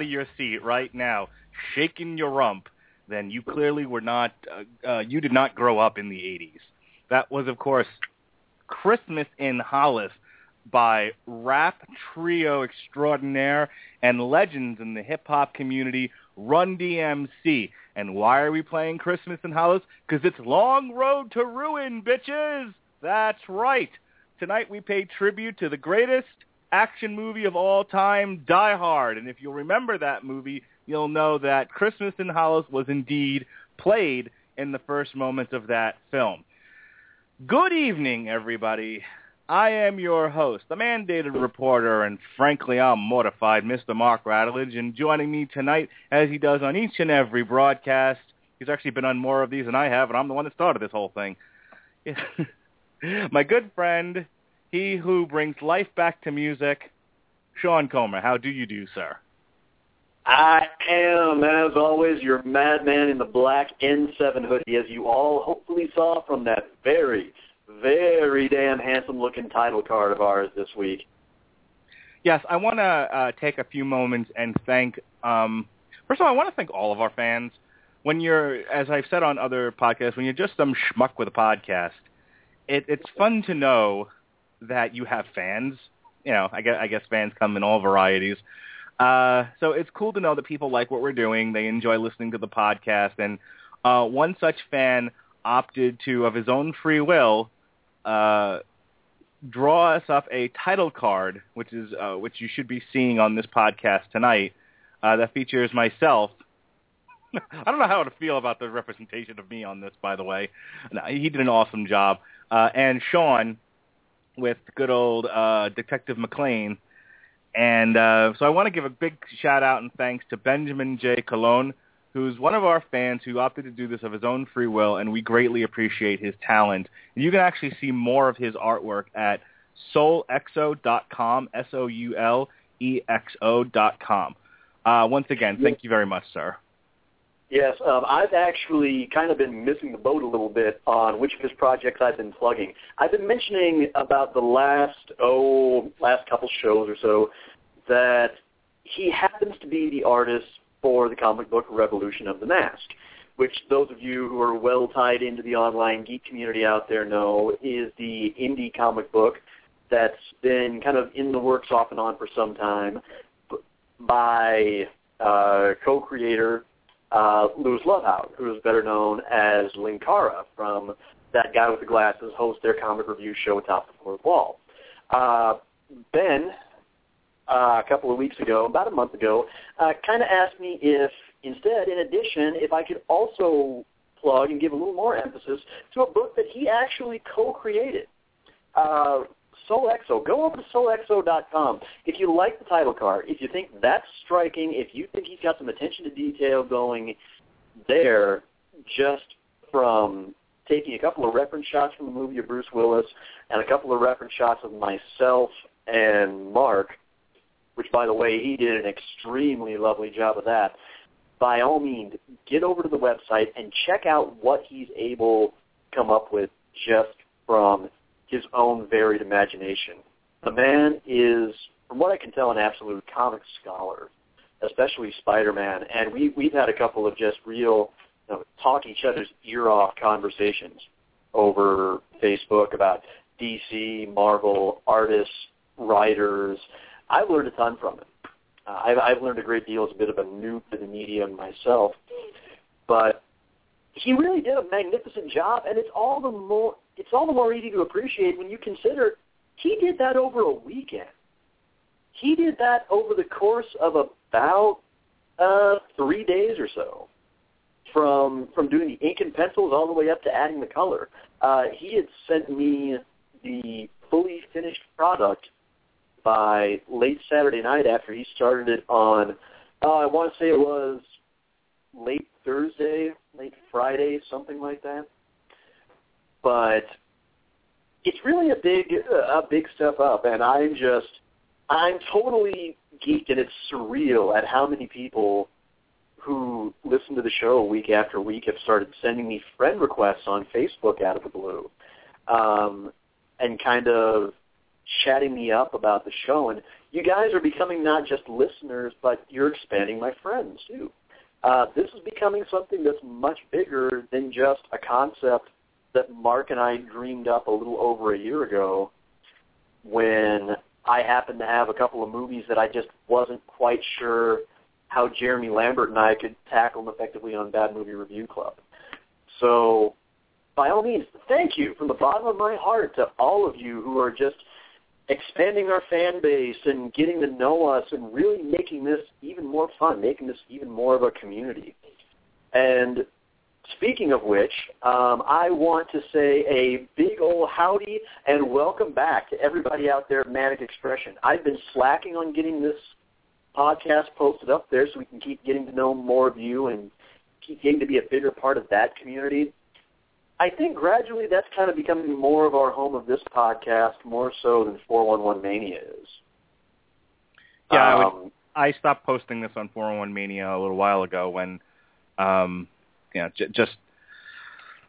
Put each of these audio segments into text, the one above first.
Out of your seat right now, shaking your rump, then you clearly were not, uh, uh, you did not grow up in the 80s. That was, of course, Christmas in Hollis by rap trio extraordinaire and legends in the hip-hop community, Run DMC. And why are we playing Christmas in Hollis? Because it's Long Road to Ruin, bitches! That's right. Tonight we pay tribute to the greatest action movie of all time, Die Hard. And if you'll remember that movie, you'll know that Christmas in Hollis was indeed played in the first moments of that film. Good evening, everybody. I am your host, the mandated reporter, and frankly, I'm mortified, Mr. Mark Radulich, and joining me tonight, as he does on each and every broadcast, he's actually been on more of these than I have, and I'm the one that started this whole thing. My good friend, he who brings life back to music, Sean Comer. How do you do, sir? I am, as always, your madman in the black N7 hoodie, as you all hopefully saw from that very, very damn handsome-looking title card of ours this week. Yes, I want to uh, take a few moments and thank. Um, first of all, I want to thank all of our fans. When you're, as I've said on other podcasts, when you're just some schmuck with a podcast, it, it's fun to know that you have fans. You know, I guess, I guess fans come in all varieties. Uh, so it's cool to know that people like what we're doing. They enjoy listening to the podcast. And uh, one such fan opted to, of his own free will, uh, draw us up a title card, which is uh, which you should be seeing on this podcast tonight. Uh, that features myself. I don't know how to feel about the representation of me on this, by the way. No, he did an awesome job. Uh, and Sean, with good old uh, Detective McClane. And uh, so I want to give a big shout out and thanks to Benjamin J. Colon, who's one of our fans who opted to do this of his own free will, and we greatly appreciate his talent. And you can actually see more of his artwork at soulexo.com, S-O-U-L-E-X-O dot com. Uh, once again, thank you very much, sir. Yes, um, I've actually kind of been missing the boat a little bit on which of his projects I've been plugging. I've been mentioning about the last oh last couple shows or so that he happens to be the artist for the comic book Revolution of the Mask, which those of you who are well tied into the online geek community out there know is the indie comic book that's been kind of in the works off and on for some time by uh, co-creator uh, Lewis Lovhaug, who is better known as Linkara from That Guy with the Glasses, hosts their comic review show atop the fourth wall. Uh, ben, uh, a couple of weeks ago, about a month ago, uh, kind of asked me if instead, in addition, if I could also plug and give a little more emphasis to a book that he actually co-created. Uh, Soulexo. Go over to soulexo.com. If you like the title card, if you think that's striking, if you think he's got some attention to detail going there just from taking a couple of reference shots from the movie of Bruce Willis and a couple of reference shots of myself and Mark, which, by the way, he did an extremely lovely job of that. By all means, get over to the website and check out what he's able to come up with just from his own varied imagination. The man is, from what I can tell, an absolute comic scholar, especially Spider-Man. And we, we've had a couple of just real you know, talk each other's ear off conversations over Facebook about DC, Marvel, artists, writers. I've learned a ton from him. Uh, I've, I've learned a great deal as a bit of a noob to the medium myself. But he really did a magnificent job, and it's all the more it's all the more easy to appreciate when you consider he did that over a weekend. He did that over the course of about uh, three days or so, from from doing the ink and pencils all the way up to adding the color. Uh, he had sent me the fully finished product by late Saturday night after he started it on. Uh, I want to say it was late Thursday, late Friday, something like that but it's really a big a big step up, and I'm just I'm totally geeked, and it's surreal at how many people who listen to the show week after week have started sending me friend requests on Facebook out of the blue, um, and kind of chatting me up about the show, and you guys are becoming not just listeners, but you're expanding my friends too. Uh, this is becoming something that's much bigger than just a concept that Mark and I dreamed up a little over a year ago when I happened to have a couple of movies that I just wasn't quite sure how Jeremy Lambert and I could tackle them effectively on Bad Movie Review Club. So by all means, thank you from the bottom of my heart to all of you who are just expanding our fan base and getting to know us and really making this even more fun, making this even more of a community. And speaking of which, um, I want to say a big old howdy and welcome back to everybody out there at Manic Expression. I've been slacking on getting this podcast posted up there so we can keep getting to know more of you and keep getting to be a bigger part of that community. I think gradually that's kind of becoming more of our home of this podcast, more so than 411 Mania is. Yeah, um, I, would, I stopped posting this on 411 Mania a little while ago when, um, you know, j- just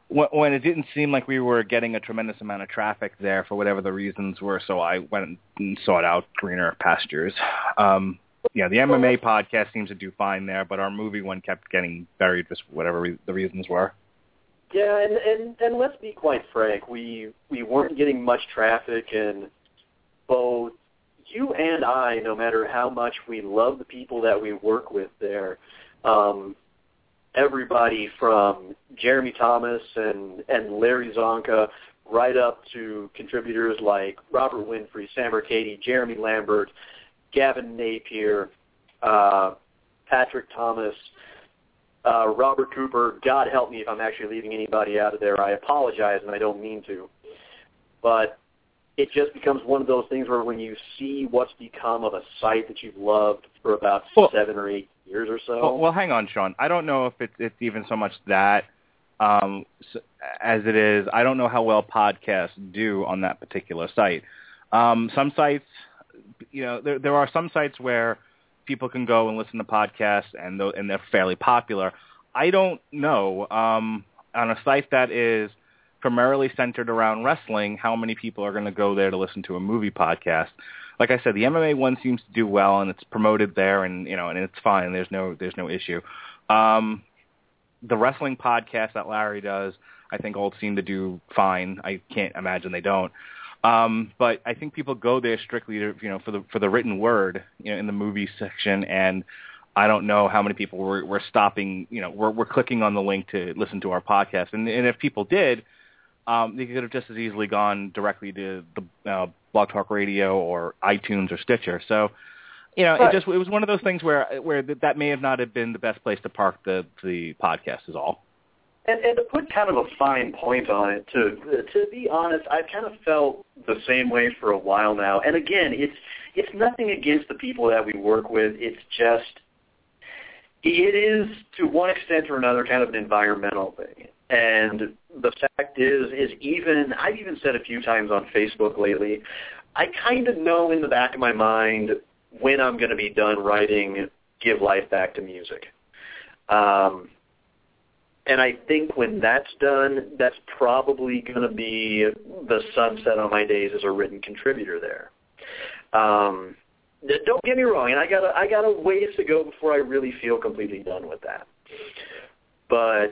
when, it didn't seem like we were getting a tremendous amount of traffic there for whatever the reasons were. So I went and sought out greener pastures. Um, yeah, the MMA podcast seems to do fine there, but our movie one kept getting buried just whatever re- the reasons were. Yeah, and, and and let's be quite frank, we we weren't getting much traffic, and both you and I, no matter how much we love the people that we work with there, um, everybody from Jeremy Thomas and and Larry Csonka, right up to contributors like Robert Winfrey, Sam Mercady, Jeremy Lambert, Gavin Napier, uh, Patrick Thomas, uh, Robert Cooper, God help me if I'm actually leaving anybody out of there. I apologize, and I don't mean to. But it just becomes one of those things where when you see what's become of a site that you've loved for about well, seven or eight years or so. Well, well, hang on, Sean. I don't know if it's, it's even so much that um, as it is. I don't know how well podcasts do on that particular site. Um, some sites, you know, there, there are some sites where – people can go and listen to podcasts, and th- and they're fairly popular. I don't know um, on a site that is primarily centered around wrestling, how many people are going to go there to listen to a movie podcast? Like I said, the MMA one seems to do well, and it's promoted there, and you know, and it's fine. There's no there's no issue. Um, the wrestling podcast that Larry does, I think all seem to do fine. I can't imagine they don't. Um, but I think people go there strictly to, you know, for the for the written word, you know, in the movie section, and I don't know how many people were, were stopping, you know, were, were clicking on the link to listen to our podcast, and, and if people did, um, they could have just as easily gone directly to the uh, Blog Talk Radio or iTunes or Stitcher. So, you know, it just it was one of those things where where that may have not have been the best place to park the the podcast is all. And, and to put kind of a fine point on it, to to be honest, I've kind of felt the same way for a while now. And again, it's it's nothing against the people that we work with. It's just it is to one extent or another kind of an environmental thing. And the fact is, is even I've even said a few times on Facebook lately, I kind of know in the back of my mind when I'm going to be done writing "Give Life Back to Music." Um, and I think when that's done, that's probably going to be the sunset on my days as a written contributor there. Um, don't get me wrong, and I got I got a ways to go before I really feel completely done with that. But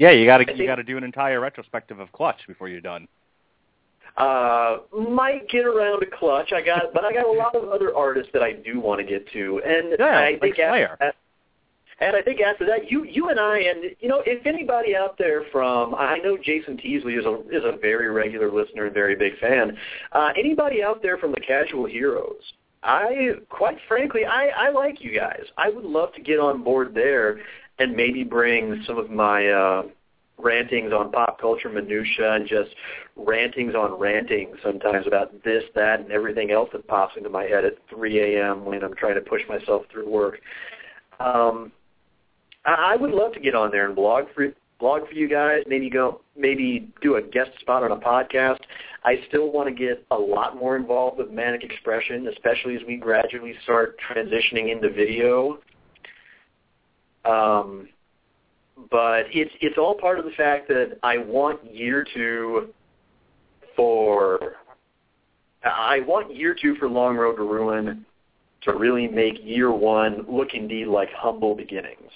yeah, you got to you got to do an entire retrospective of Clutch before you're done. Uh, might get around to Clutch. I got, but I got a lot of other artists that I do want to get to, and yeah, I like think Slayer. After, and I think after that, you you and I, and you know, if anybody out there from, I know Jason Teasley is a is a very regular listener and very big fan. Uh, anybody out there from the Casual Heroes, I quite frankly, I I like you guys. I would love to get on board there and maybe bring some of my uh, rantings on pop culture minutia and just rantings on ranting sometimes about this, that, and everything else that pops into my head at 3 a.m. when I'm trying to push myself through work. Um, I would love to get on there and blog for blog for you guys. Maybe go, maybe do a guest spot on a podcast. I still want to get a lot more involved with Manic Expression, especially as we gradually start transitioning into video. Um, but it's it's all part of the fact that I want year two for I want year two for Long Road to Ruin to really make year one look indeed like humble beginnings.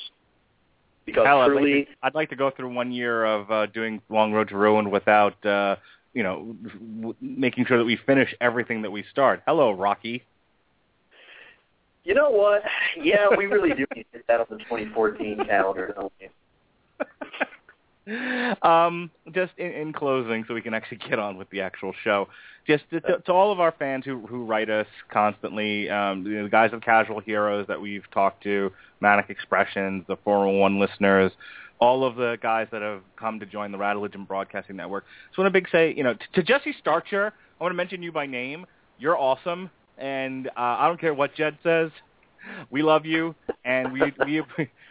Because Hell, I'd, like to, I'd like to go through one year of uh, doing Long Road to Ruin without, uh, you know, w- making sure that we finish everything that we start. Hello, Rocky. You know what? Yeah, we really do need to get that on the 2014 calendar, don't we? um, just in, in closing, so we can actually get on with the actual show. Just to, to, to all of our fans who who write us constantly, um, you know, the guys of Casual Heroes that we've talked to, Manic Expressions, the 401 listeners, all of the guys that have come to join the Rattlegion Broadcasting Network. So I want to big say, you know, to, to Jesse Starcher, I want to mention you by name. You're awesome, and uh, I don't care what Jed says. We love you, and we we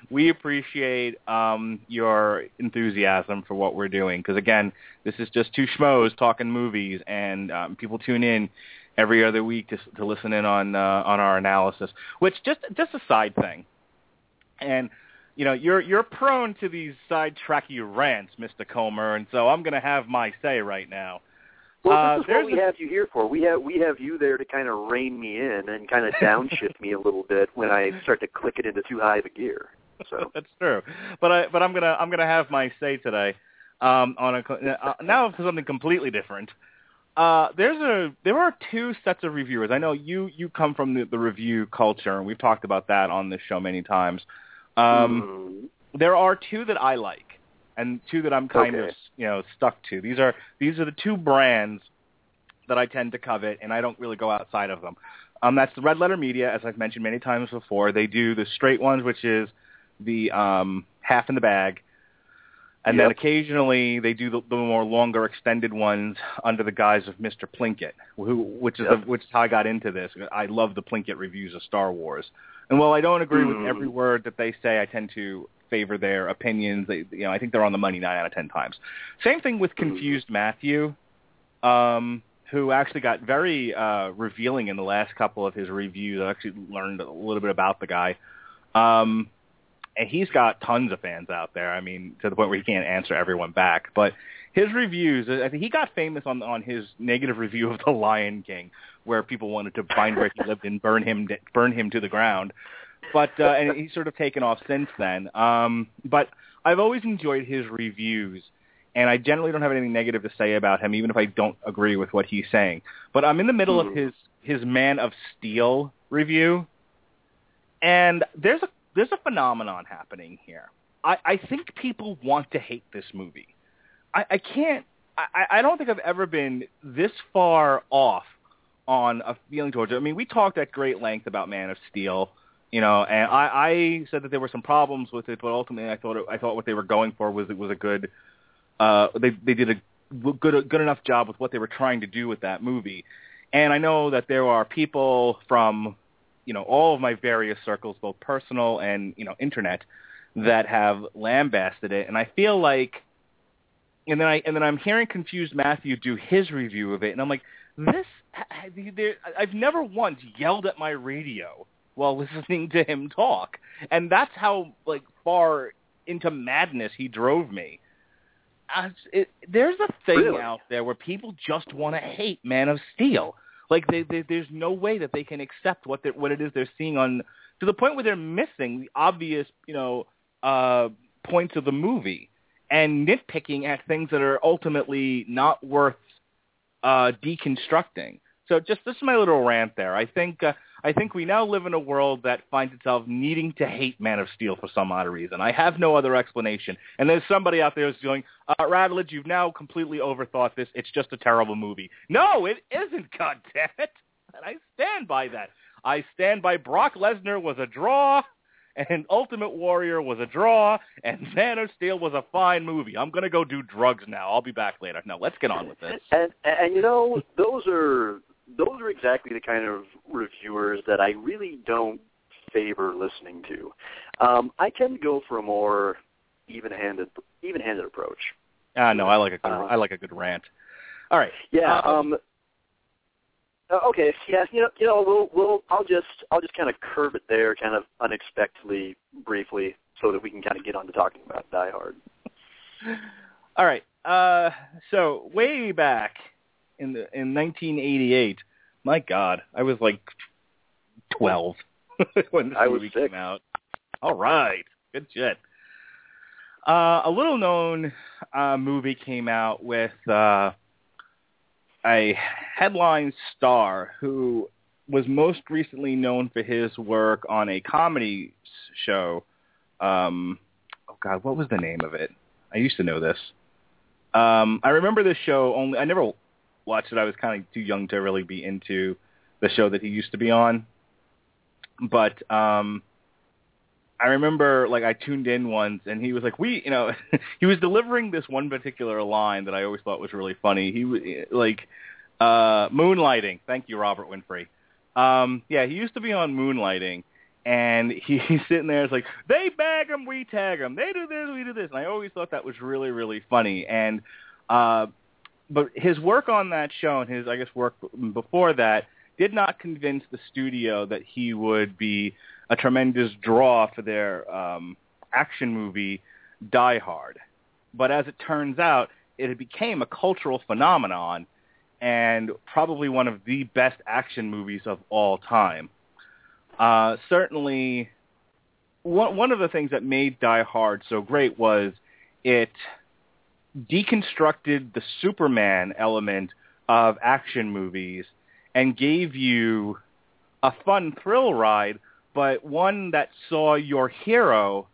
we appreciate um, your enthusiasm for what we're doing. Because again, this is just two schmoes talking movies, and um, people tune in every other week to to listen in on uh, on our analysis. Which just just a side thing, and you know you're you're prone to these sidetracky rants, Mr. Comer, and so I'm going to have my say right now. Well, Uh, this is there's what we have you here for. We have we have you there to kind of rein me in and kind of downshift me a little bit when I start to click it into too high of a gear. So That's true. But I but I'm gonna I'm gonna have my say today um, on a uh, now for something completely different. Uh, there's a there are two sets of reviewers. I know you you come from the, the review culture, and we've talked about that on this show many times. Um, mm, there are two that I like, and two that I'm kind of you know stuck to. These are these are the two brands that I tend to covet, and I don't really go outside of them. Um, that's the Red Letter Media, as I've mentioned many times before. They do the straight ones, which is the um, half in the bag, and then occasionally they do the, the more longer, extended ones under the guise of Mr. Plinkett, who, which is Yep. the, which is how I got into this. I love the Plinkett reviews of Star Wars, and while I don't agree with Mm. every word that they say, I tend to favor their opinions. They, you know, I think they're on the money nine out of ten times. Same thing with Confused Matthew, um, who actually got very uh, revealing in the last couple of his reviews. I actually learned a little bit about the guy. Um, and he's got tons of fans out there. I mean, to the point where he can't answer everyone back. But his reviews, I think he got famous on on his negative review of The Lion King, where people wanted to find where he lived and burn him burn him to the ground. But uh, and he's sort of taken off since then. Um, but I've always enjoyed his reviews, and I generally don't have anything negative to say about him, even if I don't agree with what he's saying. But I'm in the middle of Mhm. his his Man of Steel review, and there's a there's a phenomenon happening here. I, I think people want to hate this movie. I, I can't. I, I don't think I've ever been this far off on a feeling towards it. I mean, we talked at great length about Man of Steel, you know, and I, I said that there were some problems with it, but ultimately I thought it, I thought what they were going for was it was a good. Uh, they they did a good good enough job with what they were trying to do with that movie, and I know that there are people from you know all of my various circles, both personal and you know internet, that have lambasted it, and I feel like, and then I and then I'm hearing confused Matthew do his review of it, and I'm like, this, I've never once yelled at my radio while listening to him talk, and that's how like far into madness he drove me. Uh, it, there's a thing Really? out there where people just want to hate Man of Steel. Like they, they, there's no way that they can accept what what it is they're seeing on to the point where they're missing the obvious, you know, uh, points of the movie and nitpicking at things that are ultimately not worth uh, deconstructing. So just this is my little rant there. I think uh, I think we now live in a world that finds itself needing to hate Man of Steel for some odd reason. I have no other explanation. And there's somebody out there who's going, uh, Radledge, you've now completely overthought this. It's just a terrible movie. No, it isn't, goddammit. And I stand by that. I stand by Brock Lesnar was a draw, and Ultimate Warrior was a draw, and Man of Steel was a fine movie. I'm going to go do drugs now. I'll be back later. No, let's get on with this. And and you know those are those are exactly the kind of reviewers that I really don't favor listening to. Um, I tend to go for a more even-handed even-handed approach. Ah, no, I like a good, Uh, I like a good rant. All right. Yeah. Um, Um, uh, okay. Yeah. You know. You know. We'll. We'll. I'll just. I'll just kind of curve it there, kind of unexpectedly, briefly, so that we can kind of get on to talking about Die Hard. All right. Uh, so way back in the, in 1988. My God, I was like 12 when this I movie came out. All right, good shit. Uh, a little known uh, movie came out with uh, a headline star who was most recently known for his work on a comedy show. Um, oh God, what was the name of it? I used to know this. Um, I remember this show only. I never watched it. I was kind of too young to really be into the show that he used to be on. But um, I remember, like, I tuned in once, and he was like, "We," you know, he was delivering this one particular line that I always thought was really funny. He was like, uh, "Moonlighting." Thank you, Robert Winfrey. Um, yeah, he used to be on Moonlighting, and he, he's sitting there. It's like they bag him, we tag him. They do this, we do this. And I always thought that was really, really funny. And uh, but his work on that show and his, I guess, work before that did not convince the studio that he would be a tremendous draw for their um, action movie Die Hard. But as it turns out, it became a cultural phenomenon and probably one of the best action movies of all time. Uh, certainly, one, one of the things that made Die Hard so great was it deconstructed the Superman element of action movies and gave you a fun thrill ride, but one that saw your hero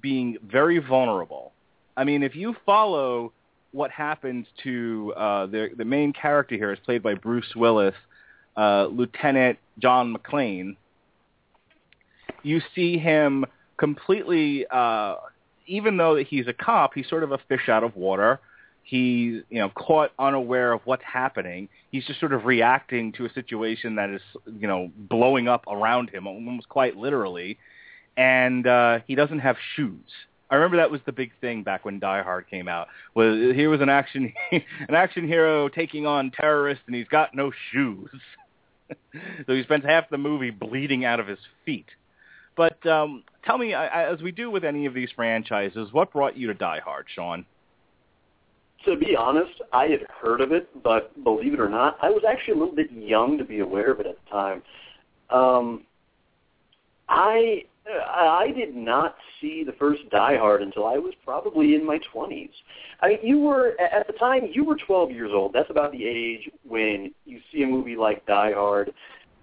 being very vulnerable. I mean, if you follow what happens to uh, the the main character here is played by Bruce Willis, uh, Lieutenant John McClane. You see him completely, uh, even though he's a cop, he's sort of a fish out of water. He's you know caught unaware of what's happening. He's just sort of reacting to a situation that is you know blowing up around him, almost quite literally, and uh, he doesn't have shoes. I remember that was the big thing back when Die Hard came out. Was here was an action an action hero taking on terrorists, and he's got no shoes. so he spends half the movie bleeding out of his feet. But um, tell me, as we do with any of these franchises, what brought you to Die Hard, Sean? To be honest, I had heard of it, but believe it or not, I was actually a little bit young to be aware of it at the time. Um, I I did not see the first Die Hard until I was probably in my twenties. I mean, you were at the time you were 12 years old. That's about the age when you see a movie like Die Hard,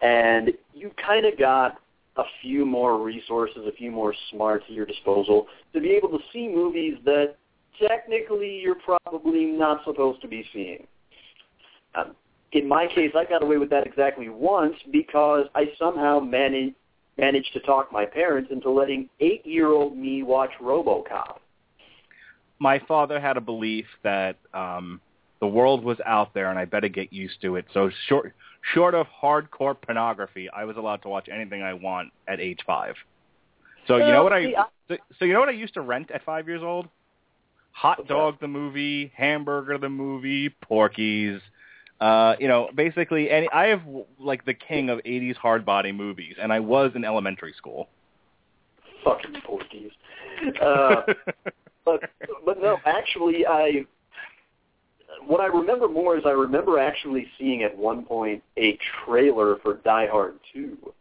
and you kind of got a few more resources, a few more smarts at your disposal to be able to see movies that technically you're probably not supposed to be seeing. Um, in my case, I got away with that exactly once because I somehow managed managed to talk my parents into letting eight-year-old me watch RoboCop. My father had a belief that um, the world was out there, and I better get used to it. So short, short of hardcore pornography, I was allowed to watch anything I want at age five. So you know what I so, so you know what I used to rent at five years old? Hot Dog the movie, Hamburger the movie, Porky's. Uh, you know, basically, any I have like the king of '80s hard body movies, and I was in elementary school. Fucking Porky's. Uh, but but no, actually, I what I remember more is I remember actually seeing at one point a trailer for Die Hard 2.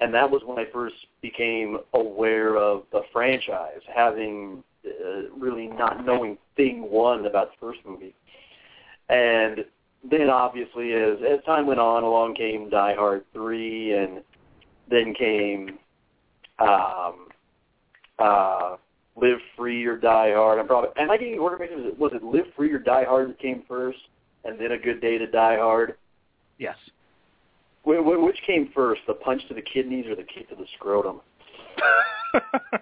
And that was when I first became aware of the franchise, having uh, really not knowing thing one about the first movie. And then obviously as as time went on, along came Die Hard 3 and then came um uh Live Free or Die Hard. I'm probably am I getting order mixed? Was it, was it Live Free or Die Hard that came first, and then A Good Day to Die Hard? Yes. Wh- wh- Which came first, the punch to the kidneys or the kick to the scrotum?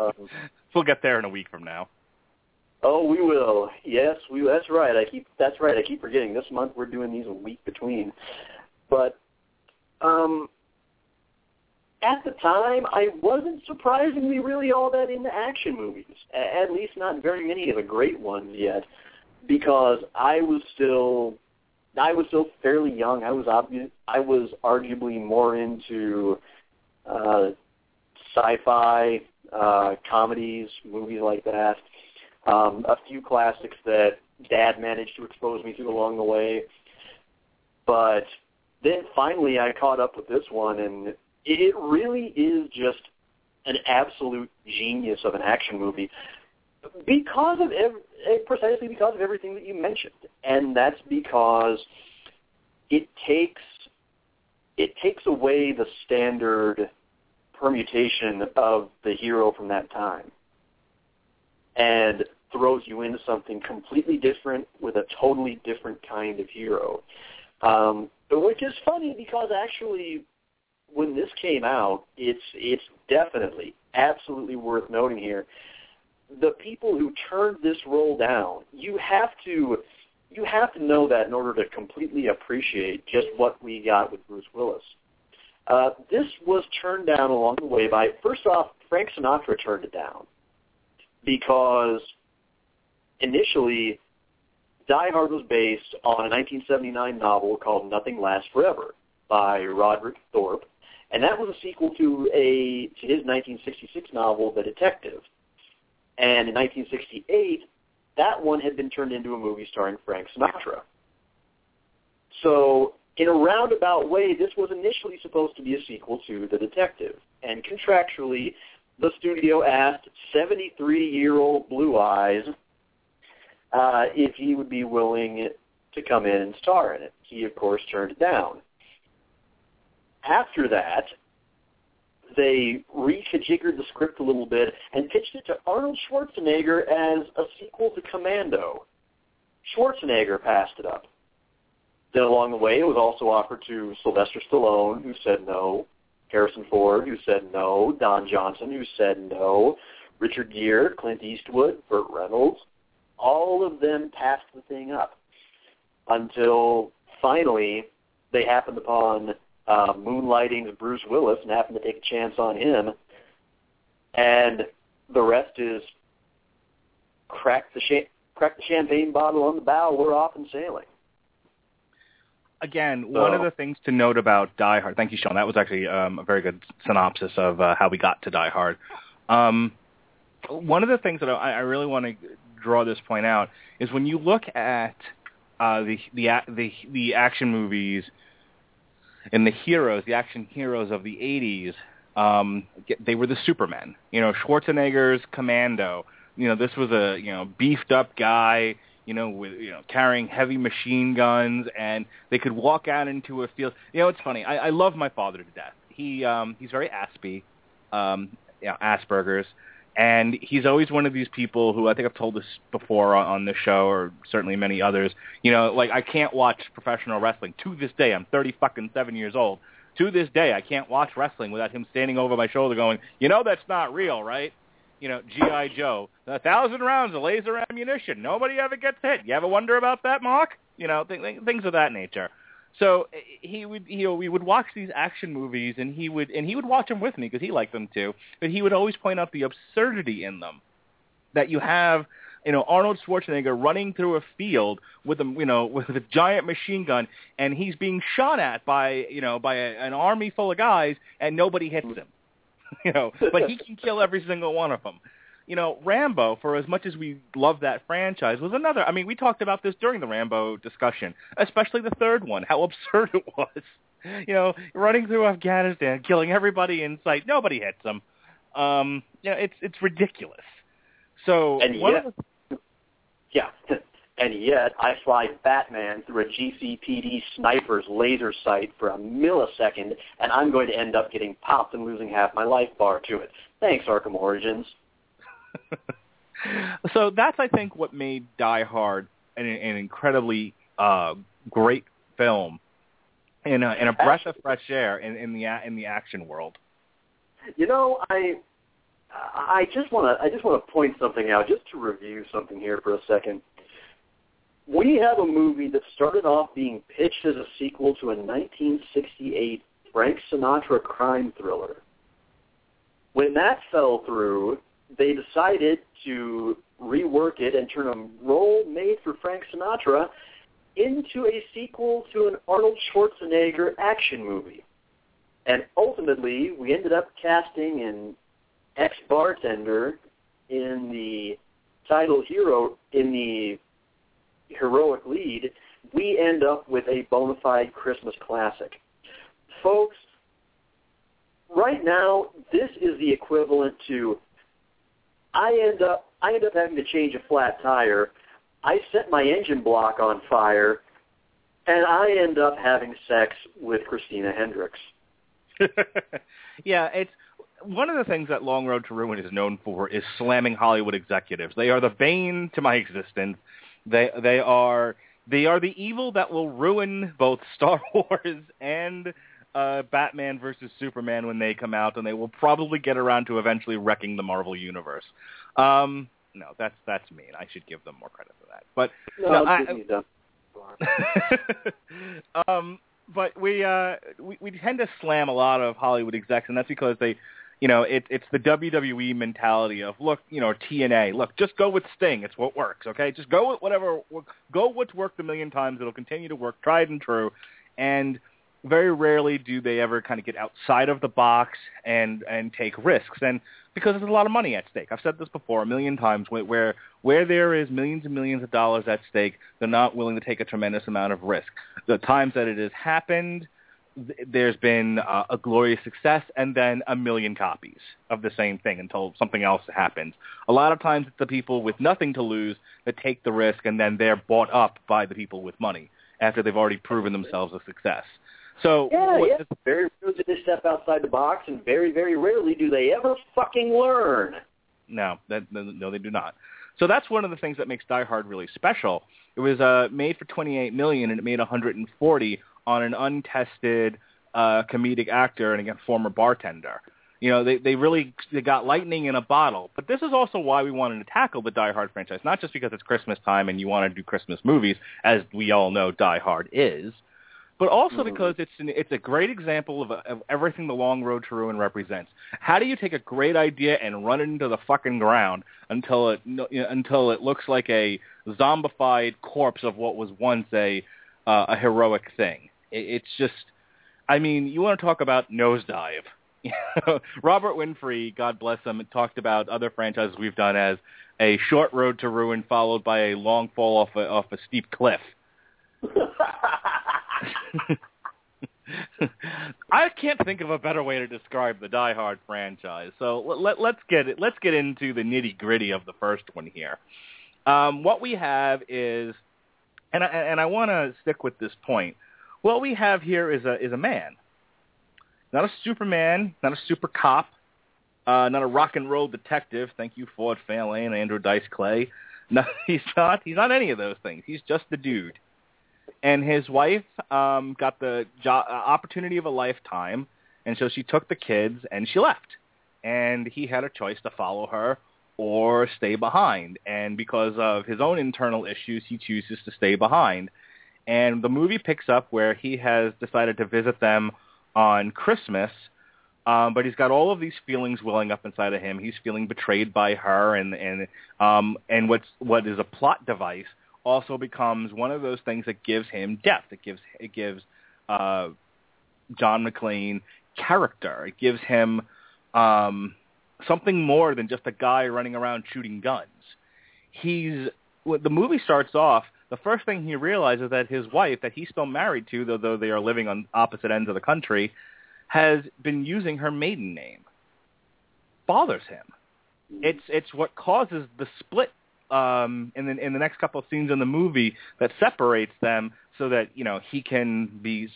Um, we'll get there in a week from now. oh, we will. Yes, we. That's right. I keep. That's right. I keep forgetting. This month we're doing these a week between. But um, at the time, I wasn't surprisingly really all that into action movies. At least not very many of the great ones yet, because I was still, I was still fairly young. I was obvious. I was arguably more into uh, sci-fi, uh, comedies, movies like that. Um, a few classics that dad managed to expose me to along the way. But then finally I caught up with this one, and it really is just an absolute genius of an action movie because of ev- eh, precisely because of everything that you mentioned, and that's because it takes it takes away the standard permutation of the hero from that time and throws you into something completely different with a totally different kind of hero. Um, which is funny because actually when this came out, it's it's definitely absolutely worth noting here. The people who turned this role down, you have to you have to know that in order to completely appreciate just what we got with Bruce Willis. Uh, this was turned down along the way by first off, Frank Sinatra turned it down because initially Die Hard was based on a 1979 novel called Nothing Lasts Forever by Roderick Thorp, and that was a sequel to a to his 1966 novel The Detective. And in 1968, that one had been turned into a movie starring Frank Sinatra. So in a roundabout way, this was initially supposed to be a sequel to The Detective. And contractually, the studio asked 73-year-old Blue Eyes uh, if he would be willing to come in and star in it. He, of course, turned it down. After that, they rejiggered the script a little bit and pitched it to Arnold Schwarzenegger as a sequel to Commando. Schwarzenegger passed it up. Then along the way, it was also offered to Sylvester Stallone, who said no, Harrison Ford, who said no, Don Johnson, who said no, Richard Gere, Clint Eastwood, Burt Reynolds, all of them passed the thing up until finally they happened upon uh, moonlighting Bruce Willis and happened to take a chance on him. And the rest is crack the cha- crack the champagne bottle on the bow. We're off and sailing. Again, so, one of the things to note about Die Hard. Thank you, Sean. That was actually um, a very good synopsis of uh, how we got to Die Hard. Um, one of the things that I, I really want to draw this point out is when you look at uh, the the the the action movies and the heroes, the action heroes of the 80s, um, they were the Supermen. You know, Schwarzenegger's Commando. You know, this was a you know beefed up guy. You know, with you know carrying heavy machine guns, and they could walk out into a field. You know, it's funny. I, I love my father to death. He um, he's very Aspie, um, you know, Asperger's and he's always one of these people who I think I've told this before on, on the show, or certainly many others. You know, like I can't watch professional wrestling to this day. I'm 30 fucking seven years old. To this day, I can't watch wrestling without him standing over my shoulder, going, "You know that's not real, right?" You know, GI Joe, a thousand rounds of laser ammunition. Nobody ever gets hit. You ever wonder about that, Mark? You know, th- things of that nature. So eh, he would, you know, we would watch these action movies, and he would, and he would watch them with me because he liked them too. But he would always point out the absurdity in them. That you have, you know, Arnold Schwarzenegger running through a field with a, you know, with a giant machine gun, and he's being shot at by, you know, by a, an army full of guys, and nobody hits him. you know, but he can kill every single one of them you know, Rambo, for as much as we love that franchise, was another. I mean, we talked about this during the Rambo discussion, especially the third one, how absurd it was. You know, running through Afghanistan, killing everybody in sight, nobody hits them. Um, you know, it's it's ridiculous. So and yet, the, yeah, and yet I fly Batman through a GCPD sniper's laser sight for a millisecond, and I'm going to end up getting popped and losing half my life bar to it. Thanks, Arkham Origins. so that's I think what made Die Hard an, an incredibly uh, great film and a, and a breath of fresh air in, in the in the action world. You know, I I just want to I just want to point something out, just to review something here for a second. We have a movie that started off being pitched as a sequel to a 1968 Frank Sinatra crime thriller. When that fell through, they decided to rework it and turn a role made for Frank Sinatra into a sequel to an Arnold Schwarzenegger action movie. And ultimately, we ended up casting an ex-bartender in the title hero, in the heroic lead, we end up with a bona fide Christmas classic. Folks, right now, this is the equivalent to I end up I end up having to change a flat tire. I set my engine block on fire, and I end up having sex with Christina Hendricks. yeah, it's one of the things that Long Road to Ruin is known for is slamming Hollywood executives. They are the bane to my existence. They they are they are the evil that will ruin both Star Wars and uh, Batman versus Superman when they come out, and they will probably get around to eventually wrecking the Marvel universe. Um, no, that's that's mean. I should give them more credit for that. But no, no I, um, but we uh we, we tend to slam a lot of Hollywood execs, and that's because they, you know, it, it's the WWE mentality of look, you know, TNA. Look, just go with Sting. It's what works. Okay, just go with whatever. Go what's worked a million times. It'll continue to work, tried and true. And very rarely do they ever kind of get outside of the box and and take risks and because there's a lot of money at stake. I've said this before a million times where where there is millions and millions of dollars at stake, they're not willing to take a tremendous amount of risk. The times that it has happened, there's been uh, a glorious success and then a million copies of the same thing until something else happens. A lot of times it's the people with nothing to lose that take the risk and then they're bought up by the people with money after they've already proven themselves a success. So yeah, yeah. Very rarely do they step outside the box, and very, very rarely do they ever fucking learn. No, that, no, they do not. So that's one of the things that makes Die Hard really special. It was uh, made for 28 million, and it made 140 on an untested uh, comedic actor and again former bartender. You know, they they really they got lightning in a bottle. But this is also why we wanted to tackle the Die Hard franchise, not just because it's Christmas time and you want to do Christmas movies, as we all know Die Hard is, but also mm-hmm. because it's an, it's a great example of, of everything the long road to ruin represents. How do you take a great idea and run it into the fucking ground until it you know, until it looks like a zombified corpse of what was once a uh, a heroic thing? It, it's just, I mean, you want to talk about nosedive. Robert Winfree, God bless him, talked about other franchises we've done as a short road to ruin followed by a long fall off a, off a steep cliff. I can't think of a better way to describe the Die Hard franchise. So let, let, us get it. Let's get into the nitty gritty of the first one here. Um, what we have is, and I, and I want to stick with this point. What we have here is a is a man, not a Superman, not a super cop, uh, not a rock and roll detective. Thank you, Ford Fairlane and Andrew Dice Clay. No, he's not. He's not any of those things. He's just the dude and his wife um, got the jo- uh, opportunity of a lifetime, and so she took the kids and she left. And he had a choice to follow her or stay behind. And because of his own internal issues, he chooses to stay behind. And the movie picks up where he has decided to visit them on Christmas, um, but he's got all of these feelings welling up inside of him. He's feeling betrayed by her, and and um, and what's what is a plot device also becomes one of those things that gives him depth. It gives it gives uh, John McClane character. It gives him um, something more than just a guy running around shooting guns. He's the movie starts off. The first thing he realizes that his wife, that he's still married to, though, though they are living on opposite ends of the country, has been using her maiden name. Bothers him. It's it's what causes the split um, in the in the next couple of scenes in the movie that separates them, so that you know he can be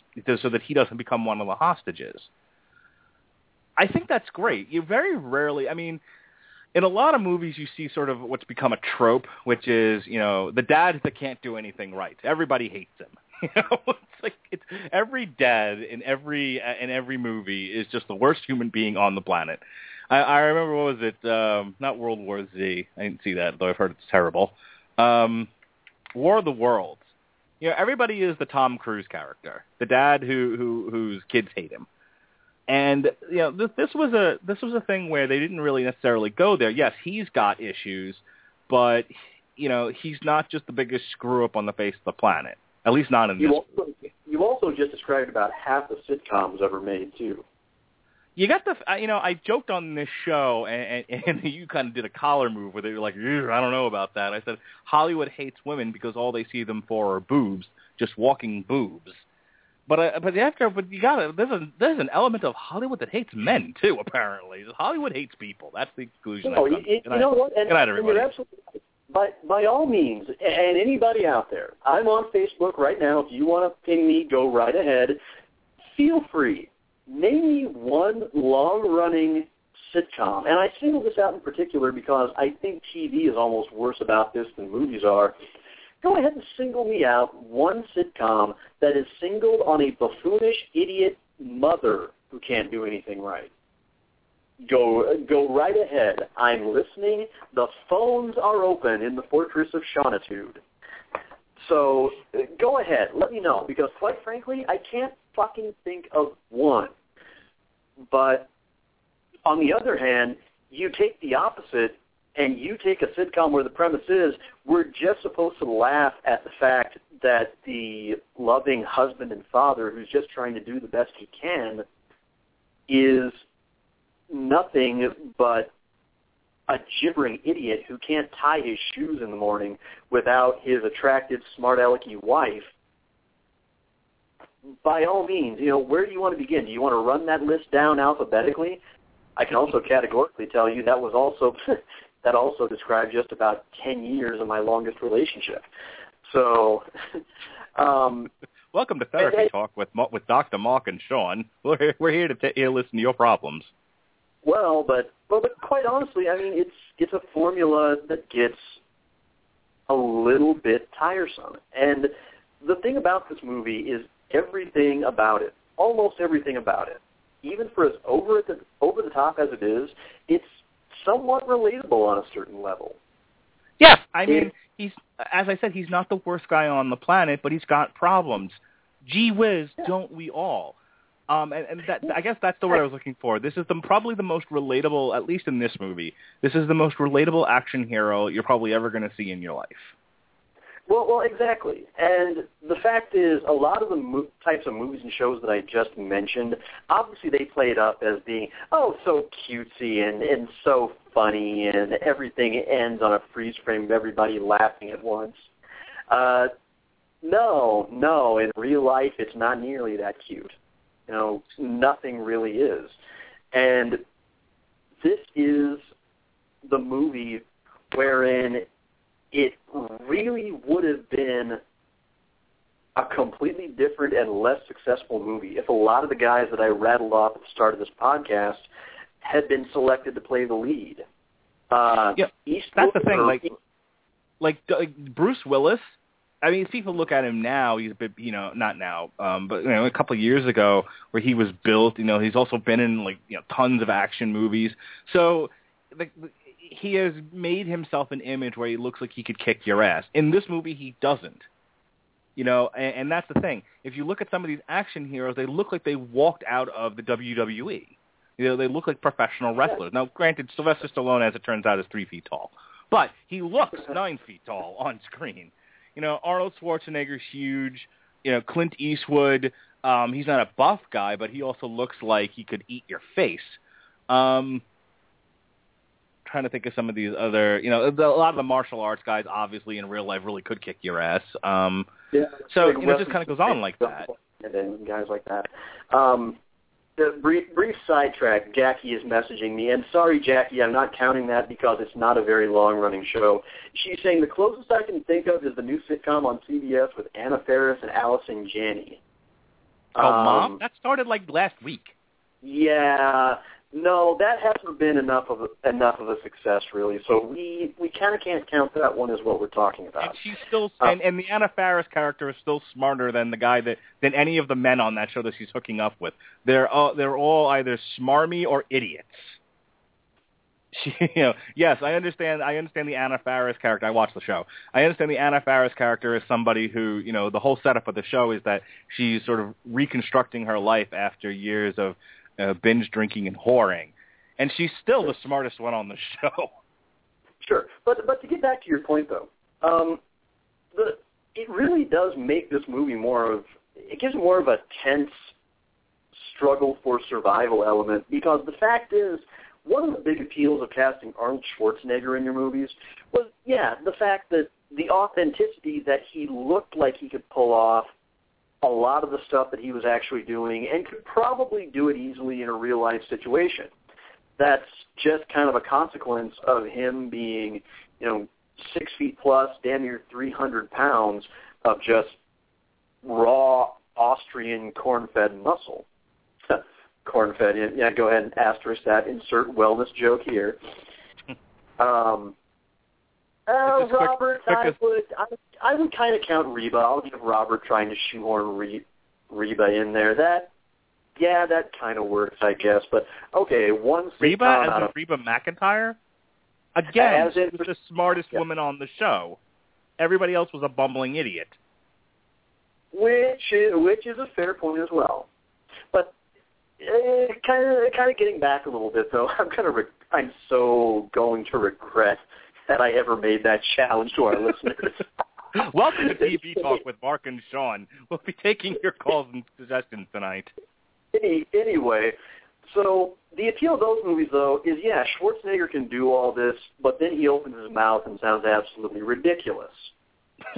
so that he doesn't become one of the hostages. I think that's great. You very rarely, I mean, in a lot of movies you see sort of what's become a trope, which is you know the dad that can't do anything right. Everybody hates him. You know, it's like it's every dad in every in every movie is just the worst human being on the planet. I, I remember what was it? Um, not World War Z. I didn't see that, though I've heard it's terrible. Um, War of the Worlds. You know, everybody is the Tom Cruise character, the dad who who whose kids hate him. And you know, this this was a this was a thing where they didn't really necessarily go there. Yes, he's got issues, but you know, he's not just the biggest screw up on the face of the planet. At least not in you this. Also, you also just described about half the sitcoms ever made too. You got the you know I joked on this show and, and, and you kind of did a collar move where they were like I don't know about that. I said Hollywood hates women because all they see them for are boobs, just walking boobs. But uh, but after but you got to there's a there's an element of Hollywood that hates men too. Apparently, Hollywood hates people. That's the conclusion. No, I've come. you, you know what? And, Good night, everybody. you're absolutely. By by all means, and anybody out there, I'm on Facebook right now. If you want to ping me, go right ahead. Feel free. Me one long-running sitcom, and I single this out in particular because I think TV is almost worse about this than movies are. Go ahead and single me out one sitcom that is singled on a buffoonish idiot mother who can't do anything right. Go go right ahead. I'm listening. The phones are open in the Fortress of Shaunitude. So uh, go ahead. Let me know because quite frankly, I can't fucking think of one. But on the other hand, you take the opposite and you take a sitcom where the premise is we're just supposed to laugh at the fact that the loving husband and father who's just trying to do the best he can is nothing but a gibbering idiot who can't tie his shoes in the morning without his attractive, smart alecky wife. By all means, you know, where do you want to begin? Do you want to run that list down alphabetically? I can also categorically tell you that was also that also described just about 10 years of my longest relationship. So, um, Welcome to Therapy hey. Talk with with Dr. Mark and Sean. We're here, we're here to t- here listen to your problems. well, but well, but quite honestly, I mean, it's it's a formula that gets a little bit tiresome. And the thing about this movie is everything about it, almost everything about it, even for as over the over the top as it is, it's somewhat relatable on a certain level. Yes, I mean It- he's as I said, he's not the worst guy on the planet, but he's got problems. Gee whiz, don't we all? Um, and, and that, I guess that's the word I was looking for. This is the, probably the most relatable, at least in this movie. This is the most relatable action hero you're probably ever going to see in your life. Well, well, exactly. And the fact is, a lot of the mo- types of movies and shows that I just mentioned, obviously they play it up as being, oh, so cutesy and, and so funny, and everything ends on a freeze frame of everybody laughing at once. Uh, no, no, in real life it's not nearly that cute. You know, nothing really is. And this is the movie wherein it really would have been a completely different and less successful movie if a lot of the guys that I rattled off at the start of this podcast had been selected to play the lead. Uh, Yeah, Eastwood, that's the thing, like- Like, like Bruce Willis. I mean, people look at him now. He's a bit, you know, not now, um, but you know, a couple of years ago, where he was built. You know, he's also been in like you know tons of action movies. So, like, he has made himself an image where he looks like he could kick your ass. In this movie, he doesn't. You know, and, and that's the thing. If you look at some of these action heroes, they look like they walked out of the WWE. You know, they look like professional wrestlers. Now, granted, Sylvester Stallone, as it turns out, is three feet tall, but he looks nine feet tall on screen. You know, Arnold Schwarzenegger's huge. You know, Clint Eastwood. Um, he's not a buff guy, but he also looks like he could eat your face. Um, trying to think of some of these other, you know, the, a lot of the martial arts guys, obviously in real life, really could kick your ass. Um, Yeah. So, Like you know, it just kinda goes on like that. And then guys like that. Um, the brief, brief sidetrack, Jackie is messaging me, and sorry, Jackie, I'm not counting that because it's not a very long-running show. She's saying the closest I can think of is the new sitcom on CBS with Anna Faris and Allison Janney. oh, mom, Um, that started like last week. Yeah, no, that hasn't been enough of a, enough of a success, really. So we we kind of can't count that one as what we're talking about. And she's still, Uh, and, and the Anna Faris character is still smarter than the guy that than any of the men on that show that she's hooking up with. They're all they're all either smarmy or idiots. She, you know, yes, I understand. I understand the Anna Faris character. I watched the show. I understand the Anna Faris character is somebody who, you know, the whole setup of the show is that she's sort of reconstructing her life after years of uh, binge drinking and whoring, and she's still the smartest one on the show. Sure, but but to get back to your point though, um, the it really does make this movie more of it gives more of a tense, struggle for survival element because the fact is, one of the big appeals of casting Arnold Schwarzenegger in your movies was, yeah, the fact that the authenticity that he looked like he could pull off a lot of the stuff that he was actually doing and could probably do it easily in a real life situation. That's just kind of a consequence of him being, you know, six feet plus, damn near 300 pounds of just raw Austrian corn-fed muscle. corn-fed, yeah, go ahead and asterisk that. Insert wellness joke here. Um, uh, Robert, quick, quick I would I, I would kind of count Reba. I'll give Robert trying to shoehorn Re, Reba in there. That yeah, that kind of works, I guess. But okay, one Reba as in Reba McEntire. Again, as in, she was the smartest yeah. woman on the show. Everybody else was a bumbling idiot. Which is, which is a fair point as well. But uh, kind of kind of getting back a little bit though, I'm kind of re- I'm so going to regret that I ever made that challenge to our listeners. Welcome to TV Talk with Mark and Sean. We'll be taking your calls and suggestions tonight. Any, anyway, so the appeal of those movies, though, is yeah, Schwarzenegger can do all this, but then he opens his mouth and sounds absolutely ridiculous.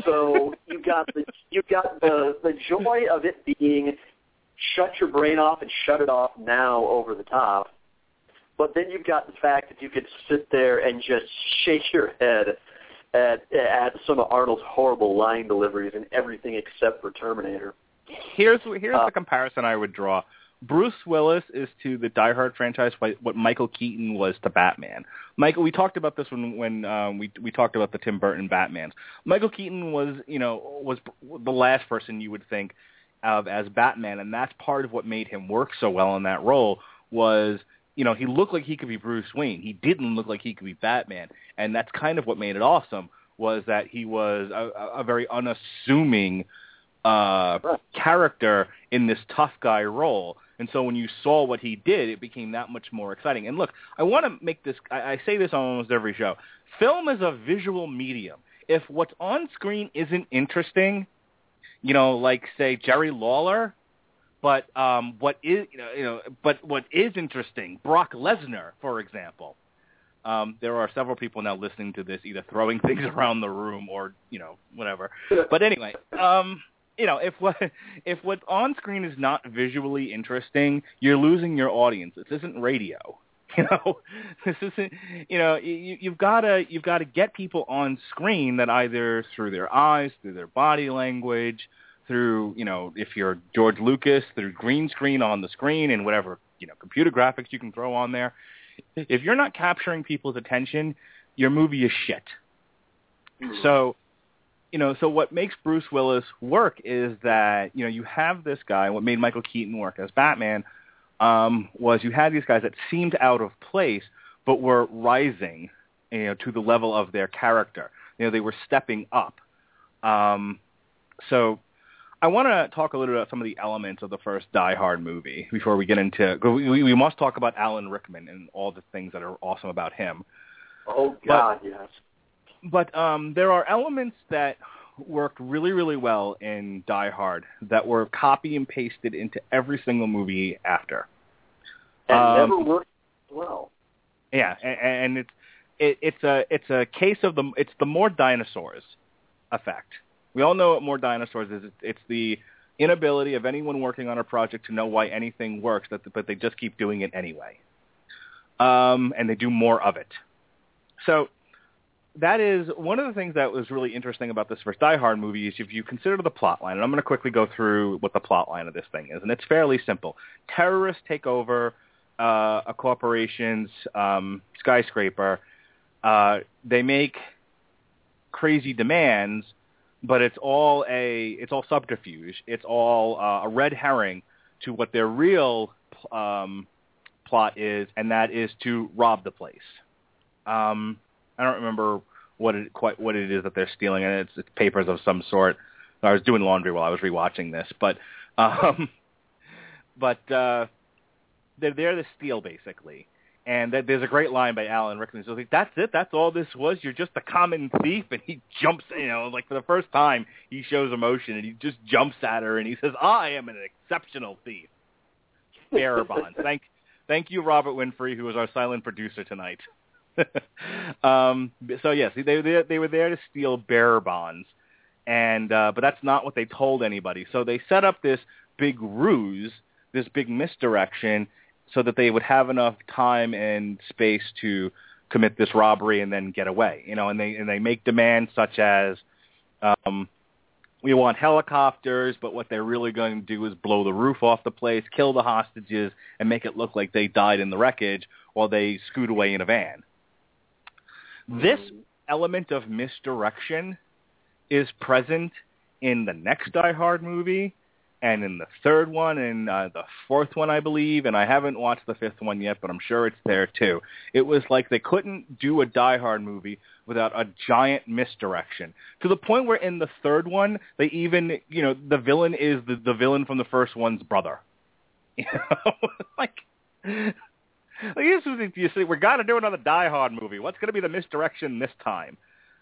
So you got the you got the the joy of it being shut your brain off and shut it off now over the top, but then you've got the fact that you could sit there and just shake your head at at some of Arnold's horrible line deliveries and everything except for Terminator. Here's here's uh, the comparison I would draw. Bruce Willis is to the Die Hard franchise what Michael Keaton was to Batman. Michael, we talked about this when when um, we we talked about the Tim Burton Batmans. Michael Keaton was you know was the last person you would think of as Batman, and that's part of what made him work so well in that role was you know, he looked like he could be Bruce Wayne. He didn't look like he could be Batman, and that's kind of what made it awesome. Was that he was a, a very unassuming uh, character in this tough guy role. And so when you saw what he did, it became that much more exciting. And look, I want to make this, I, I say this on almost every show. Film is a visual medium. If what's on screen isn't interesting, you know, like say Jerry Lawler, but um, what is you know, you know, but what is interesting, Brock Lesnar, for example. Um, there are several people now listening to this, either throwing things around the room or you know whatever. But anyway, um, you know, if what if what's on screen is not visually interesting, you're losing your audience. This isn't radio. You know, this isn't. You know, you, you've got to you've got to get people on screen that either through their eyes, through their body language, through, you know, if you're George Lucas, through green screen on the screen and whatever, you know, computer graphics you can throw on there. If you're not capturing people's attention, your movie is shit. Mm-hmm. So, you know, so what makes Bruce Willis work is that, you know, you have this guy, what made Michael Keaton work as Batman um, was you had these guys that seemed out of place but were rising, you know, to the level of their character. You know, they were stepping up. Um, so I want to talk a little bit about some of the elements of the first Die Hard movie before we get into. We, we must talk about Alan Rickman and all the things that are awesome about him. Oh God, but, yes. But um, there are elements that worked really, really well in Die Hard that were copy and pasted into every single movie after. And um, never worked well. Yeah, and, and it's it, it's a it's a case of the it's the more dinosaurs effect we all know what more dinosaurs is. It's the inability of anyone working on a project to know why anything works, but they just keep doing it anyway. Um, and they do more of it. So that is one of the things that was really interesting about this first Die Hard movie is if you consider the plot line, and I'm going to quickly go through what the plot line of this thing is, and it's fairly simple. Terrorists take over uh, a corporation's um, skyscraper. Uh, they make crazy demands but it's all a it's all subterfuge. It's all uh, a red herring to what their real um, plot is, and that is to rob the place. Um, I don't remember what it quite what it is that they're stealing, and it's, it's papers of some sort. I was doing laundry while I was rewatching this, but um, but uh, they're there to steal basically, and that, there's a great line by Alan Rickman. So like, that's it. That's all this was. You're just a common thief. And he jumps, you know, like for the first time, he shows emotion and he just jumps at her and he says, I am an exceptional thief. bearer bonds. Thank, thank you, Robert Winfrey, who was our silent producer tonight. um, so yes, they, they they were there to steal bearer bonds, and uh, but that's not what they told anybody. So they set up this big ruse, this big misdirection, so that they would have enough time and space to commit this robbery and then get away. You know, and they and they make demands such as um, we want helicopters, but what they're really going to do is blow the roof off the place, kill the hostages, and make it look like they died in the wreckage while they scoot away in a van. This element of misdirection is present in the next Die Hard movie and in the third one and uh, the fourth one, I believe, and I haven't watched the fifth one yet, but I'm sure it's there too. It was like they couldn't do a Die Hard movie without a giant misdirection to the point where in the third one they even, you know, the villain is the, the villain from the first one's brother. You know, like. Like, this is, you see, we're got to do another Die Hard movie. What's going to be the misdirection this time?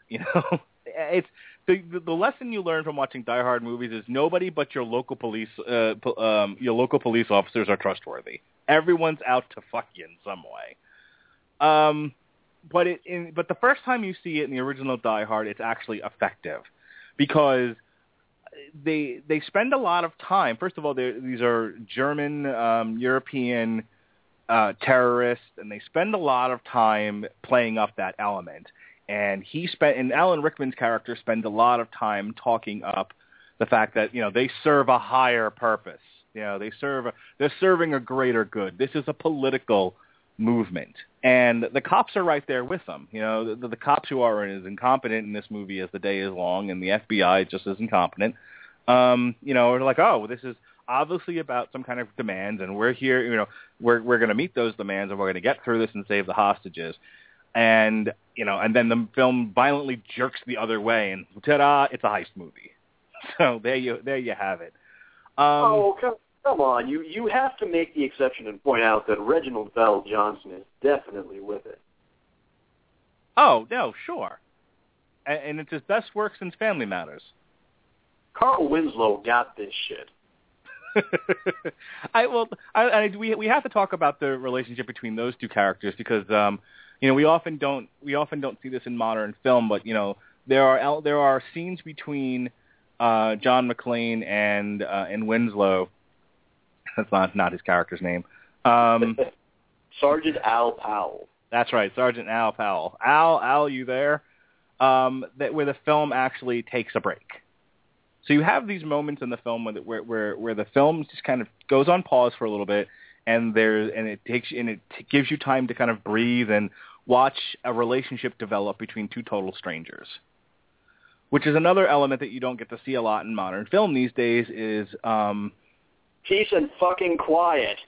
You know, it's the, the the lesson you learn from watching Die Hard movies is nobody but your local police uh, um, your local police officers are trustworthy. Everyone's out to fuck you in some way. Um, but it in, but the first time you see it in the original Die Hard, it's actually effective because they they spend a lot of time. First of all, these are German um, European uh, terrorists, and they spend a lot of time playing up that element and he spent and Alan Rickman's character spends a lot of time talking up the fact that you know they serve a higher purpose. You know, they serve a, they're serving a greater good. This is a political movement, and the cops are right there with them. You know, the, the cops who are as incompetent in this movie as the day is long, and the FBI just as incompetent. Um, you know, are like, oh, this is obviously about some kind of demands, and we're here. You know, we're we're going to meet those demands, and we're going to get through this and save the hostages and you know, and then the film violently jerks the other way, and ta-da! It's a heist movie. So there you there you have it. Um, oh come, come on! You you have to make the exception and point out that Reginald VelJohnson is definitely with it. Oh no, sure, and, and it's his best work since Family Matters. Carl Winslow got this shit. I well, I, I, we we have to talk about the relationship between those two characters because um, you know, we often don't we often don't see this in modern film, but you know, there are there are scenes between uh, John McClane and uh, and Winslow. That's not not his character's name. Um, Sergeant Al Powell. That's right, Sergeant Al Powell. Al, Al, you there? Um, that where the film actually takes a break. So you have these moments in the film where, where where where the film just kind of goes on pause for a little bit, and there and it takes and it gives you time to kind of breathe and watch a relationship develop between two total strangers. Which is another element that you don't get to see a lot in modern film these days is um peace and fucking quiet.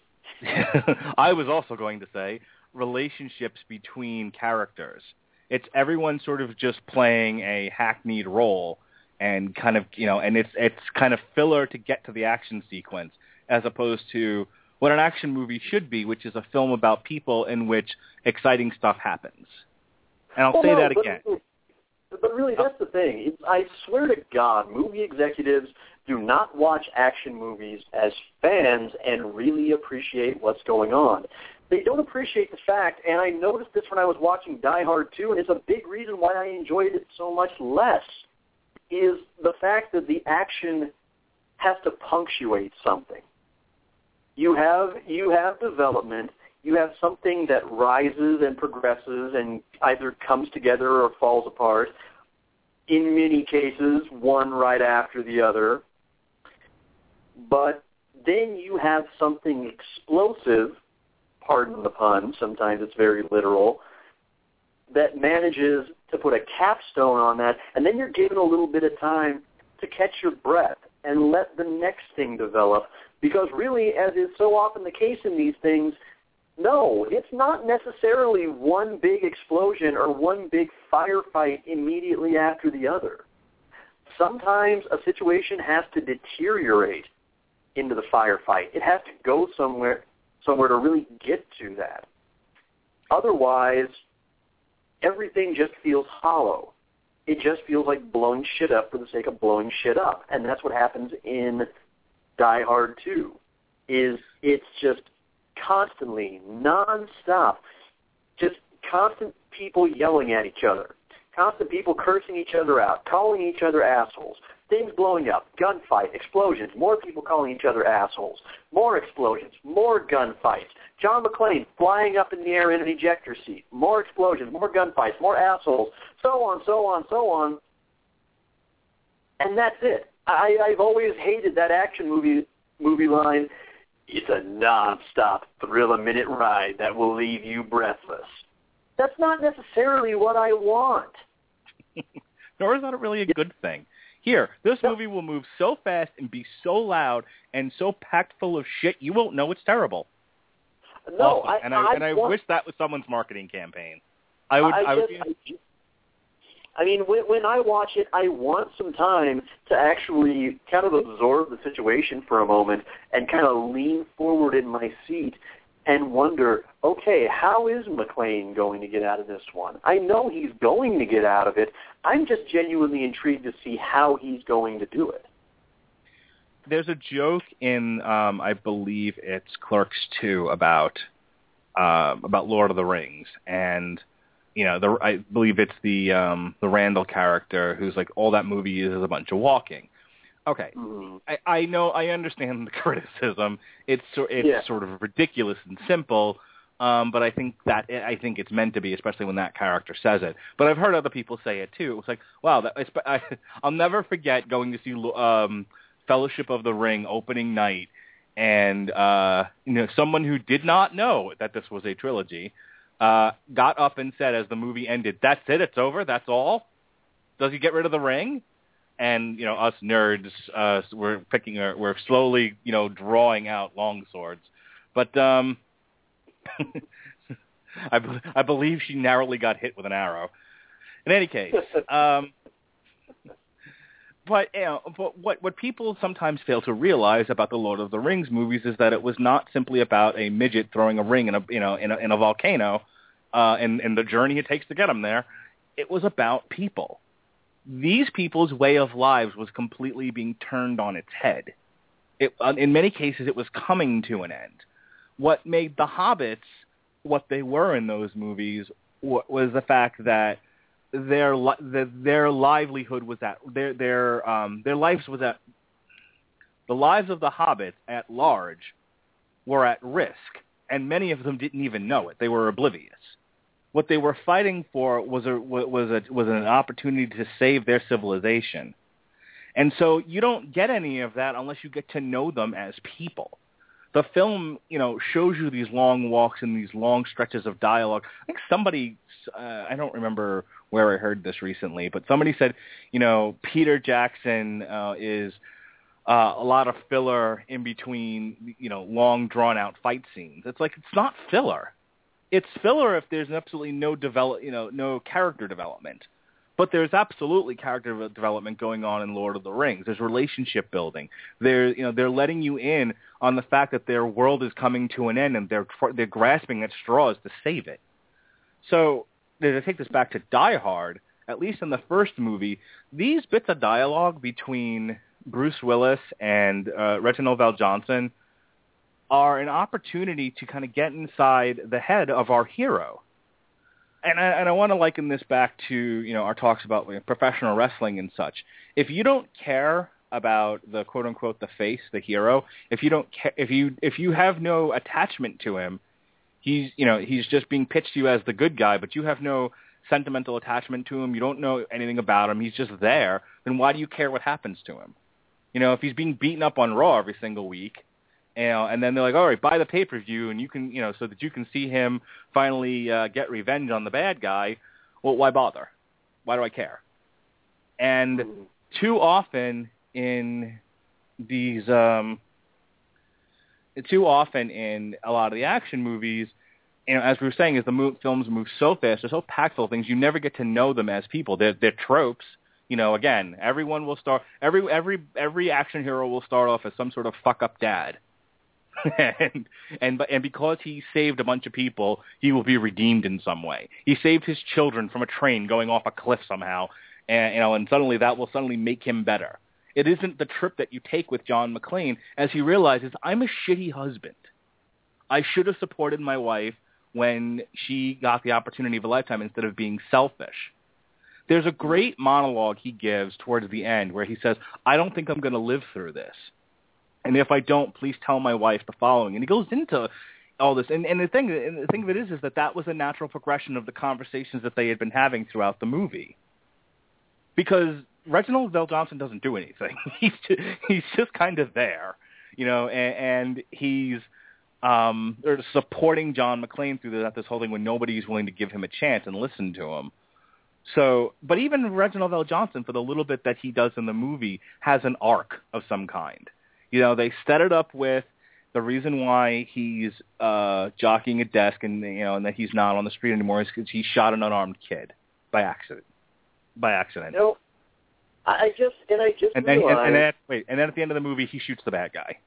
I was also going to say relationships between characters. It's everyone sort of just playing a hackneyed role and kind of, you know, and it's it's kind of filler to get to the action sequence as opposed to what an action movie should be, which is a film about people in which exciting stuff happens. And I'll well, say no, that but, again. But really, that's the thing. I swear to God, movie executives do not watch action movies as fans and really appreciate what's going on. They don't appreciate the fact, and I noticed this when I was watching Die Hard 2, and it's a big reason why I enjoyed it so much less, is the fact that the action has to punctuate something you have you have development. You have something that rises and progresses and either comes together or falls apart. In many cases one right after the other. But then you have something explosive pardon the pun sometimes it's very literal that manages to put a capstone on that and then you're given a little bit of time to catch your breath and let the next thing develop because really, as is so often the case in these things, no, it's not necessarily one big explosion or one big firefight immediately after the other. Sometimes a situation has to deteriorate into the firefight. It has to go somewhere somewhere to really get to that. Otherwise, everything just feels hollow. It just feels like blowing shit up for the sake of blowing shit up. And that's what happens in Die Hard 2 is it's just constantly, nonstop, just constant people yelling at each other, constant people cursing each other out, calling each other assholes, things blowing up, gunfight, explosions, more people calling each other assholes, more explosions, more gunfights, John McClane flying up in the air in an ejector seat, more explosions, more gunfights, more assholes, so on, so on, so on. And that's it. I, I've always hated that action movie movie line. It's a non-stop thrill-a-minute ride that will leave you breathless. That's not necessarily what I want. Nor is that really a good thing. Here, this movie will move so fast and be so loud and so packed full of shit, you won't know it's terrible. No, awesome. I, and I, I and I want, wish that was someone's marketing campaign. I would. I, I would. just, I, I mean, when, when I watch it, I want some time to actually kind of absorb the situation for a moment and kind of lean forward in my seat and wonder, okay, how is McClane going to get out of this one? I know he's going to get out of it. I'm just genuinely intrigued to see how he's going to do it. There's a joke in, um, I believe it's Clerks 2 about uh, about Lord of the Rings, and you know, the I believe it's the um, the Randall character who's like all that movie is is a bunch of walking. Okay, mm-hmm. I, I know I understand the criticism. It's so it's Yeah. sort of ridiculous and simple, um, but I think that I think it's meant to be, especially when that character says it. But I've heard other people say it too. It's like, wow, that, I, I'll never forget going to see um, Fellowship of the Ring opening night, and uh, you know, someone who did not know that this was a trilogy uh, got up and said as the movie ended, "That's it, it's over, that's all." Does he get rid of the ring? And you know, us nerds, uh, we're picking, our, we're slowly, you know, drawing out long swords. But um, I, be- I believe she narrowly got hit with an arrow. In any case, um, but you know, but what what people sometimes fail to realize about the Lord of the Rings movies is that it was not simply about a midget throwing a ring in a you know in a, in a volcano, uh, and and the journey it takes to get them there. It was about people. These people's way of lives was completely being turned on its head. It, in many cases, it was coming to an end. What made the hobbits what they were in those movies wa- was the fact that their li- the, their livelihood was at their their um their lives was at the lives of the hobbits at large were at risk and many of them didn't even know it. They were oblivious. What they were fighting for was a was a was an opportunity to save their civilization. And so you don't get any of that unless you get to know them as people the film, you know, shows you these long walks and these long stretches of dialogue. I think somebody, uh, I don't remember where I heard this recently, but somebody said, you know, Peter Jackson uh, is uh, a lot of filler in between, you know, long drawn out fight scenes. It's like it's not filler. It's filler if there's absolutely no develop, you know, no character development. But there's absolutely character development going on in Lord of the Rings. There's relationship building. They're, you know, they're letting you in on the fact that their world is coming to an end and they're they're grasping at straws to save it. So to take this back to Die Hard, at least in the first movie, these bits of dialogue between Bruce Willis and uh, Reginald VelJohnson are an opportunity to kind of get inside the head of our hero. And I, and I want to liken this back to you know our talks about professional wrestling and such. If you don't care about the quote unquote the face, the hero, if you don't ca- if you if you have no attachment to him, he's you know he's just being pitched to you as the good guy, but you have no sentimental attachment to him. You don't know anything about him. He's just there. Then why do you care what happens to him? You know, if he's being beaten up on Raw every single week, you know, and then they're like, all right, buy the pay per view, and you can, you know, so that you can see him finally uh, get revenge on the bad guy. Well, why bother? Why do I care? And too often in these, um, too often in a lot of the action movies, you know, as we were saying, as the mo- films move so fast, they're so packed full of things, you never get to know them as people. They're, they're tropes. You know, again, everyone will start every every every action hero will start off as some sort of fuck up dad. and and and because he saved a bunch of people, he will be redeemed in some way. He saved his children from a train going off a cliff somehow, and you know, and suddenly that will suddenly make him better. It isn't the trip that you take with John McClane as he realizes I'm a shitty husband. I should have supported my wife when she got the opportunity of a lifetime instead of being selfish. There's a great monologue he gives towards the end where he says, I don't think I'm going to live through this. And if I don't, please tell my wife the following. And he goes into all this. And, and the thing, and the thing of it is, is that that was a natural progression of the conversations that they had been having throughout the movie. Because Reginald VelJohnson doesn't do anything. he's just, he's just kind of there, you know, and, and he's um, they're supporting John McClane through that this whole thing when nobody's willing to give him a chance and listen to him. So, but even Reginald VelJohnson, for the little bit that he does in the movie, has an arc of some kind. You know, they set it up with the reason why he's uh jockeying a desk and you know and that he's not on the street anymore is because he shot an unarmed kid by accident. By accident. No, I just and I just and then realized, and, and then wait and then at the end of the movie he shoots the bad guy.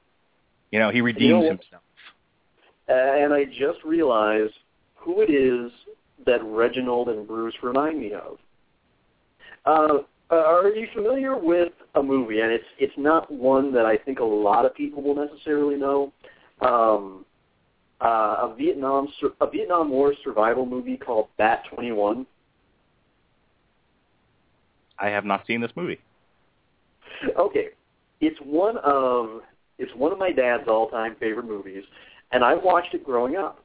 You know, he redeems know himself. and I just realized who it is that Reginald and Bruce remind me of. Uh, are you familiar with a movie? And it's it's not one that I think a lot of people will necessarily know. Um, uh, a Vietnam a Vietnam War survival movie called Bat Twenty One. I have not seen this movie. Okay, it's one of it's one of my dad's all time favorite movies, and I watched it growing up.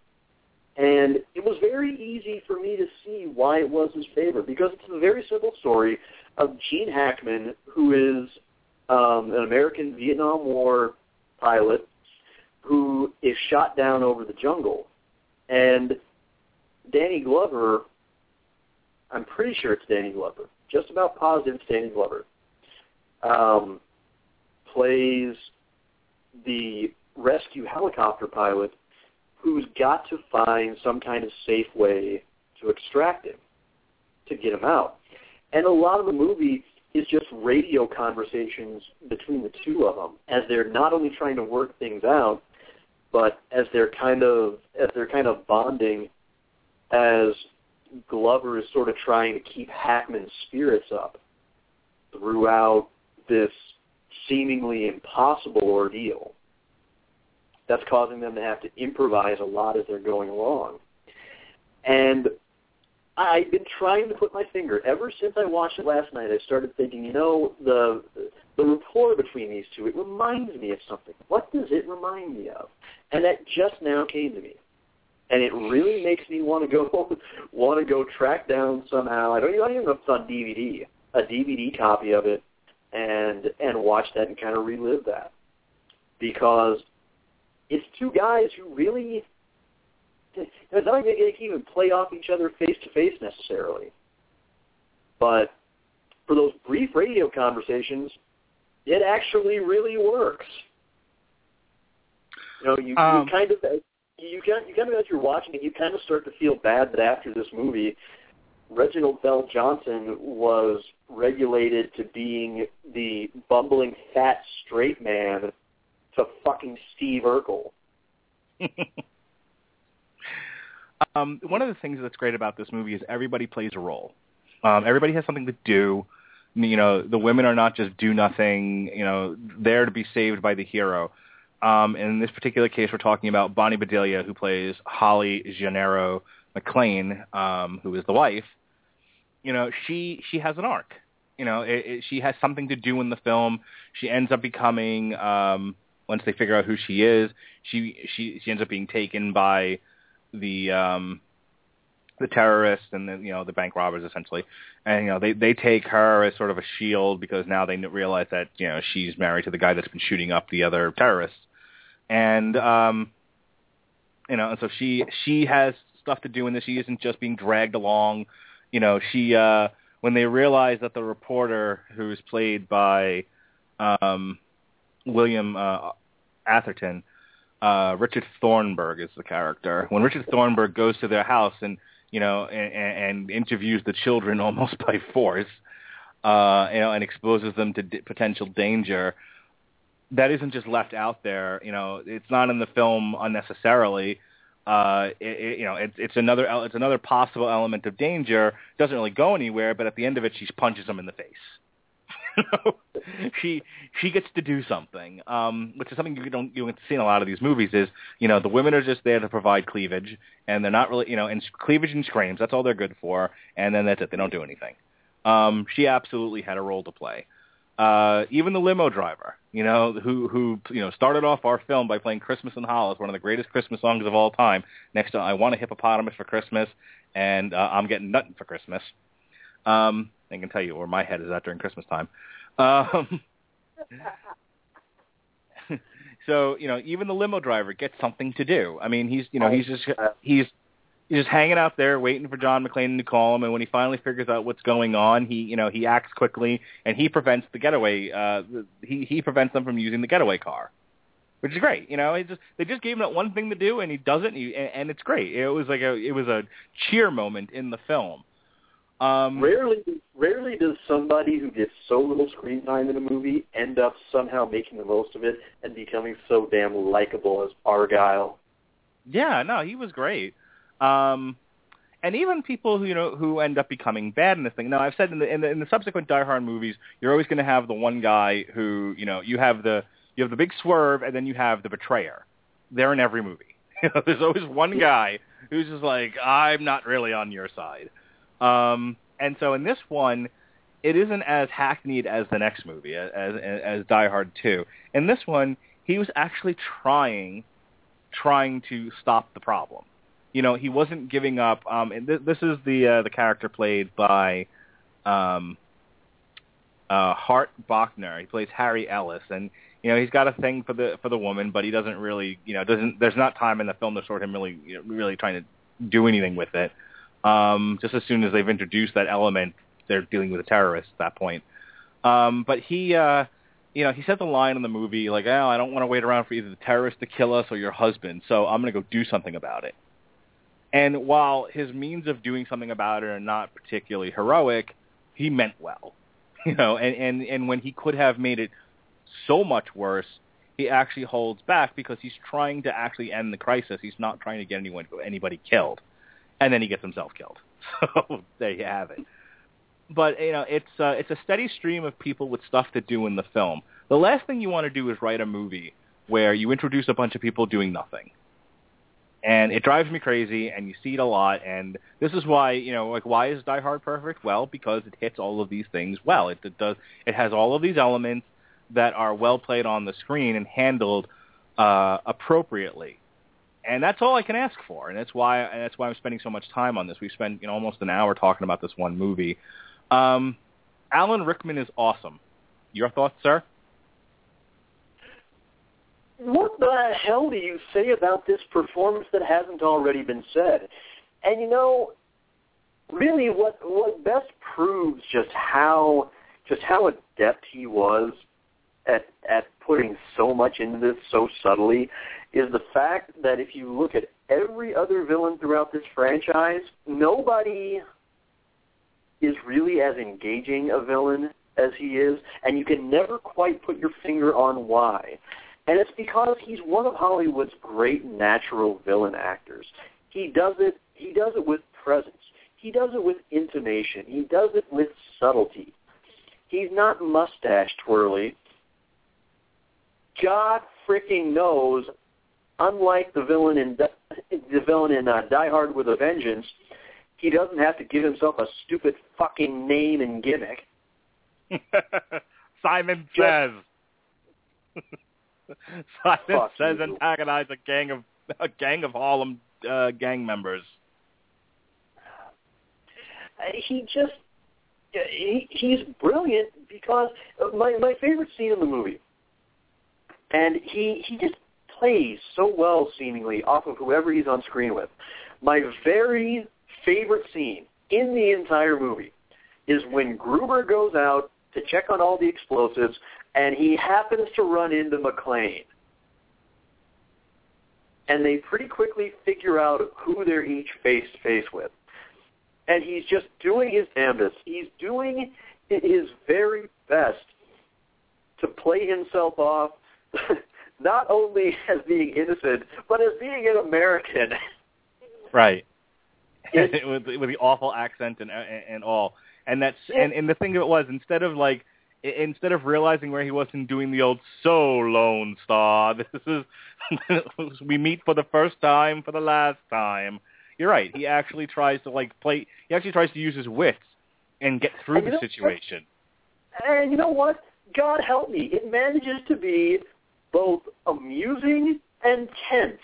And it was very easy for me to see why it was his favorite because it's a very simple story of Gene Hackman, who is um, an American Vietnam War pilot who is shot down over the jungle. And Danny Glover, I'm pretty sure it's Danny Glover, just about positive it's Danny Glover, um, plays the rescue helicopter pilot who's got to find some kind of safe way to extract him, to get him out. And a lot of the movie is just radio conversations between the two of them as they're not only trying to work things out, but as they're kind of as they're kind of bonding as Glover is sort of trying to keep Hackman's spirits up throughout this seemingly impossible ordeal that's causing them to have to improvise a lot as they're going along. And I've been trying to put my finger ever since I watched it last night. I started thinking, you know, the the rapport between these two. It reminds me of something. What does it remind me of? And that just now came to me, and it really makes me want to go want to go track down somehow. I don't even, I don't even know if it's on DVD, a DVD copy of it, and and watch that and kind of relive that because it's two guys who really it's not like they can even play off each other face to face necessarily. But for those brief radio conversations, it actually really works. You know, you, Um, you kind of you kind you kind of as you're watching it, you kind of start to feel bad that after this movie, Reginald VelJohnson was regulated to being the bumbling fat straight man to fucking Steve Urkel. um, one of the things that's great about this movie is everybody plays a role. Um, everybody has something to do. You know, the women are not just do nothing. You know, there to be saved by the hero. Um, in this particular case, we're talking about Bonnie Bedelia, who plays Holly Gennaro McClane, um, who is the wife. You know, she she has an arc. You know, it, it, she has something to do in the film. She ends up becoming um, once they figure out who she is, she she she ends up being taken by the um the terrorists and the you know the bank robbers essentially, and you know they they take her as sort of a shield because now they realize that you know she's married to the guy that's been shooting up the other terrorists, and um you know and so she she has stuff to do in this. She isn't just being dragged along, you know she uh when they realize that the reporter who's played by um William uh, Atherton, uh, Richard Thornburg is the character. When Richard Thornburg goes to their house and you know and, and interviews the children almost by force, uh, you know, and exposes them to d- potential danger, that isn't just left out there. You know, it's not in the film unnecessarily. Uh, it, it, you know, it's it's another it's another possible element of danger. Doesn't really go anywhere, but at the end of it, she punches him in the face. she she gets to do something, um, which is something you don't you don't see in a lot of these movies. Is you know the women are just there to provide cleavage, and they're not really you know and cleavage and screams. That's all they're good for, and then that's it. They don't do anything. Um, she absolutely had a role to play. Uh, even the limo driver, you know, who who you know started off our film by playing "Christmas in Hollis," one of the greatest Christmas songs of all time. Next to "I Want a Hippopotamus for Christmas" and uh, "I'm Getting nothing for Christmas." Um, I can tell you where my head is at during Christmas time. Um, so you know, even the limo driver gets something to do. I mean, he's you know he's just he's he's just hanging out there waiting for John McClane to call him, and when he finally figures out what's going on, he you know he acts quickly and he prevents the getaway. Uh, he he prevents them from using the getaway car, which is great. You know, he just they just gave him that one thing to do, and he does it, and, he, and, and it's great. It was like a it was a cheer moment in the film. Um, rarely, rarely does somebody who gets so little screen time in a movie end up somehow making the most of it and becoming so damn likable as Argyle. Yeah, no, he was great. Um, and even people who you know who end up becoming bad in this thing. Now, I've said in the in the, in the subsequent Die Hard movies, you're always going to have the one guy who you know you have the you have the big swerve, and then you have the betrayer. They're in every movie. There's always one guy who's just like, I'm not really on your side. Um, and so in this one, it isn't as hackneyed as the next movie, as, as, as Die Hard 2. In this one, he was actually trying, trying to stop the problem. You know, he wasn't giving up. Um, and th- this is the uh, the character played by um, uh, Hart Bochner. He plays Harry Ellis, and you know he's got a thing for the for the woman, but he doesn't really, you know, doesn't. There's not time in the film to sort of him really, you know, really trying to do anything with it. Um, just as soon as they've introduced that element, they're dealing with a terrorist at that point. Um, but he, uh, you know, he said the line in the movie like, "Oh, I don't want to wait around for either the terrorist to kill us or your husband, so I'm going to go do something about it." And while his means of doing something about it are not particularly heroic, he meant well, you know. And and and when he could have made it so much worse, he actually holds back because he's trying to actually end the crisis. He's not trying to get anyone anybody killed and then he gets himself killed. So there you have it. But you know, it's uh, it's a steady stream of people with stuff to do in the film. The last thing you want to do is write a movie where you introduce a bunch of people doing nothing. And it drives me crazy, and you see it a lot. And this is why, you know, like why is Die Hard perfect? Well, because it hits all of these things well. It, it does. It has all of these elements that are well played on the screen and handled uh, appropriately and that's all I can ask for, and that's why and that's why I'm spending so much time on this. We spent you know almost an hour talking about this one movie. Um, Alan Rickman is awesome. Your thoughts, sir? What the hell do you say about this performance that hasn't already been said? And you know, really, what what best proves just how just how adept he was at at putting so much into this so subtly is the fact that if you look at every other villain throughout this franchise, nobody is really as engaging a villain as he is, and you can never quite put your finger on why. And it's because he's one of Hollywood's great natural villain actors. He does it he does it with presence. He does it with intonation. He does it with subtlety. He's not mustache twirly. God freaking knows unlike the villain in the villain in uh, Die Hard with a Vengeance, he doesn't have to give himself a stupid fucking name and gimmick. Simon says. Simon says you. antagonize a gang of a gang of Harlem uh, gang members. Uh, he just he, he's brilliant because my my favorite scene in the movie, and he he just plays so well, seemingly, off of whoever he's on screen with. My very favorite scene in the entire movie is when Gruber goes out to check on all the explosives, and he happens to run into McClane. And they pretty quickly figure out who they're each face to face with. And he's just doing his damnedest. He's doing his very best to play himself off not only as being innocent, but as being an American. Right. with with the awful accent and and all. And that's and, and the thing of it was instead of like instead of realizing where he was and doing the old "So Lone Star," this is we meet for the first time for the last time. You're right. He actually tries to like play. He actually tries to use his wits and get through And the know- situation. And you know what? God help me, it manages to be both amusing and tense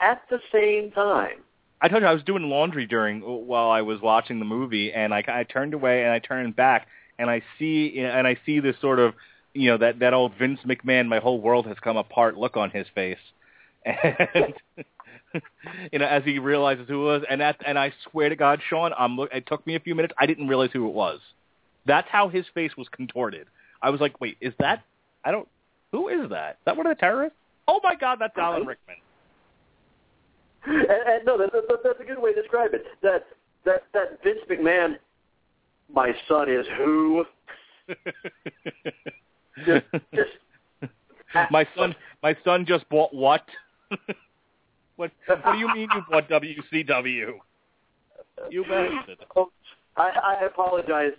at the same time. I told you I was doing laundry during while I was watching the movie, and I, I turned away and I turned back, and I see and I see this sort of you know that that old Vince McMahon, my whole world has come apart look on his face, and you know as he realizes who it was, and that and I swear to God, Sean, I'm look. It took me a few minutes. I didn't realize who it was. That's how his face was contorted. I was like, wait, is that? I don't. Who is that? Is that one of the terrorists? Oh my God, that's Alan Rickman. And, and no, that, that, that's a good way to describe it. That that that Vince McMahon, my son is who? Just, just my son, my son just bought what? what? What do you mean you bought WCW? You bastard. Oh, I, I apologize.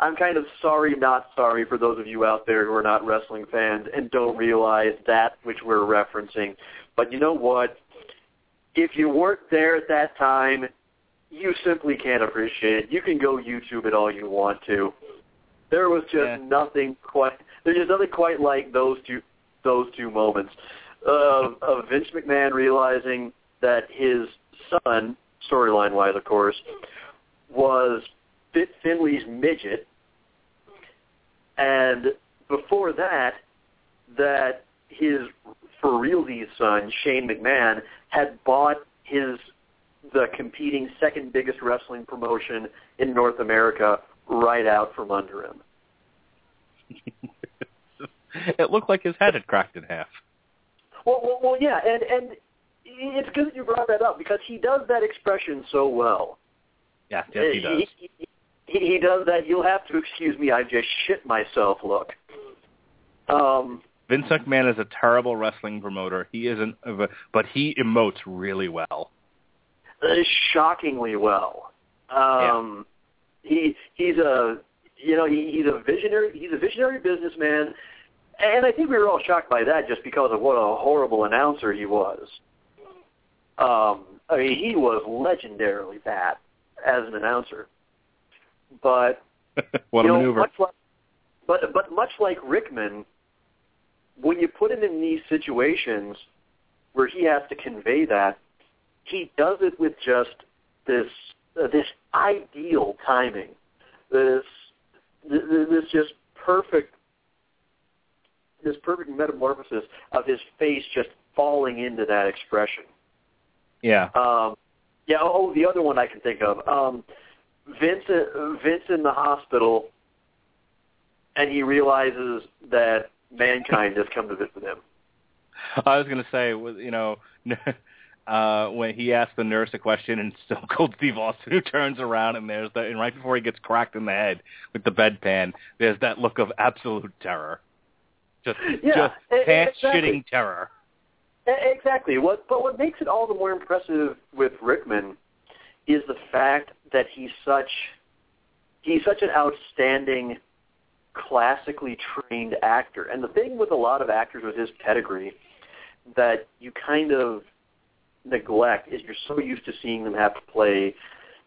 I'm kind of sorry, not sorry for those of you out there who are not wrestling fans and don't realize that which we're referencing. But you know what? If you weren't there at that time, you simply can't appreciate it. You can go YouTube it all you want to. There was just Yeah. nothing quite. There's just nothing quite like those two those two moments of, of Vince McMahon realizing that his son, storyline wise, of course, was Fit Finlay's midget, and before that, that his for realsy's son, Shane McMahon, had bought his the competing second biggest wrestling promotion in North America right out from under him. it looked like his head had cracked in half. Well, well, well yeah, and and it's good that you brought that up because he does that expression so well. Yeah, yes, he does. He, he, he does that. You'll have to excuse me. I just shit myself. Look. Um, Vince McMahon is a terrible wrestling promoter. He isn't, but he emotes really well. shockingly well. Um, He he's a you know he, he's a visionary. He's a visionary businessman, and I think we were all shocked by that just because of what a horrible announcer he was. Um, I mean, he was legendarily bad as an announcer, but what you know, maneuver! Much like, but but much like Rickman, when you put him in these situations where he has to convey that, he does it with just this uh, this ideal timing, this th- th- this just perfect this perfect metamorphosis of his face just falling into that expression. yeah, Um, yeah. Oh, the other one I can think of. Um, Vince, Vince in the hospital, and he realizes that mankind has come to visit him. I was going to say, you know, uh, when he asked the nurse a question, and Stone Cold Steve Austin, who turns around and there's the, and right before he gets cracked in the head with the bedpan, there's that look of absolute terror, just Yeah, just pants exactly. shitting terror. Exactly. What, but what makes it all the more impressive with Rickman is the fact that he's such he's such an outstanding, classically trained actor. And the thing with a lot of actors with his pedigree that you kind of neglect is you're so used to seeing them have to play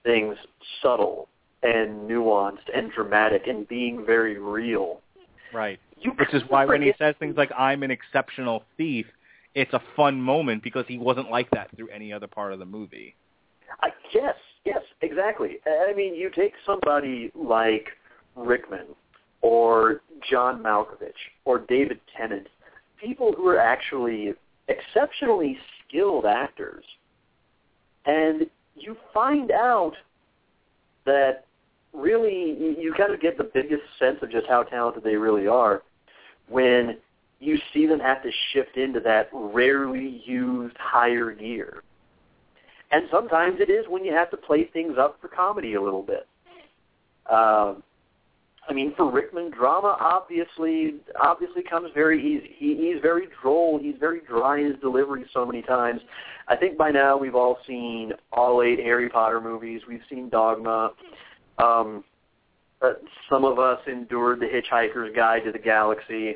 things subtle and nuanced and dramatic and being very real. Right. You Which is why when he says things like "I'm an exceptional thief," it's a fun moment because he wasn't like that through any other part of the movie. I, yes, yes, exactly. I mean, you take somebody like Rickman or John Malkovich or David Tennant, people who are actually exceptionally skilled actors, and you find out that really you- you kind of get the biggest sense of just how talented they really are when you see them have to shift into that rarely used higher gear. And sometimes it is when you have to play things up for comedy a little bit. Um, I mean, for Rickman, drama obviously obviously comes very easy. He, he's very droll. He's very dry in his delivery so many times. I think by now we've all seen all eight Harry Potter movies. We've seen Dogma. Um, uh, some of us endured the Hitchhiker's Guide to the Galaxy,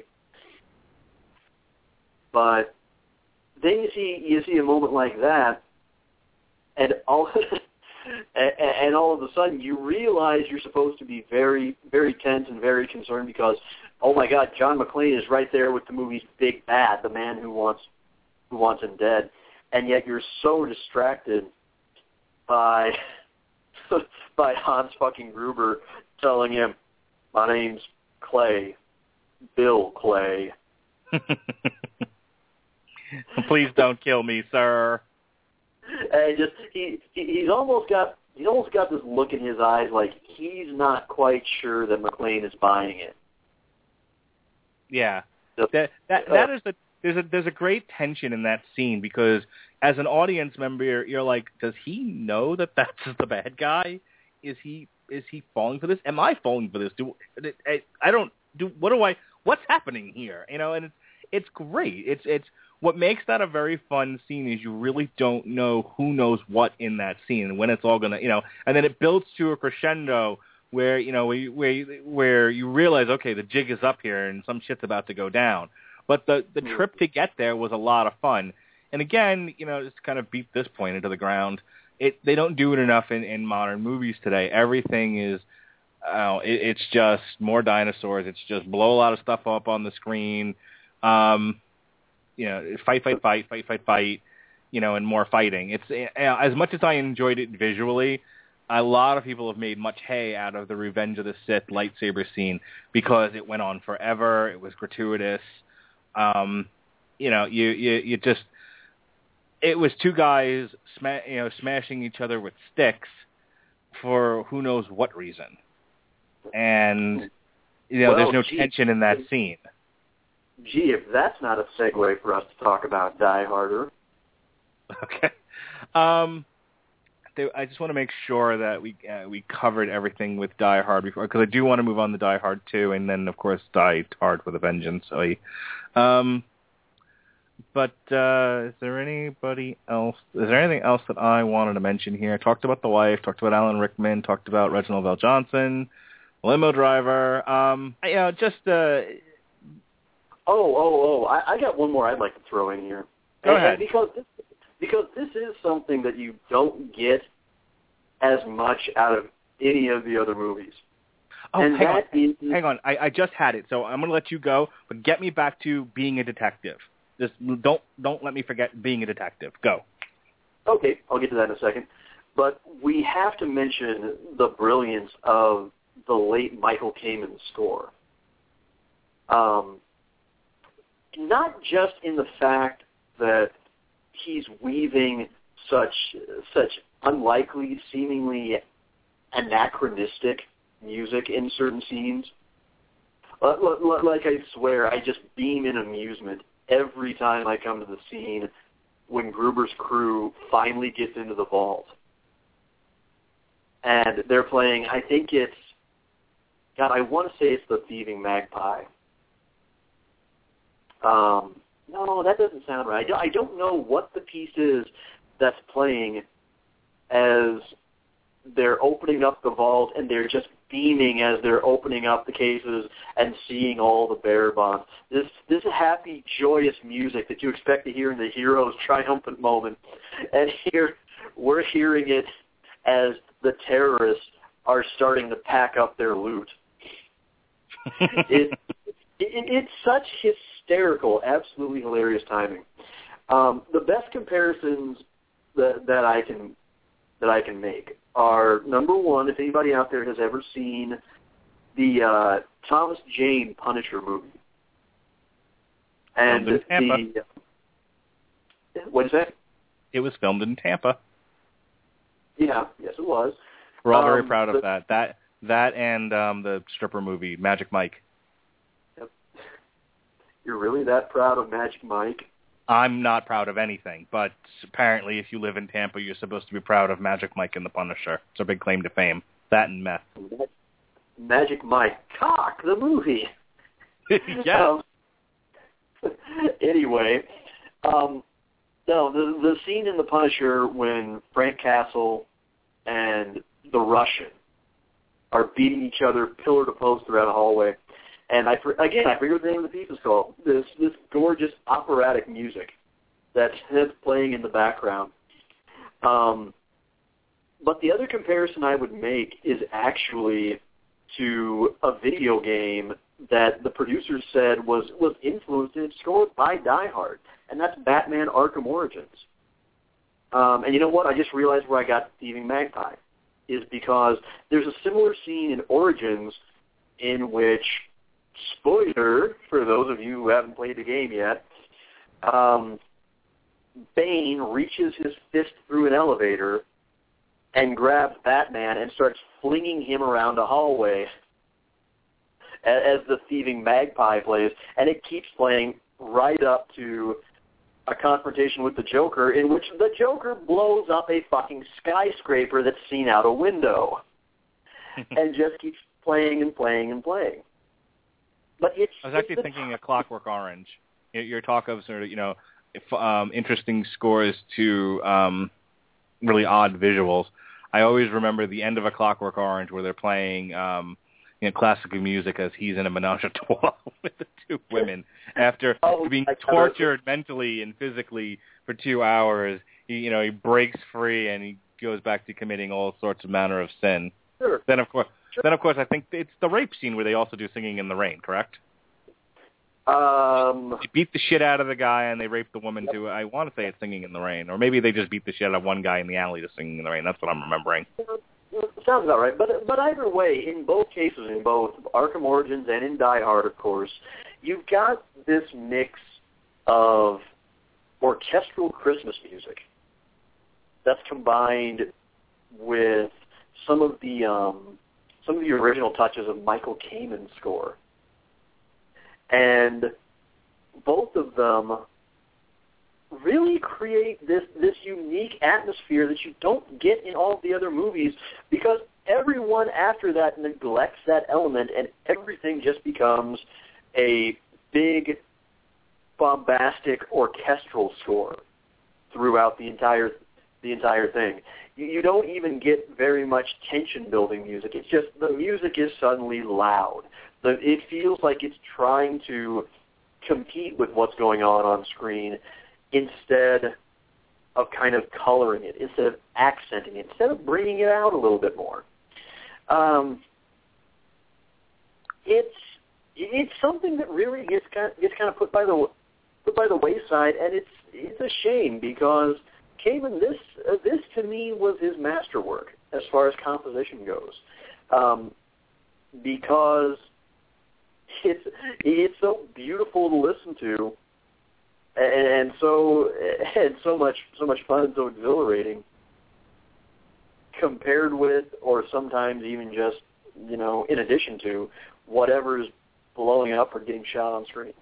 but then you see you see a moment like that, and all and, all of a sudden you realize you're supposed to be very very tense and very concerned because oh my God, John McClane is right there with the movie's big bad, the man who wants who wants him dead, and yet you're so distracted by by Hans fucking Gruber telling him, "My name's Clay, Bill Clay." Please don't kill me, sir. And just he, he he's almost got he's almost got this look in his eyes like he's not quite sure that McClane is buying it. Yeah, that that uh, that is the there's a there's a great tension in that scene because as an audience member you're, you're like, does he know that that's the bad guy? Is he is he falling for this? Am I falling for this? Do I, I don't do what do I what's happening here? You know, and it's it's great. It's it's what makes that a very fun scene is you really don't know who knows what in that scene and when it's all gonna you know, and then it builds to a crescendo where you know where you, where you, where you realize okay the jig is up here and some shit's about to go down. But the the Mm. trip to get there was a lot of fun. And again, you know, just to kind of beat this point into the ground. It they don't do it enough in in modern movies today. Everything is uh, it, it's just more dinosaurs. It's just blow a lot of stuff up on the screen. Um, you know, fight, fight, fight, fight, fight, fight. You know, and more fighting. It's uh, as much as I enjoyed it visually. A lot of people have made much hay out of the Revenge of the Sith lightsaber scene because it went on forever. It was gratuitous. Um, you know, you you you just it was two guys sma- you know smashing each other with sticks for who knows what reason. And you know, Well, there's no gee. tension in that scene. Gee, if that's not a segue for us to talk about Die Harder. Okay. Um, I just want to make sure that we uh, we covered everything with Die Hard before, because I do want to move on to Die Hard 2, and then of course Die Hard with a Vengeance. So, um, but uh, is there anybody else? Is there anything else that I wanted to mention here? I talked about the wife, talked about Alan Rickman, talked about Reginald VelJohnson, limo driver. Um, you know, just uh, Oh, oh, oh! I, I got one more I'd like to throw in here. Go And- ahead. and because this, because this is something that you don't get as much out of any of the other movies. oh, and hang on. is Hang on, I, I just had it, so I'm going to let you go, but get me back to being a detective. Just don't don't let me forget being a detective. Go. Okay, I'll get to that in a second. But we have to mention the brilliance of the late Michael Kamen score. Um, not just in the fact that he's weaving such such unlikely, seemingly anachronistic music in certain scenes. Uh, li- li- like I swear, I just beam in amusement every time I come to the scene when Gruber's crew finally gets into the vault. And they're playing, I think it's, God, I want to say it's the Thieving Magpie. Um, no, that doesn't sound right. I don't, I don't know what the piece is that's playing as they're opening up the vault and they're just beaming as they're opening up the cases and seeing all the bearer bonds. This this happy, joyous music that you expect to hear in the hero's triumphant moment, and here we're hearing it as the terrorists are starting to pack up their loot. It, it, it's such hysterical, absolutely hilarious timing. Um, the best comparisons that, that I can that I can make are number one. If anybody out there has ever seen the uh, Thomas Jane Punisher movie, and Filmed in Tampa. the what is that? It was filmed in Tampa. Yeah, yes, it was. We're all very Um, proud of but- that. That that and um, the stripper movie Magic Mike. You're really that proud of Magic Mike? I'm not proud of anything, but apparently, if you live in Tampa, you're supposed to be proud of Magic Mike and the Punisher. It's a big claim to fame. That and meth. Magic Mike, cock the movie. yeah. Um, anyway, um, no, the the scene in The Punisher when Frank Castle and the Russian are beating each other pillar to post throughout a hallway. And I again, I forget what the name of the piece is called. This this gorgeous operatic music that's, playing in the background. Um, but the other comparison I would make is actually to a video game that the producers said was was influenced and scored by Die Hard, and that's Batman: Arkham Origins. Um, and you know what? I just realized where I got Thieving Magpie is because there's a similar scene in Origins in which, spoiler for those of you who haven't played the game yet, um, Bane reaches his fist through an elevator and grabs Batman and starts flinging him around a hallway as the thieving magpie plays, and it keeps playing right up to a confrontation with the Joker in which the Joker blows up a fucking skyscraper that's seen out a window and just keeps playing and playing and playing. But it's I was actually it's thinking of Clockwork Orange. Your talk of sort of, you know, if, um, interesting scores to um, really odd visuals. I always remember the end of A Clockwork Orange where they're playing um, you know, classical music as he's in a menage a trois with the two women after Oh, being tortured mentally and physically for two hours. He, you know, he breaks free and he goes back to committing all sorts of manner of sin. Sure. Then of course, Sure. then of course, I think it's the rape scene where they also do singing in the rain. Correct? Um, They beat the shit out of the guy and they rape the woman too. I want to say it's singing in the rain, or maybe they just beat the shit out of one guy in the alley to singing in the rain. That's what I'm remembering. sounds about right. But but either way, in both cases, in both Arkham Origins and in Die Hard, of course, you've got this mix of orchestral Christmas music that's combined with some of the um, some of the original touches of Michael Kamen's score, and both of them really create this this unique atmosphere that you don't get in all of the other movies because everyone after that neglects that element and everything just becomes a big bombastic orchestral score throughout the entire the entire thing. You, you don't even get very much tension building music. It's just the music is suddenly loud. The, it feels like it's trying to compete with what's going on on screen instead of kind of coloring it, instead of accenting it, instead of bringing it out a little bit more. Um, it's it's something that really gets kind of, gets kind of put by the put by the wayside, and it's it's a shame because Kamen, this uh, this to me was his masterwork as far as composition goes, um, because it's it's so beautiful to listen to, and, so and so much so much fun and so exhilarating compared with, or sometimes even just you know in addition to whatever's blowing up or getting shot on screen.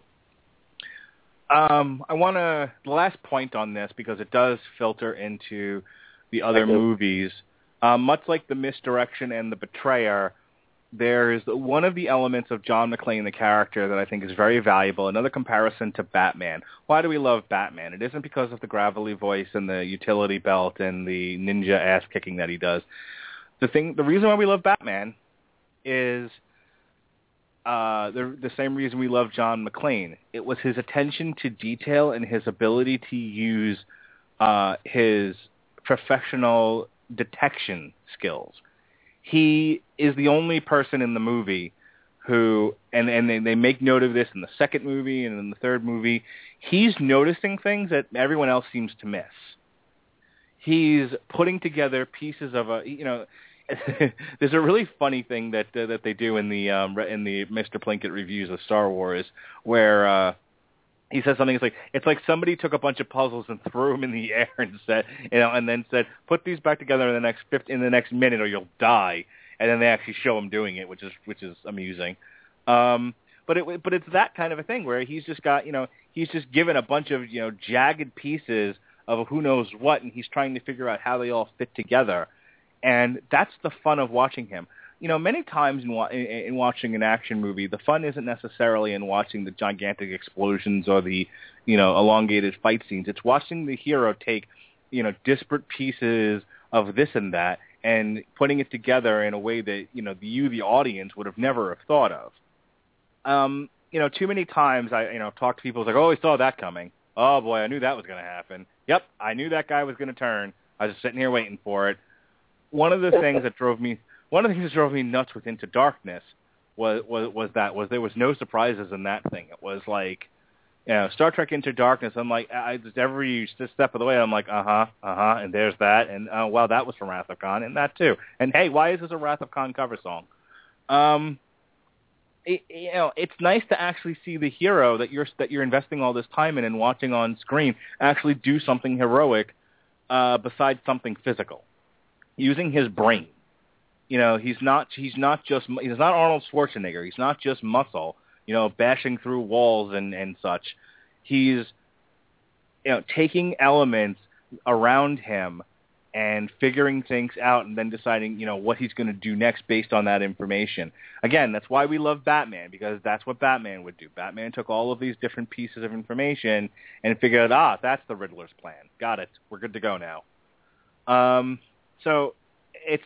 Um, I want to the last point on this because it does filter into the other movies. Um, much like the misdirection and the betrayer, there's one of the elements of John McClane, the character, that I think is very valuable. Another comparison to Batman. Why do we love Batman? It isn't because of the gravelly voice and the utility belt and the ninja ass kicking that he does. The thing, the reason why we love Batman is uh, the the same reason we love John McClane. It was his attention to detail and his ability to use uh, his professional detection skills. He is the only person in the movie who, and and they, they make note of this in the second movie and in the third movie. He's noticing things that everyone else seems to miss. He's putting together pieces of a, you know, there's a really funny thing that uh, that they do in the um, in the Mr. Plinkett reviews of Star Wars, where uh, he says something. It's like it's like somebody took a bunch of puzzles and threw them in the air and said, you know, and then said, put these back together in the next 50, in the next minute or you'll die. And then they actually show him doing it, which is which is amusing. Um, but it but it's that kind of a thing where he's just got you know he's just given a bunch of you know jagged pieces of who knows what, and he's trying to figure out how they all fit together and that's the fun of watching him. You know, many times in, wa- in, in watching an action movie, the fun isn't necessarily in watching the gigantic explosions or the, you know, elongated fight scenes. It's watching the hero take, you know, disparate pieces of this and that and putting it together in a way that you know you, the audience, would have never have thought of. Um, you know, too many times I you know talk to people it's like, oh, I saw that coming. Oh boy, I knew that was going to happen. Yep, I knew that guy was going to turn. I was just sitting here waiting for it. One of the things that drove me one of the things that drove me nuts with Into Darkness was was was that was there was no surprises in that thing. It was like you know, Star Trek Into Darkness. I'm like, I just every step of the way, I'm like, uh huh, uh huh, and there's that, and uh, wow, that was from Wrath of Khan, and that too. And hey, why is this a Wrath of Khan cover song? Um, it, you know, it's nice to actually see the hero that you're that you're investing all this time in and watching on screen actually do something heroic, uh, besides something physical, using his brain. You know, he's not he's not just he's not Arnold Schwarzenegger. He's not just muscle you know, bashing through walls and and such. He's you know taking elements around him and figuring things out and then deciding, you know, what he's going to do next based on that information. Again, that's why we love Batman because that's what Batman would do. Batman took all of these different pieces of information and figured, ah, that's the Riddler's plan. Got it. We're good to go now. Um, so it's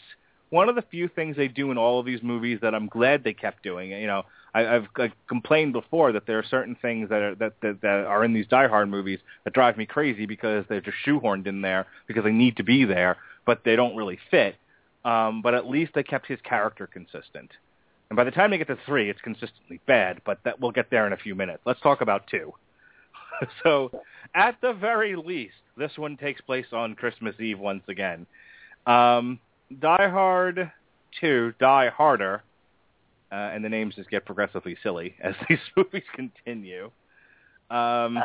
one of the few things they do in all of these movies that I'm glad they kept doing. You know, I, I've, I've complained before that there are certain things that are that, that that are in these Die Hard movies that drive me crazy because they're just shoehorned in there because they need to be there, but they don't really fit. Um, but at least they kept his character consistent. And by the time they get to three, it's consistently bad. But that we'll get there in a few minutes. Let's talk about two. so, at the very least, this one takes place on Christmas Eve once again. Um, Die Hard 2, Die Harder, uh, and the names just get progressively silly as these movies continue. Um,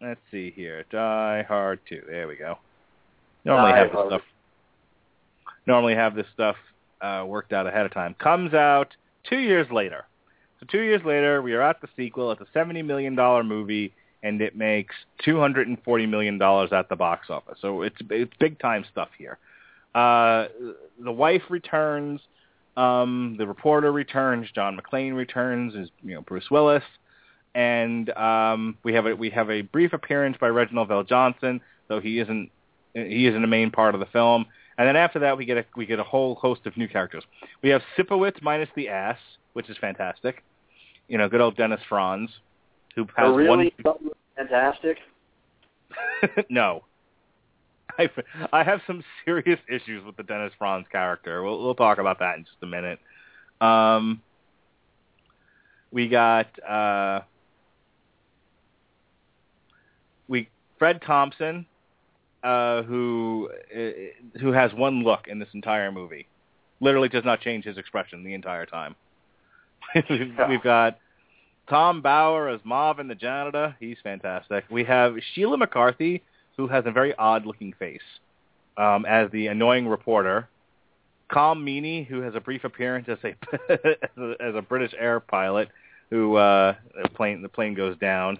let's see here. Die Hard 2. There we go. Normally Die have this stuff. Normally have this stuff uh, worked out ahead of time. Comes out two years later. So two years later, we are at the sequel. It's a seventy million dollar movie, and it makes two hundred and forty million dollars at the box office. So it's it's big time stuff here. Uh, the wife returns. Um, the reporter returns. John McClane returns as you know Bruce Willis, and um, we have a we have a brief appearance by Reginald VelJohnson, though he isn't he isn't a main part of the film. And then after that, we get a we get a whole host of new characters. We have Sipowicz minus the ass, which is fantastic. You know, good old Dennis Franz, who has oh, really? one. Fantastic. no, I, I have some serious issues with the Dennis Franz character. We'll, we'll talk about that in just a minute. Um, we got uh, we Fred Thompson, uh, who uh, who has one look in this entire movie. Literally does not change his expression the entire time. We've got Tom Bower as Marvin the janitor. He's fantastic. We have Sheila McCarthy who has a very odd-looking face, um, as the annoying reporter. Colm Meaney, who has a brief appearance as a as a, as a British air pilot, who uh, the plane the plane goes down.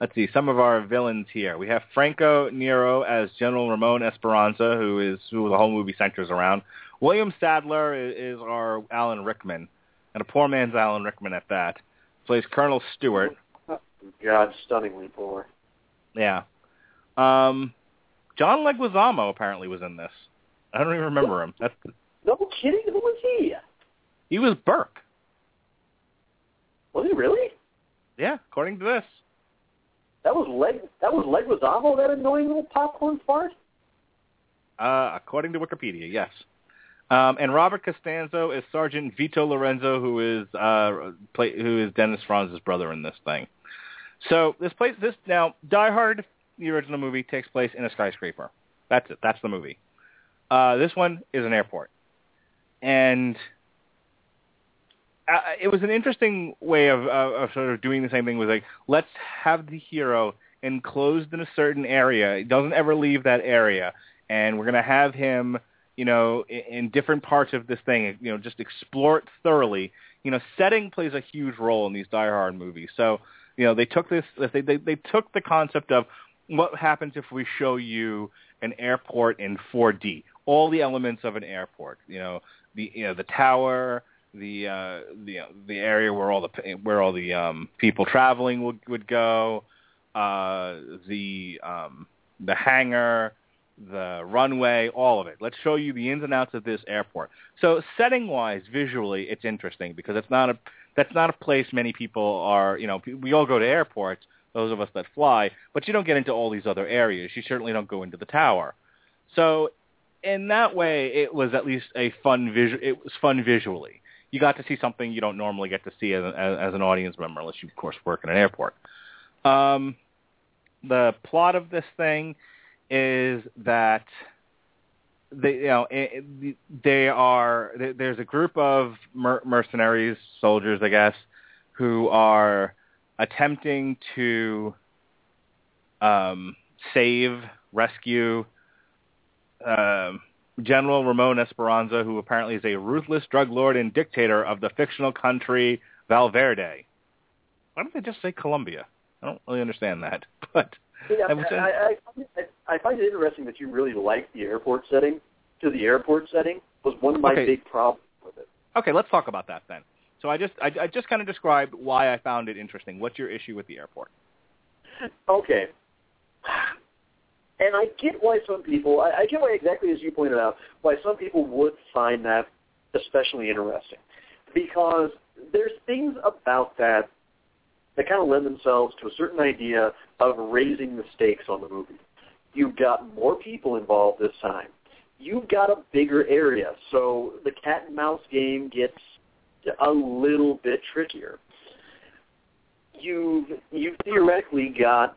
Let's see some of our villains here. We have Franco Nero as General Ramon Esperanza, who is who the whole movie centers around. William Sadler is, is our Alan Rickman, and a poor man's Alan Rickman at that. Plays Colonel Stuart. God, stunningly poor. Yeah. Um, John Leguizamo apparently was in this. I don't even remember him. That's no kidding. Who was he? He was Burke. Was he really? Yeah, according to this. That was leg. That was Leguizamo. That annoying little popcorn fart. Uh, according to Wikipedia, yes. Um, and Robert Costanzo is Sergeant Vito Lorenzo, who is uh, play, who is Dennis Franz's brother in this thing. So this place, this now Die Hard the original movie takes place in a skyscraper. That's it. That's the movie. Uh, this one is an airport, and uh, it was an interesting way of, of sort of doing the same thing. Was like, let's have the hero enclosed in a certain area. He doesn't ever leave that area, and we're to have him, you know, in, in different parts of this thing. You know, just explore it thoroughly. You know, setting plays a huge role in these Die Hard movies. So, you know, they took this. They they, they took the concept of what happens if we show you an airport in 4D? All the elements of an airport, you know, the you know the tower, the uh, the the area where all the where all the um, people traveling would would go, uh, the um, the hangar, the runway, all of it. Let's show you the ins and outs of this airport. So setting wise, visually, it's interesting because it's not a that's not a place many people are. You know, we all go to airports, those of us that fly, but you don't get into all these other areas. You certainly don't go into the tower. So in that way, it was at least a fun visual. It was fun visually. You got to see something you don't normally get to see as, as, as an audience member, unless you, of course, work in an airport. Um, the plot of this thing is that they, you know, they are. There's a group of mer- mercenaries, soldiers, I guess, who are attempting to um, save, rescue uh, General Ramon Esperanza, who apparently is a ruthless drug lord and dictator of the fictional country Valverde. Why don't they just say Colombia? I don't really understand that, but yeah, I, I, I, I find it interesting that you really like the airport setting. To the airport setting was one of my okay. big problems with it. Okay, let's talk about that then. So I just I, I just kind of described why I found it interesting. What's your issue with the airport? Okay. And I get why some people, I, I get why exactly as you pointed out, why some people would find that especially interesting. Because there's things about that that kind of lend themselves to a certain idea of raising the stakes on the movie. You've got more people involved this time. You've got a bigger area, so the cat and mouse game gets a little bit trickier. You've you've theoretically got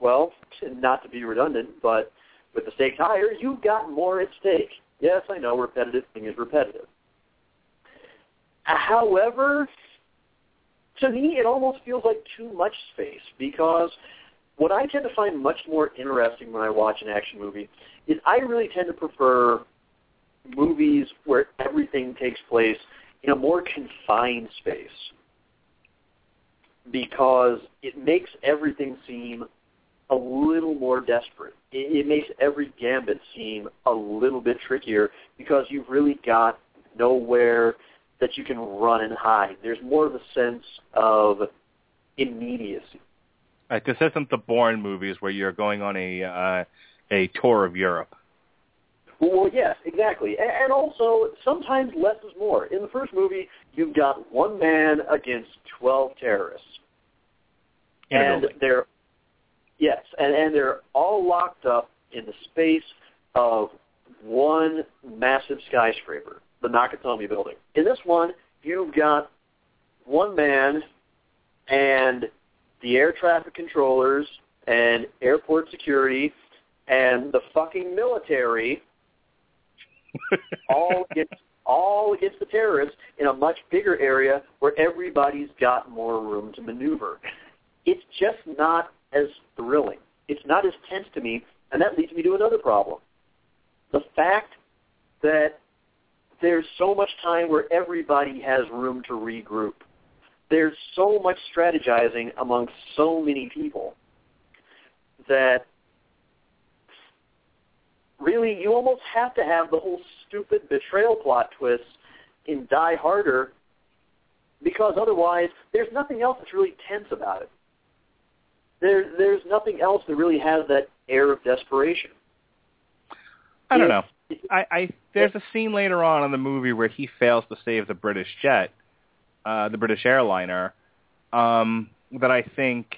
well, not to be redundant, but with the stakes higher, you've got more at stake. Yes, I know repetitive thing is repetitive. However, to me, it almost feels like too much space because what I tend to find much more interesting when I watch an action movie is I really tend to prefer movies where everything takes place in a more confined space because it makes everything seem a little more desperate. It, it makes every gambit seem a little bit trickier because you've really got nowhere that you can run and hide. There's more of a sense of immediacy. Right, this isn't the Bourne movies where you're going on a uh, a tour of Europe. Well, yes, exactly. And also, sometimes less is more. In the first movie, you've got one man against 12 terrorists. and they're Yes, and, and they're all locked up in the space of one massive skyscraper, the Nakatomi building. In this one, you've got one man and the air traffic controllers and airport security and the fucking military all against all against the terrorists in a much bigger area where everybody's got more room to maneuver. It's just not as thrilling. It's not as tense to me, and that leads me to another problem. The fact that there's so much time where everybody has room to regroup. There's so much strategizing among so many people that really you almost have to have the whole stupid betrayal plot twist in Die Harder because otherwise there's nothing else that's really tense about it there there's nothing else that really has that air of desperation. I don't know. I, I there's a scene later on in the movie where he fails to save the British jet, uh, the British airliner, um, that I think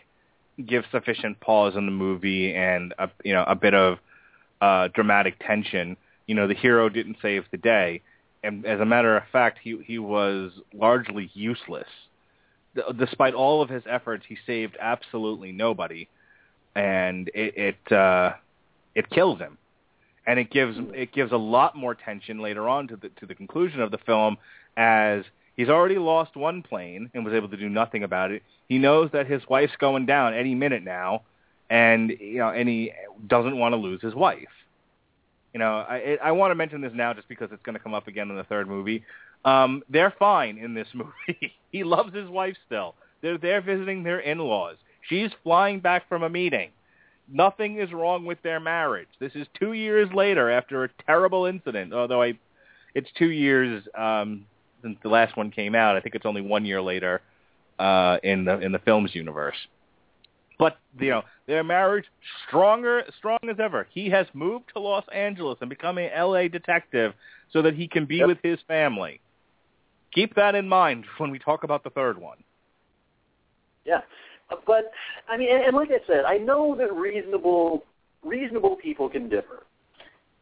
gives sufficient pause in the movie and a, you know a bit of uh, dramatic tension. You know, the hero didn't save the day, and as a matter of fact, he he was largely useless. Despite all of his efforts, he saved absolutely nobody, and it it, uh, it kills him, and it gives it gives a lot more tension later on to the to the conclusion of the film as he's already lost one plane and was able to do nothing about it. He knows that his wife's going down any minute now, and you know, and he doesn't want to lose his wife. You know, I I want to mention this now just because it's going to come up again in the third movie. Um, they're fine in this movie. he loves his wife still. They're there visiting their in-laws. She's flying back from a meeting. Nothing is wrong with their marriage. This is two years later after a terrible incident. Although I, it's two years um, since the last one came out. I think it's only one year later uh, in the in the film's universe. But you know, their marriage stronger, strong as ever. He has moved to Los Angeles and become a L.A. detective so that he can be Yep. with his family. Keep that in mind when we talk about the third one. Yeah, but I mean, and, and like I said, I know that reasonable reasonable people can differ.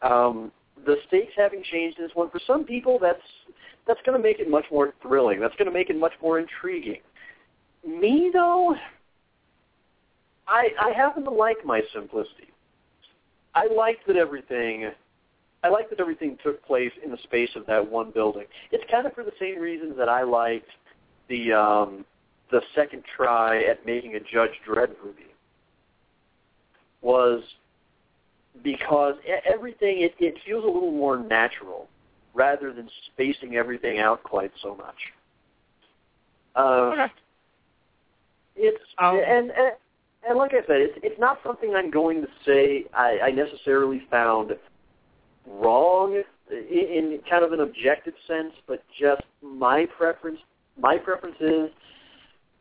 Um, the stakes having changed in this one, for some people, that's that's going to make it much more thrilling. That's going to make it much more intriguing. Me though, I I happen to like my simplicity. I like that everything. I like that everything took place in the space of that one building. It's kind of for the same reasons that I liked the um, the second try at making a Judge Dredd movie was because everything it, it feels a little more natural rather than spacing everything out quite so much. Uh, Okay. It's Um, and, and and like I said, it's it's not something I'm going to say I, I necessarily found wrong in, in kind of an objective sense, but just my preference. My preference is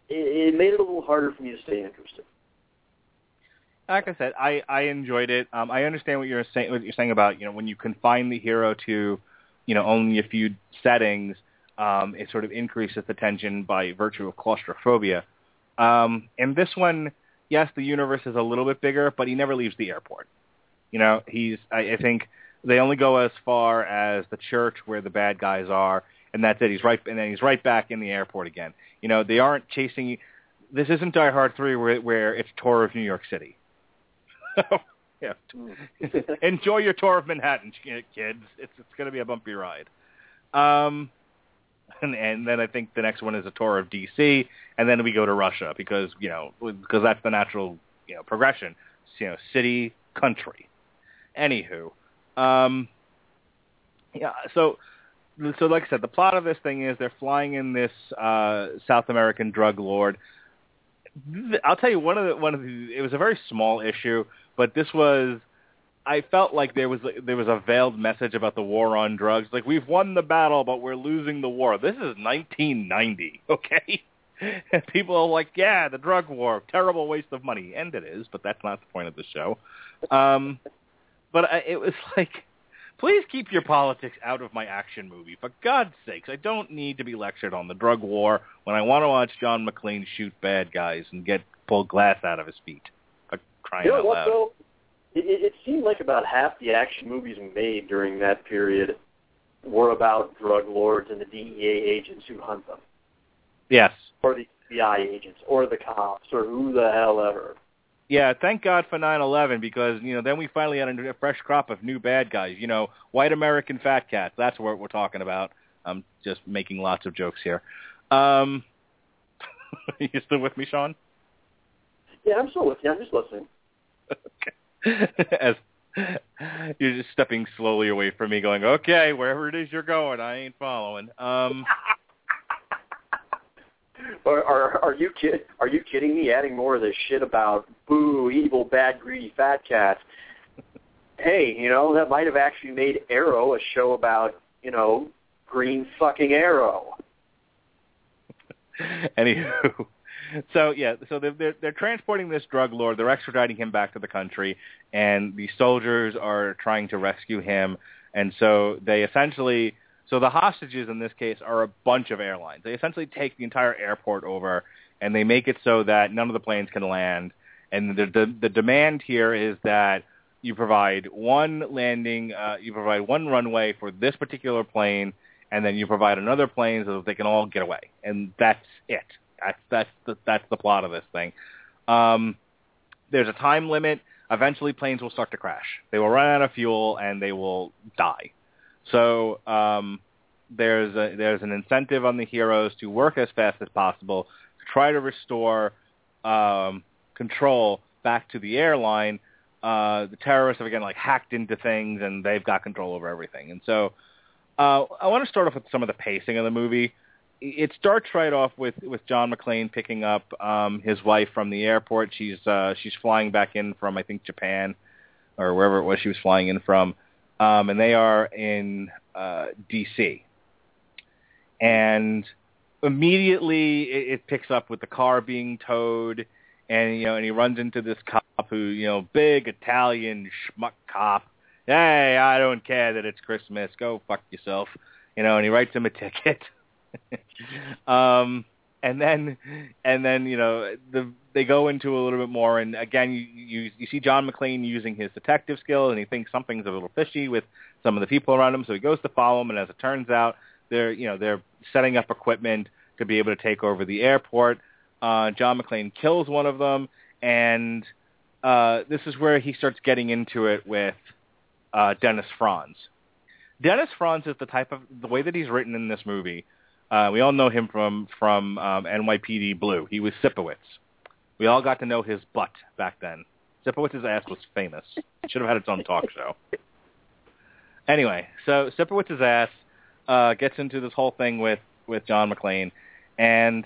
it, it made it a little harder for me to stay interested. like I said, I I enjoyed it. Um, I understand what you're saying. What you're saying about you know when you confine the hero to, you know, only a few settings, um, it sort of increases the tension by virtue of claustrophobia. Um, and this one, yes, the universe is a little bit bigger, but he never leaves the airport. You know, he's I, I think they only go as far as the church where the bad guys are, and that's it. He's right, and then he's right back in the airport again. You know, they aren't chasing. you. This isn't Die Hard three where where it's tour of New York City. yeah. Enjoy your tour of Manhattan, kids. It's it's going to be a bumpy ride. Um, and, and then I think the next one is a tour of D.C. and then we go to Russia because you know because that's the natural you know progression. You know, city, country. Anywho, um, yeah. So so like I said, the plot of this thing is they're flying in this uh, South American drug lord. I'll tell you one of the one of the it was a very small issue, but this was I felt like there was there was a veiled message about the war on drugs. Like we've won the battle, but we're losing the war. This is 1990, okay? And people are like, yeah, the drug war, terrible waste of money, and it is, but that's not the point of the show. Um, but I, it was like, please keep your politics out of my action movie, for God's sakes. I don't need to be lectured on the drug war when I want to watch John McClane shoot bad guys and get pull glass out of his feet. For crying You know out what loud. though? It, it it seemed like about half the action movies made during that period were about drug lords and the DEA agents who hunt them, Yes. or the FBI agents, or the cops, or who the hell ever. Yeah, thank God for 9/11 because you know then we finally had a a fresh crop of new bad guys. You know, white American fat cats. That's what we're talking about. I'm just making lots of jokes here. Um, you still with me, Sean? Yeah, I'm still with you. I'm just listening. okay. As you're just stepping slowly away from me, going, "Okay, wherever it is you're going, I ain't following." Um, Are, are, are you kid? Are you kidding me? Adding more of this shit about boo, evil, bad, greedy, fat cats. Hey, you know that might have actually made Arrow a show about you know green fucking Arrow. Anywho, so yeah, so they're, they're they're transporting this drug lord. They're extraditing him back to the country, and the soldiers are trying to rescue him. And so they essentially, so the hostages in this case are a bunch of airlines. They essentially take the entire airport over, and they make it so that none of the planes can land. And the the, the demand here is that you provide one landing, uh, you provide one runway for this particular plane, and then you provide another plane so that they can all get away, and that's it. That's that's the that's the plot of this thing. Um, there's a time limit. Eventually, planes will start to crash. They will run out of fuel and they will die. So um, there's a, there's an incentive on the heroes to work as fast as possible to try to restore um, control back to the airline. Uh, the terrorists have again like hacked into things and they've got control over everything. And so uh, I want to start off with some of the pacing of the movie. It starts right off with with John McClane picking up um, his wife from the airport. She's uh, she's flying back in from I think Japan or wherever it was she was flying in from, um, and they are in uh, D.C. And immediately it, it picks up with the car being towed, and you know, and he runs into this cop who, you know, big Italian schmuck cop. Hey, I don't care that it's Christmas. Go fuck yourself. You know, and he writes him a ticket. um, and then, and then, you know, the they go into a little bit more, and again, you you, you see John McClane using his detective skill, and he thinks something's a little fishy with some of the people around him, so he goes to follow them, and as it turns out, they're you know they're setting up equipment to be able to take over the airport. Uh, John McClane kills one of them, and uh, this is where he starts getting into it with uh, Dennis Franz. Dennis Franz is the type of the way that he's written in this movie. Uh, we all know him from from um, NYPD Blue. He was Sipowicz. We all got to know his butt back then. Sipowicz's ass was famous. Should have had its own talk show. Anyway, so Sipowicz's ass uh, gets into this whole thing with with John McClane, and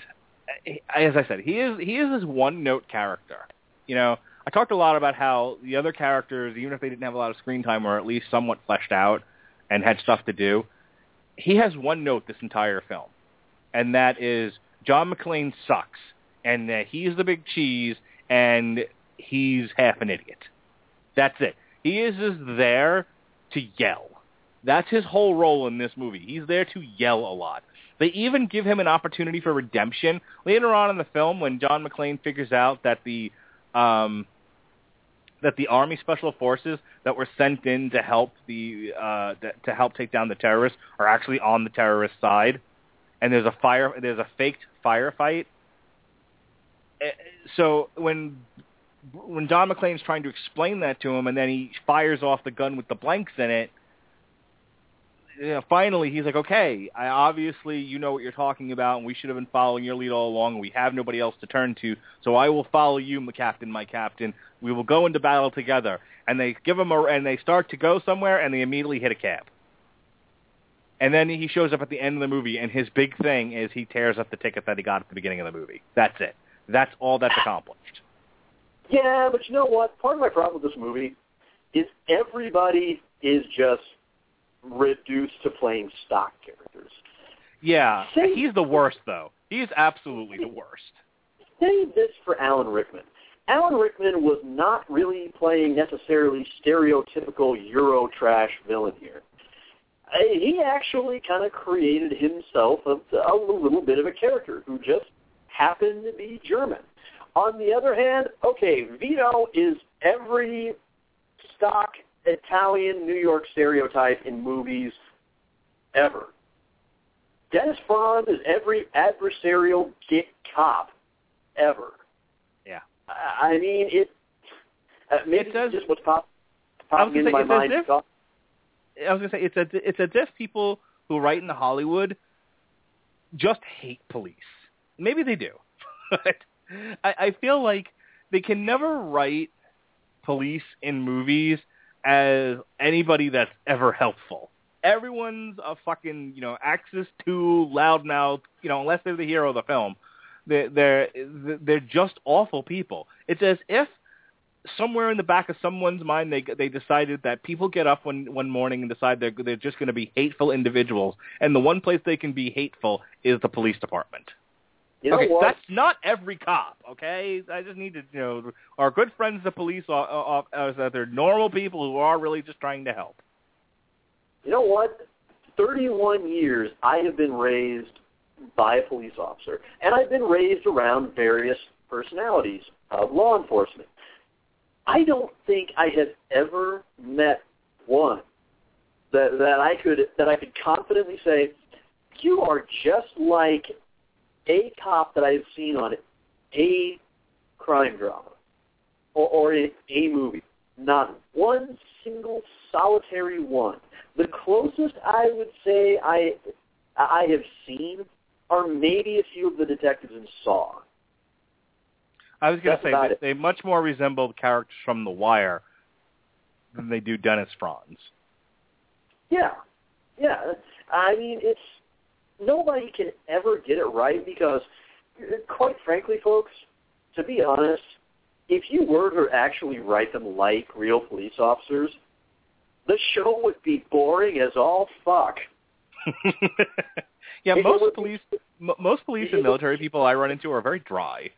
as I said, he is he is this one note character. You know, I talked a lot about how the other characters, even if they didn't have a lot of screen time, were at least somewhat fleshed out and had stuff to do. He has one note this entire film, and that is John McClane sucks, and that he's the big cheese, and he's half an idiot. That's it. He is just there to yell. That's his whole role in this movie. He's there to yell a lot. They even give him an opportunity for redemption later on in the film when John McClane figures out that the um, that the Army Special Forces that were sent in to help the uh, to help take down the terrorists are actually on the terrorist side, and there's a fire there's a faked firefight. Eh, so when when John McClane's trying to explain that to him, and then he fires off the gun with the blanks in it, you know, finally he's like, okay, I obviously you know what you're talking about, and we should have been following your lead all along. We have nobody else to turn to, so I will follow you, my captain, my captain. We will go into battle together. And they give him a, and they start to go somewhere, and they immediately hit a cab. And then he shows up at the end of the movie, and his big thing is he tears up the ticket that he got at the beginning of the movie. That's it. That's all that's accomplished. Yeah, but you know what? Part of my problem with this movie is everybody is just reduced to playing stock characters. Yeah, Say, he's the worst though. He's absolutely the worst. Say this for Alan Rickman. Alan Rickman was not really playing necessarily stereotypical Euro trash villain here. He actually kind of created himself a, a little bit of a character who just happened to be German. On the other hand, okay, Vito is every stock Italian New York stereotype in movies ever. Dennis Franz is every adversarial dick cop ever. Yeah. I, I mean, it. Uh, maybe it does, just what's pop, popping into my mind. If, I was gonna say it's a it's as if people who write in Hollywood just hate police. Maybe they do, but I, I feel like they can never write police in movies as anybody that's ever helpful. Everyone's a fucking, you know, access to loudmouth, you know, unless they're the hero of the film. They're, they're, they're just awful people. It's as if somewhere in the back of someone's mind they they decided that people get up one one morning and decide they're they're just going to be hateful individuals and the one place they can be hateful is the police department. You know okay, what? that's not every cop. Okay, I just need to you know our good friends, the police, uh, uh, uh, are, are, are, are they're normal people who are really just trying to help. You know what? Thirty-one years I have been raised by a police officer, and I've been raised around various personalities of law enforcement. I don't think I have ever met one that that I could that I could confidently say you are just like a cop that I've seen on a crime drama or, or a, a movie. Not one single solitary one. The closest I would say I I have seen are maybe a few of the detectives in Saw. I was going to say that they much more resemble characters from The Wire than they do Dennis Franz. Yeah, yeah. I mean, it's nobody can ever get it right because, quite frankly, folks, to be honest, if you were to actually write them like real police officers, the show would be boring as all fuck. yeah, It most would- police, most police and military people I run into are very dry.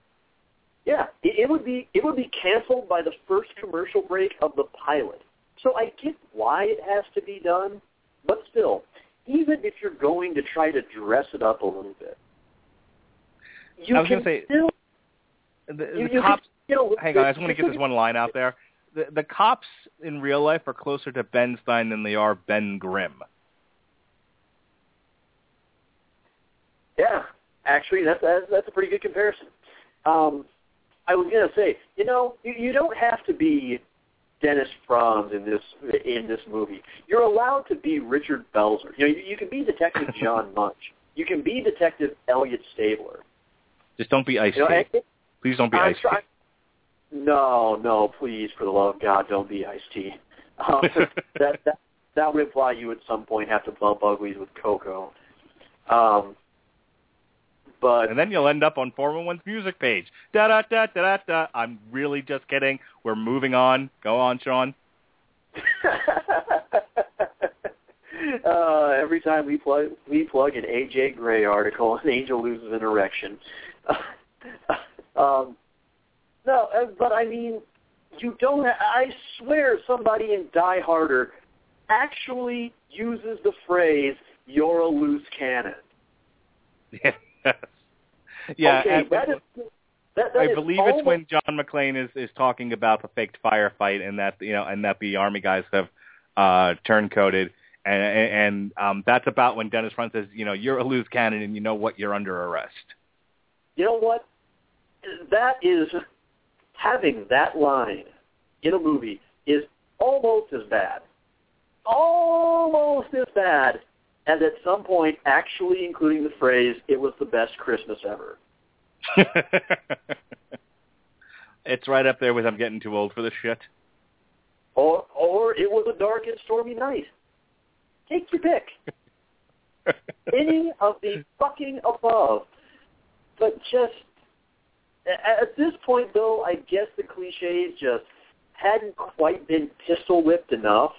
Yeah, it, it would be it would be canceled by the first commercial break of the pilot. So I get why it has to be done, but still, even if you're going to try to dress it up a little bit, you I was can say, still The, you, the you cops. still Hang on, I just want to get this one line out there. The, the cops in real life are closer to Ben Stein than they are Ben Grimm. Yeah, actually, that's that's, that's a pretty good comparison. Um, I was gonna say, you know, you, you don't have to be Dennis Franz in this in this movie. You're allowed to be Richard Belzer. You know, you, you can be Detective John Munch. You can be Detective Elliot Stabler. Just don't be Ice You know, T. Please don't be I'm Ice T. try- No, no, please, for the love of God, don't be Ice T. Um, that that that would imply you at some point have to bump uglies with Coco. Um, but And then you'll end up on Formula One's music page. Da da da da da da. I'm really just kidding. We're moving on. Go on, Sean. uh, every time we plug we plug an AJ Gray article, an angel loses an erection. um, no, uh, but I mean, you don't. I swear, somebody in Die Harder actually uses the phrase "you're a loose cannon." Yes. yeah. okay, and- that is. That, that I believe it's when John McClane is is talking about the faked firefight and that you know and that the army guys have uh turncoated and and um that's about when Dennis Franz says you know you're a loose cannon and you know what you're under arrest. You know what? That is having that line in a movie is almost as bad, almost as bad as at some point actually including the phrase "it was the best Christmas ever." it's right up there with I'm getting too old for this shit. Or, or it was a dark and stormy night. Take your pick. Any of the fucking above. But just, at this point though, I guess the cliches just hadn't quite been pistol whipped enough.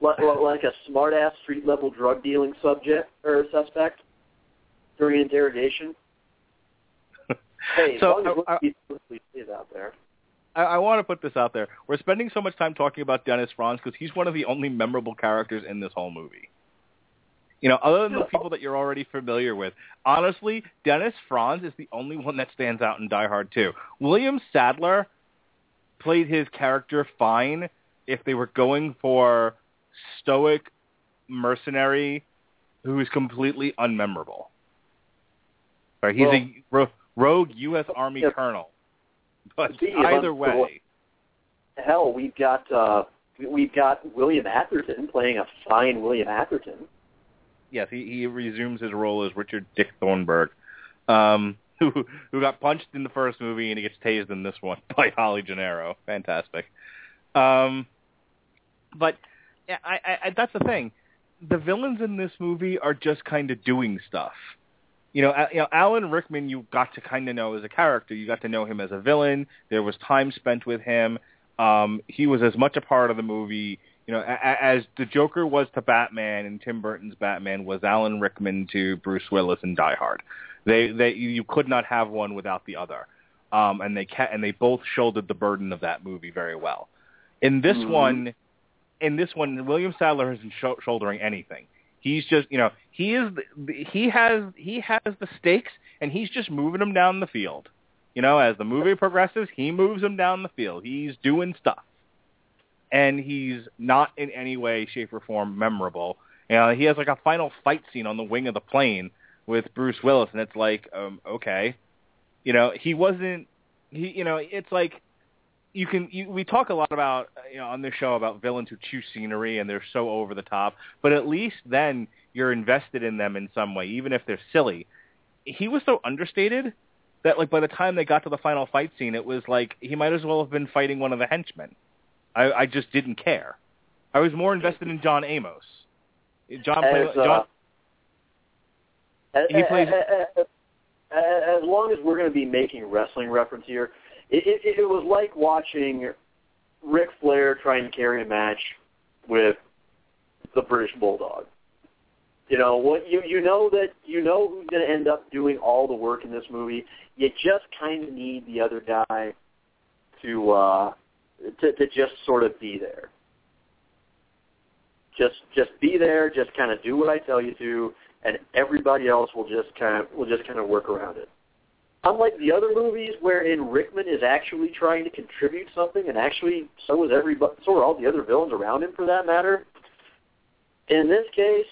Like, like a smart-ass street-level drug dealing subject or suspect during interrogation. Hey, So, long as I- I- these out there. I, I want to put this out there. We're spending so much time talking about Dennis Franz because he's one of the only memorable characters in this whole movie. You know, other than the people that you're already familiar with, honestly, Dennis Franz is the only one that stands out in Die Hard 2. William Sadler played his character fine if they were going for stoic mercenary who is completely unmemorable. Right, he's a ro- rogue U.S. Army Yeah. colonel. But See, either way, hell, we've got uh, we- we've got William Atherton playing a fine William Atherton. yes, he, he resumes his role as Richard Dick Thornburg, um, who who got punched in the first movie and he gets tased in this one by Holly Gennero. Fantastic. Um, but I, I, I, that's the thing. The villains in this movie are just kind of doing stuff. You know, you know, Alan Rickman, you got to kind of know as a character. You got to know him as a villain. There was time spent with him. Um, he was as much a part of the movie, you know, as the Joker was to Batman and Tim Burton's Batman was Alan Rickman to Bruce Willis in Die Hard. They, they, you could not have one without the other, um, and they ca- and they both shouldered the burden of that movie very well. In this Mhm. one, in this one, William Sadler isn't sho- shouldering anything. He's just, you know, he is, the, he has, he has the stakes, and he's just moving them down the field. You know, as the movie progresses, he moves them down the field. He's doing stuff, and he's not in any way, shape, or form memorable. You know, he has like a final fight scene on the wing of the plane with Bruce Willis, and it's like, um, okay, you know, he wasn't, he, you know, it's like you can you, we talk a lot about uh, you know on this show about villains who chew scenery and they're so over the top but at least then you're invested in them in some way even if they're silly. He was so understated that like by the time they got to the final fight scene it was like he might as well have been fighting one of the henchmen. I i just didn't care. I was more invested in john amos. John As, played, uh, john As, He plays- as, as, as long as we're going to be making wrestling reference here, it, it, it was like watching Ric Flair trying to carry a match with the British Bulldog. You know what you you know that you know who's going to end up doing all the work in this movie. You just kind of need the other guy to uh to to just sort of be there. Just just be there, just kind of do what I tell you to, and everybody else will just kind of will just kind of work around it. Unlike the other movies wherein Rickman is actually trying to contribute something, and actually so is everybody, so are all the other villains around him for that matter. In this case,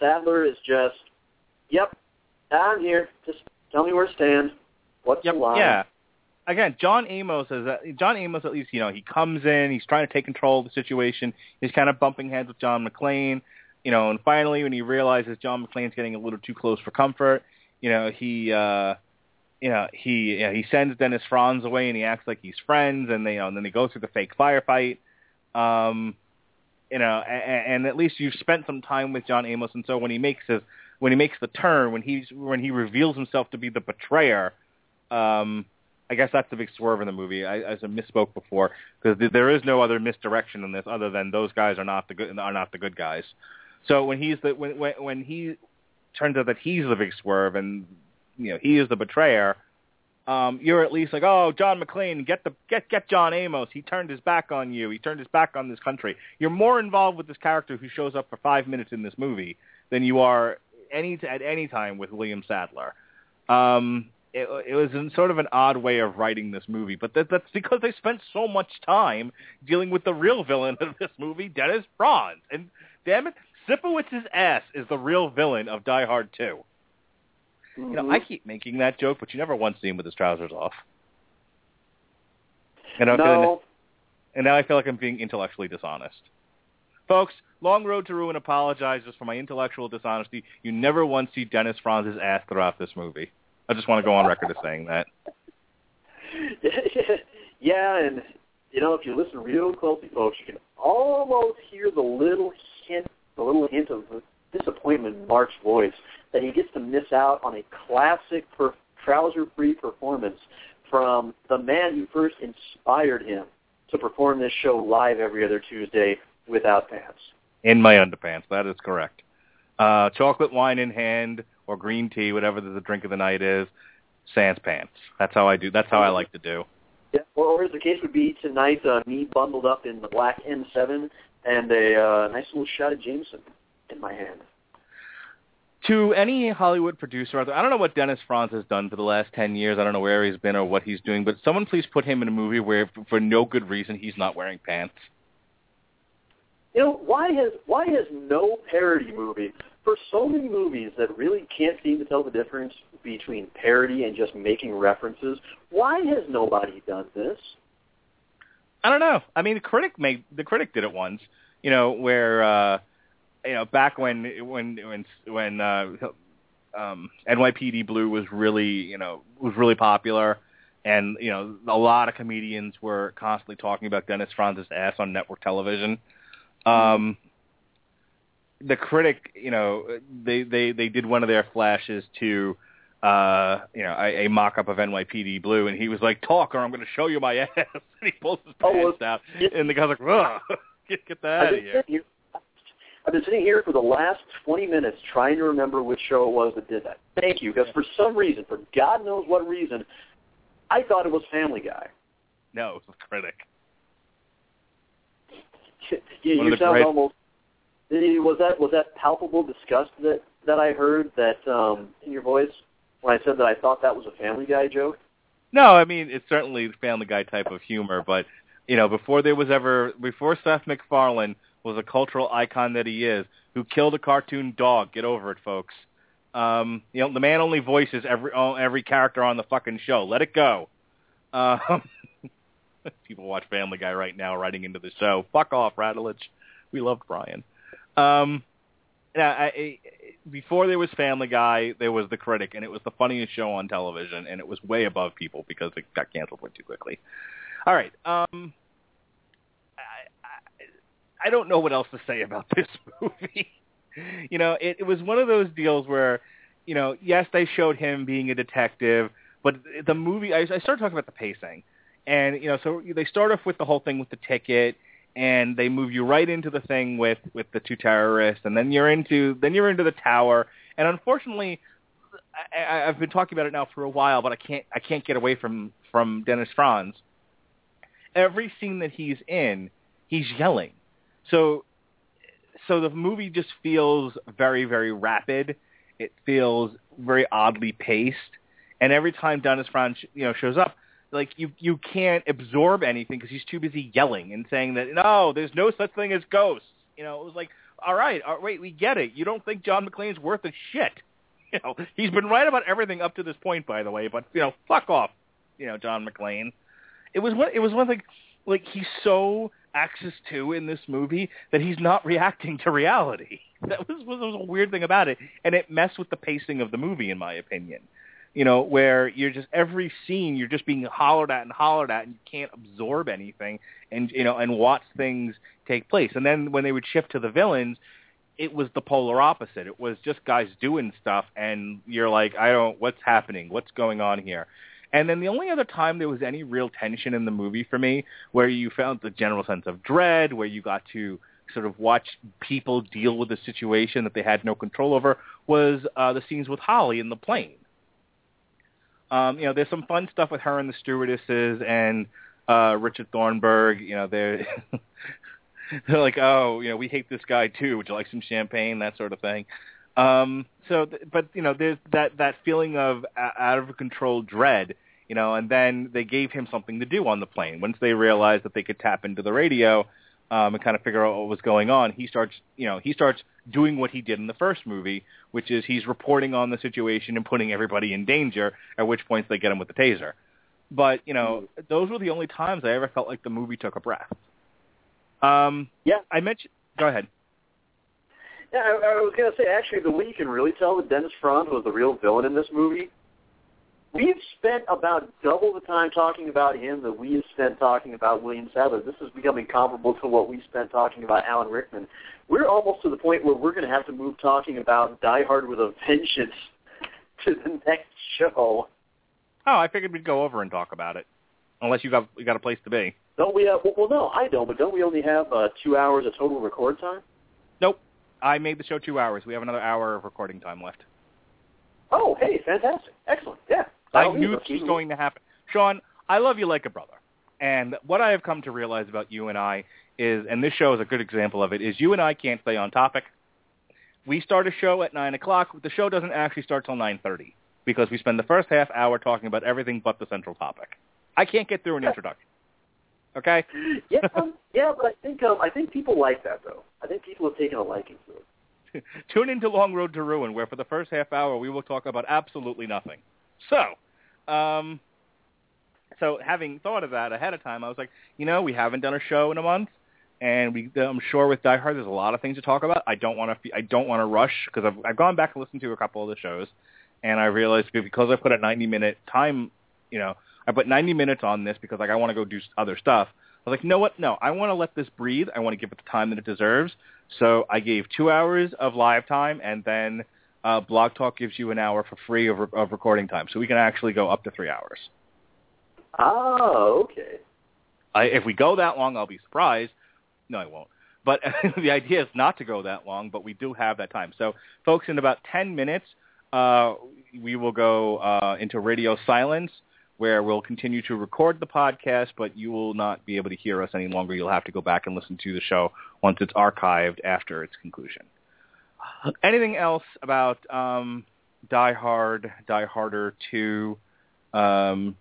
Sadler is just, yep, I'm here. Just tell me where to stand. What's yep, the line? Yeah. Again, John Amos is a, John Amos. At least you know he comes in. He's trying to take control of the situation. He's kind of bumping heads with John McClane. You know, and finally, when he realizes John McClane's getting a little too close for comfort, you know, he, uh, you know, he, you know, he sends Dennis Franz away, and he acts like he's friends, and they, you know, and then they go through the fake firefight. Um, you know, and, and at least you've spent some time with John Amos, and so when he makes his, when he makes the turn, when he's, when he reveals himself to be the betrayer, um, I guess that's the big swerve in the movie. I, as I misspoke before, because there is no other misdirection in this other than those guys are not the good are not the good guys. So when he's the when when, when he turns out that he's the big swerve and you know he is the betrayer, um, you're at least like, oh, John McClane, get the get get John Amos. He turned his back on you. He turned his back on this country. You're more involved with this character who shows up for five minutes in this movie than you are any at any time with William Sadler. Um, it, it was in sort of an odd way of writing this movie, but that, that's because they spent so much time dealing with the real villain of this movie, Dennis Franz. And damn it, Sipowicz's ass is the real villain of Die Hard 2. Mm-hmm. You know, I keep making that joke, but you never once see him with his trousers off. And, I no. and now I feel like I'm being intellectually dishonest. Folks, Long Road to Ruin apologizes for my intellectual dishonesty. You never once see Dennis Franz's ass throughout this movie. I just want to go on record as saying that. yeah, and you know, if you listen real closely, folks, you can almost hear the little hint, the little hint of disappointment in Mark's voice that he gets to miss out on a classic per- trouser-free performance from the man who first inspired him to perform this show live every other Tuesday without pants. In my underpants, that is correct. Uh, chocolate wine in hand or green tea, whatever the drink of the night is, sans pants. That's how I do. That's how I like to do. Yeah, or, or as the case would be tonight, uh, me bundled up in the black M7 and a uh, nice little shot of Jameson in my hand. To any Hollywood producer out there, I don't know what Dennis Franz has done for the last 10 years. I don't know where he's been or what he's doing, but someone please put him in a movie where, for no good reason, he's not wearing pants. You know, why has why has no parody movie for so many movies that really can't seem to tell the difference between parody and just making references? Why has nobody done this? I don't know. I mean, the critic made the critic did it once. You know, where uh, you know back when when when when uh, um, NYPD Blue was really you know was really popular, and you know a lot of comedians were constantly talking about Dennis Franz's ass on network television. Um, the critic, you know, they they they did one of their flashes to uh, you know, a, a mock-up of NYPD Blue, and he was like, "Talk, or I'm going to show you my ass." and he pulls his Oh, pants well, down, yeah. and the guy's like, "Ugh, get get that out I've of been, here." sitting here, I've been sitting here for the last 20 minutes trying to remember which show it was that did that. Thank you, because for some reason, for God knows what reason, I thought it was Family Guy. No, it was the critic. you you sound great- almost. Was that was that palpable disgust that that I heard that um, in your voice when I said that I thought that was a Family Guy joke? No, I mean it's certainly Family Guy type of humor, but you know, before there was ever before Seth MacFarlane was a cultural icon that he is, who killed a cartoon dog. Get over it, folks. Um, you know, the man only voices every every character on the fucking show. Let it go. Um, people watch Family Guy right now, writing into the show. Fuck off, Radulich. We loved Brian. Um, yeah, I, I, before there was Family Guy, there was The Critic, and it was the funniest show on television, and it was way above people because it got canceled way too quickly. All right. Um, I, I, I don't know what else to say about this movie. you know, it, it was one of those deals where, you know, yes, they showed him being a detective, but the movie, I, I started talking about the pacing. And, you know, so they start off with the whole thing with the ticket, and they move you right into the thing with with the two terrorists, and then you're into then you're into the tower, and unfortunately, I, I've been talking about it now for a while, but I can't I can't get away from from Dennis Franz. Every scene that he's in, he's yelling. So so the movie just feels very very rapid. It feels very oddly paced, and every time Dennis Franz you know shows up, like you you can't absorb anything because he's too busy yelling and saying that no, there's no such thing as ghosts. You know, it was like, all right, all right, wait, we get it. You don't think John McClane's worth a shit. You know, he's been right about everything up to this point, by the way. But you know, fuck off, you know, John McClane. It was one. It was one thing. Like he's so Axis Two in this movie that he's not reacting to reality. That was, was a weird thing about it, and it messed with the pacing of the movie, in my opinion you know, where you're just every scene you're just being hollered at and hollered at, and you can't absorb anything, and you know, and watch things take place. And then when they would shift to the villains, it was the polar opposite. It was just guys doing stuff, and you're like, I don't, what's happening? What's going on here? And then the only other time there was any real tension in the movie for me, where you felt the general sense of dread, where you got to sort of watch people deal with a situation that they had no control over, was uh, the scenes with Holly in the plane um, you know, there's some fun stuff with her and the stewardesses and uh, Richard Thornburg. You know, they're they're like, oh, you know, we hate this guy too. Would you like some champagne? That sort of thing. Um, so, but you know, there's that that feeling of out of control dread. You know, and then they gave him something to do on the plane. Once they realized that they could tap into the radio, um, and kind of figure out what was going on, he starts, you know, he starts doing what he did in the first movie, which is he's reporting on the situation and putting everybody in danger. At which point they get him with the taser. But you know, mm-hmm. those were the only times I ever felt like the movie took a breath. Um, yeah, I mentioned. Go ahead. Yeah, I, I was gonna say actually, the way you can really tell that Dennis Franz was the real villain in this movie We've spent about double the time talking about him that we have spent talking about William Sadler. This is becoming comparable to what we spent talking about Alan Rickman. We're almost to the point where we're going to have to move talking about Die Hard with a Vengeance to the next show. Oh, I figured we'd go over and talk about it, unless you got you got a place to be. Don't we? Have, well, no, I don't. But don't we only have uh, two hours of total record time? Nope. I made the show two hours. We have another hour of recording time left. Oh, hey, fantastic, excellent, yeah. I knew this was going to happen. Sean, I love you like a brother. And what I have come to realize about you and I is, and this show is a good example of it, is you and I can't stay on topic. We start a show at 9 o'clock. The show doesn't actually start till 9.30 because we spend the first half hour talking about everything but the central topic. I can't get through an introduction. Okay? yeah, um, yeah, but I think um, I think people like that though. I think people have taken a liking to it. Tune into Long Road to Ruin, where for the first half hour we will talk about absolutely nothing. So, um, so having thought of that ahead of time, I was like, you know, we haven't done a show in a month, and we, I'm sure with Die Hard, there's a lot of things to talk about. I don't want to, I don't want to rush because I've, I've gone back and listened to a couple of the shows, and I realized because I put a 90 minute time, you know, I put 90 minutes on this because like I want to go do other stuff. I was like, you know what? No, I want to let this breathe. I want to give it the time that it deserves. So I gave two hours of live time, and then uh, Blog Talk gives you an hour for free of, re- of recording time, so we can actually go up to three hours. Oh, okay. I, if we go that long, I'll be surprised. No, I won't. But the idea is not to go that long, but we do have that time. So, folks, in about 10 minutes, uh, we will go uh, into radio silence, where we'll continue to record the podcast, but you will not be able to hear us any longer. You'll have to go back and listen to the show once it's archived after its conclusion. Anything else about um, Die Hard, Die Harder 2? Um,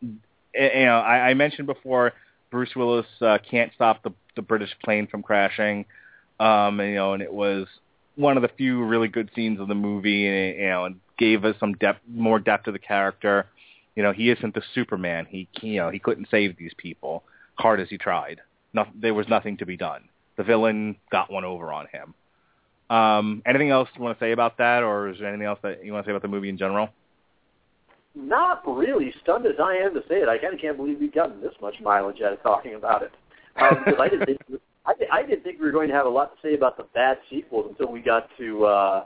you know, I, I mentioned before Bruce Willis uh, can't stop the, the British plane from crashing. Um, and, you know, and it was one of the few really good scenes of the movie, and you know, and gave us some depth, more depth to the character. You know, he isn't the Superman. He, you know, he couldn't save these people, hard as he tried. No, there was nothing to be done. The villain got one over on him. Um, anything else you want to say about that, or is there anything else that you want to say about the movie in general? Not really. Stunned as I am to say it, I kind of can't believe we've gotten this much mileage out of talking about it. Um, because I didn't think I, I didn't think we were going to have a lot to say about the bad sequels until we got to uh,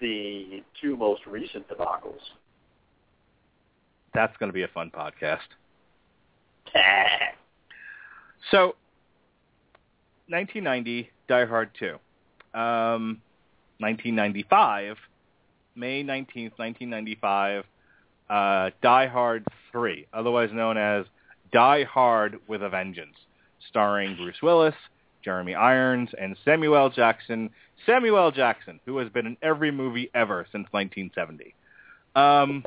the two most recent debacles. That's going to be a fun podcast. so, 1990, Die Hard 2. Um, 1995, May 19th, 1995, uh, Die Hard 3, otherwise known as Die Hard with a Vengeance, starring Bruce Willis, Jeremy Irons, and Samuel Jackson. Samuel Jackson, who has been in every movie ever since 1970. Um,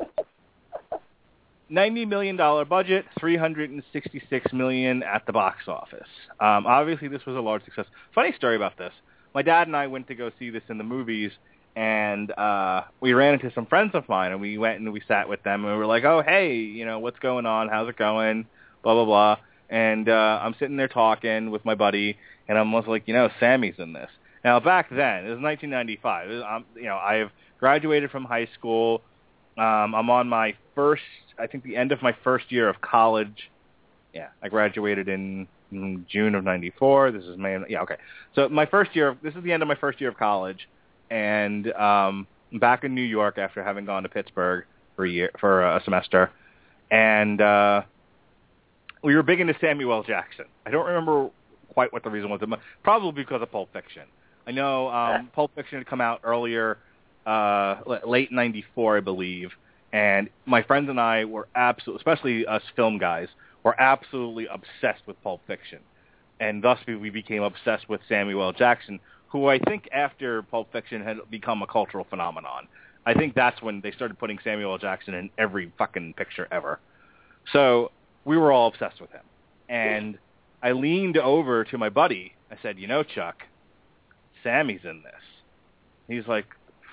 $90 million budget, 366 million at the box office. Um, obviously, this was a large success. Funny story about this. My dad and I went to go see this in the movies, and uh, we ran into some friends of mine, and we went and we sat with them, and we were like, oh, hey, you know, what's going on? How's it going? Blah, blah, blah. And uh, I'm sitting there talking with my buddy, and I'm also like, you know, Sammy's in this. Now, back then, it was 1995. It was, um, you know, I've graduated from high school. Um, I'm on my first, I think the end of my first year of college. Yeah, I graduated in June of '94. This is May. Of, Yeah, okay. So my first year, of, this is the end of my first year of college, and um, I'm back in New York after having gone to Pittsburgh for a year for a semester, and uh, we were big into Samuel Jackson. I don't remember quite what the reason was, probably because of Pulp Fiction. I know um, Pulp Fiction had come out earlier uh, late '94, I believe, and my friends and I were absolutely, especially us film guys, were absolutely obsessed with Pulp Fiction, and thus we became obsessed with Samuel Jackson, who I think after Pulp Fiction had become a cultural phenomenon. I think that's when they started putting Samuel Jackson in every fucking picture ever. So we were all obsessed with him, and I leaned over to my buddy. I said, "You know, Chuck, Sammy's in this." He's like,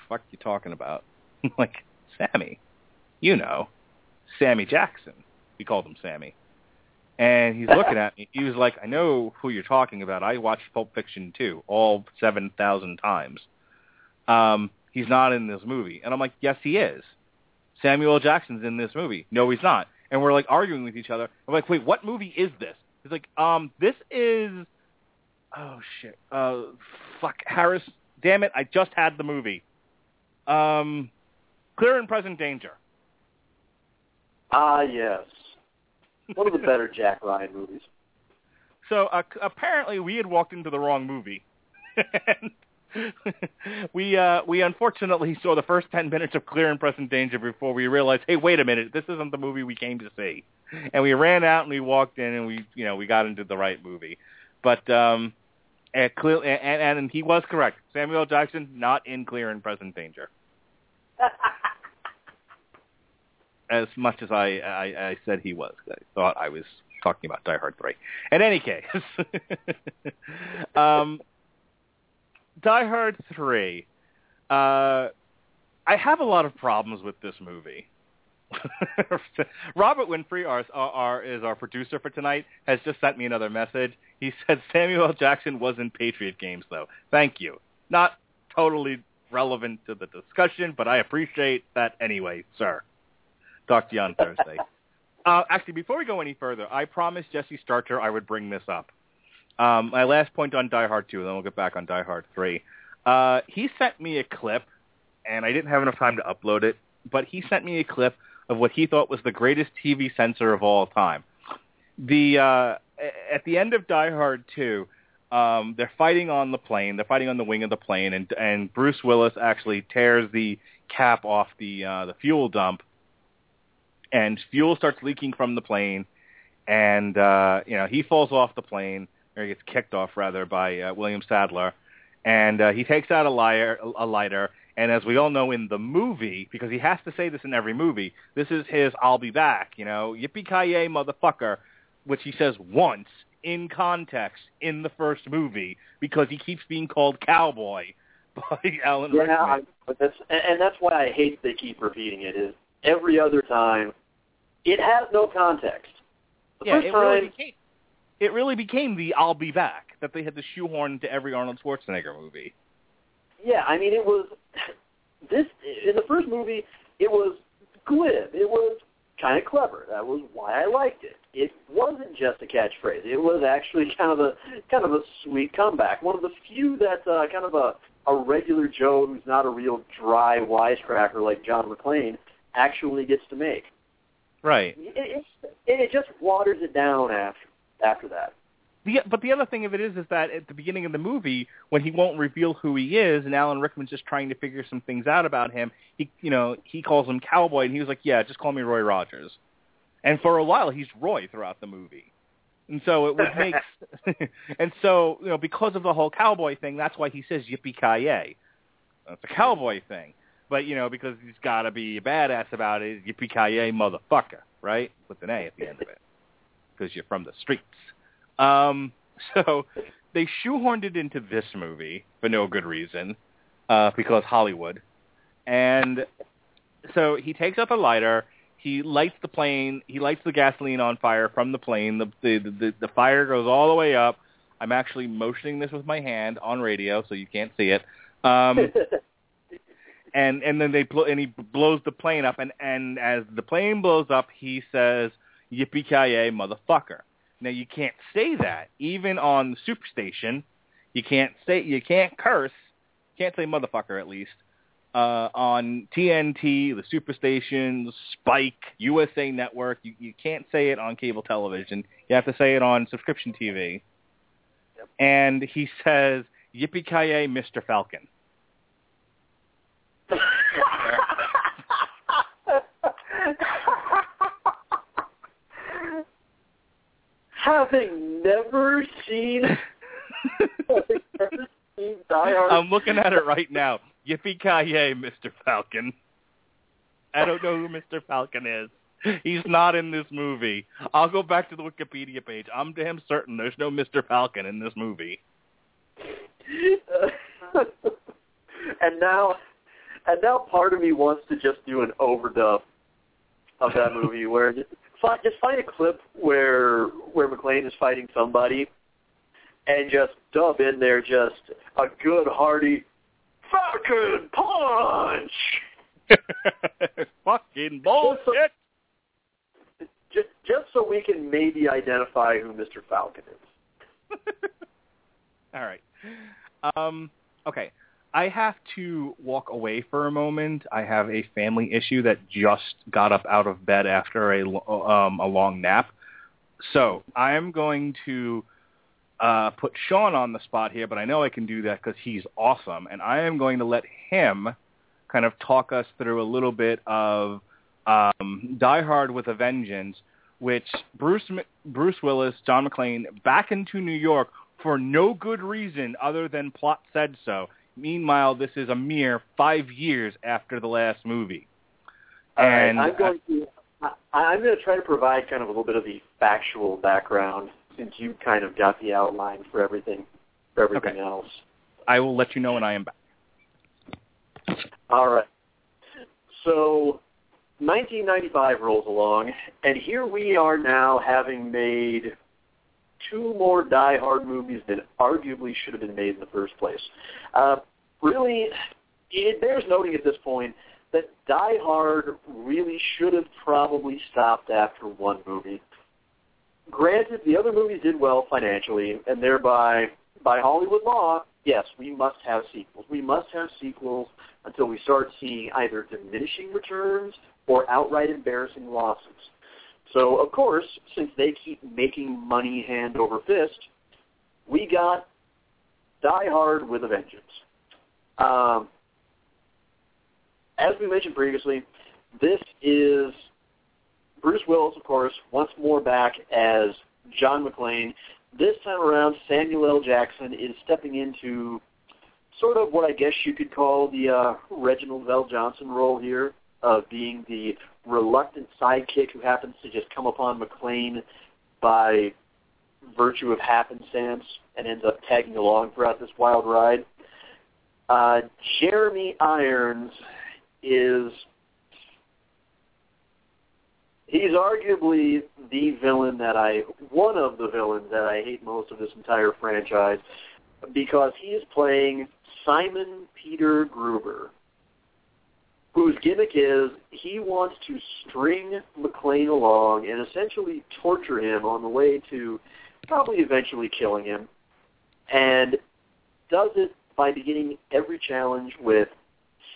fuck you talking about? I'm like, Sammy. You know. Sammy Jackson. We called him Sammy. And he's looking at me. He was like, I know who you're talking about. I watched Pulp Fiction too, all 7,000 times. Um, he's not in this movie. And I'm like, yes, he is. Samuel Jackson's in this movie. No, he's not. And we're like arguing with each other. I'm like, wait, what movie is this? He's like, um, this is, oh shit, uh, fuck, Harris. Damn it, I just had the movie. Um, Clear and Present Danger. Ah, yes. One of the better Jack Ryan movies. So uh, apparently we had walked into the wrong movie. we uh, we unfortunately saw the first ten minutes of Clear and Present Danger before we realized, hey, wait a minute, this isn't the movie we came to see. And we ran out and we walked in and we you know we got into the right movie. But um, and, clear, and, and, and he was correct. Samuel Jackson not in clear and present danger. As much as I, I, I said he was, I thought I was talking about Die Hard 3. In any case, um, Die Hard 3, uh, I have a lot of problems with this movie. Robert Winfrey, our, our, is our producer for tonight, has just sent me another message. He said Samuel Jackson was in Patriot games, though. Thank you. Not totally relevant to the discussion, but I appreciate that anyway, sir. Talk to you on Thursday. uh, actually, before we go any further, I promised Jesse Starcher I would bring this up. Um, my last point on Die Hard 2, and then we'll get back on Die Hard 3. Uh, he sent me a clip, and I didn't have enough time to upload it, but he sent me a clip of what he thought was the greatest TV censor of all time. The uh, at the end of Die Hard 2, um, they're fighting on the plane. They're fighting on the wing of the plane, and and Bruce Willis actually tears the cap off the uh, the fuel dump, and fuel starts leaking from the plane, and uh, you know he falls off the plane, or he gets kicked off rather by uh, William Sadler, and uh, he takes out a, liar, a lighter and as we all know in the movie, because he has to say this in every movie, this is his "I'll be back," you know, yippee ki yay, motherfucker, which he says once in context in the first movie because he keeps being called cowboy by Alan yeah, Rickman. I, but that's and that's why I hate they keep repeating it. Is every other time, it has no context. The yeah, first it time, really became it really became the "I'll be back" that they had to shoehorn into every Arnold Schwarzenegger movie. Yeah, I mean it was this in the first movie. It was glib. It was kind of clever. That was why I liked it. It wasn't just a catchphrase. It was actually kind of a kind of a sweet comeback. One of the few that's uh, kind of a a regular Joe who's not a real dry wisecracker like John McClane actually gets to make. Right. It, it, it just waters it down after after that. the but the other thing of it is is that at the beginning of the movie when he won't reveal who he is and Alan Rickman's just trying to figure some things out about him, he you know he calls him cowboy and he was like, yeah, just call me Roy Rogers, and for a while he's Roy throughout the movie. And so it would make, and so you know because of the whole cowboy thing, that's why he says yippee ki yay. That's a cowboy thing, but you know because he's got to be a badass about it, yippee ki motherfucker, right? With an A at the end of it, because you're from the streets. Um, so they shoehorned it into this movie for no good reason, uh, because Hollywood, and so he takes up a lighter he lights the plane. He lights the gasoline on fire from the plane. The the the, the fire goes all the way up. I'm actually motioning this with my hand on radio, so you can't see it. Um, and and then they blow, and he blows the plane up. And and as the plane blows up, he says, "Yippee ki motherfucker!" Now you can't say that even on the superstation. You can't say you can't curse. Can't say motherfucker at least uh, on TNT, the Superstation, Spike, USA Network. You, you can't say it on cable television. You have to say it on subscription TV. Yep. And he says, "Yippee ki Mr. Falcon." Having never seen, having never seen Die Hard. I'm looking at it right now. Yippee ki yay, Mr. Falcon. I don't know who Mr. Falcon is. He's not in this movie. I'll go back to the Wikipedia page. I'm damn certain there's no Mr. Falcon in this movie. and now, and now, part of me wants to just do an overdub of that movie, where just find, just find a clip where where McClane is fighting somebody, and just dub in there just a good hearty Falcon punch. Fucking bullshit. Just, just so we can maybe identify who Mr. Falcon is. All right. Um, okay. I have to walk away for a moment. I have a family issue that just got up out of bed after a um, a long nap. So I am going to uh, put Sean on the spot here, but I know I can do that because he's awesome, and I am going to let him kind of talk us through a little bit of um, Die Hard with a Vengeance, which Bruce Bruce Willis, John McClane, back into New York for no good reason other than plot said so. Meanwhile, this is a mere five years after the last movie. All and right, I'm going to I'm going to try to provide kind of a little bit of the factual background since you kind of got the outline for everything for everything okay. else. I will let you know when I am back. All right. So 1995 rolls along, and here we are now having made two more Die Hard movies that arguably should have been made in the first place. Uh, really, it bears noting at this point that Die Hard really should have probably stopped after one movie granted, the other movies did well financially, and thereby, by Hollywood law, yes, we must have sequels. We must have sequels until we start seeing either diminishing returns or outright embarrassing losses. So, of course, since they keep making money hand over fist, we got Die Hard with a Vengeance. Um, as we mentioned previously, this is Bruce Willis, of course, once more back as John McClane. This time around, Samuel L. Jackson is stepping into sort of what I guess you could call the uh, Reginald VelJohnson role here of being the reluctant sidekick who happens to just come upon McClane by virtue of happenstance and ends up tagging along throughout this wild ride. Uh, Jeremy Irons is he's arguably the villain that I one of the villains that I hate most of this entire franchise because he is playing Simon Peter Gruber, whose gimmick is he wants to string McClane along and essentially torture him on the way to probably eventually killing him, and does it by beginning every challenge with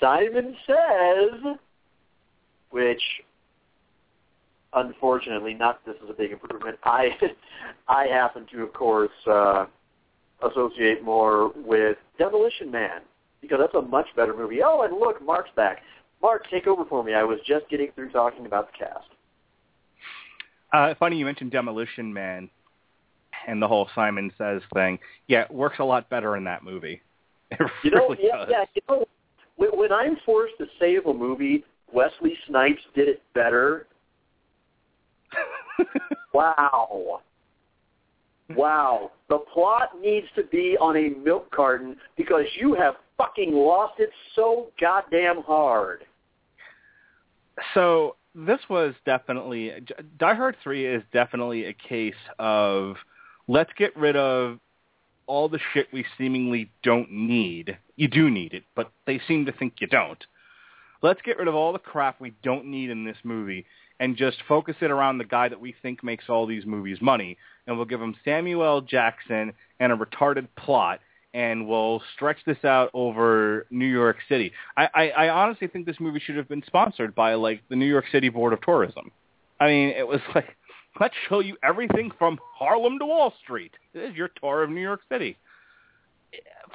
Simon says, which unfortunately, not this is a big improvement. I I happen to, of course, uh, associate more with Demolition Man because that's a much better movie. Oh, and look, Mark's back. Mark, take over for me. I was just getting through talking about the cast. Uh, funny you mentioned Demolition Man and the whole Simon Says thing. Yeah, it works a lot better in that movie. It You know, really yeah, does. yeah. You know, when, when I'm forced to save a movie, Wesley Snipes did it better. Wow. Wow. The plot needs to be on a milk carton because you have fucking lost it so goddamn hard. So this was definitely Die Hard 3 is definitely a case of let's get rid of all the shit we seemingly don't need. You do need it, but they seem to think you don't. Let's get rid of all the crap we don't need in this movie and just focus it around the guy that we think makes all these movies money. And we'll give him Samuel Jackson and a retarded plot, and we'll stretch this out over New York City. I, I, I honestly think this movie should have been sponsored by like the New York City Board of Tourism. I mean, it was like, let's show you everything from Harlem to Wall Street. This is your tour of New York City.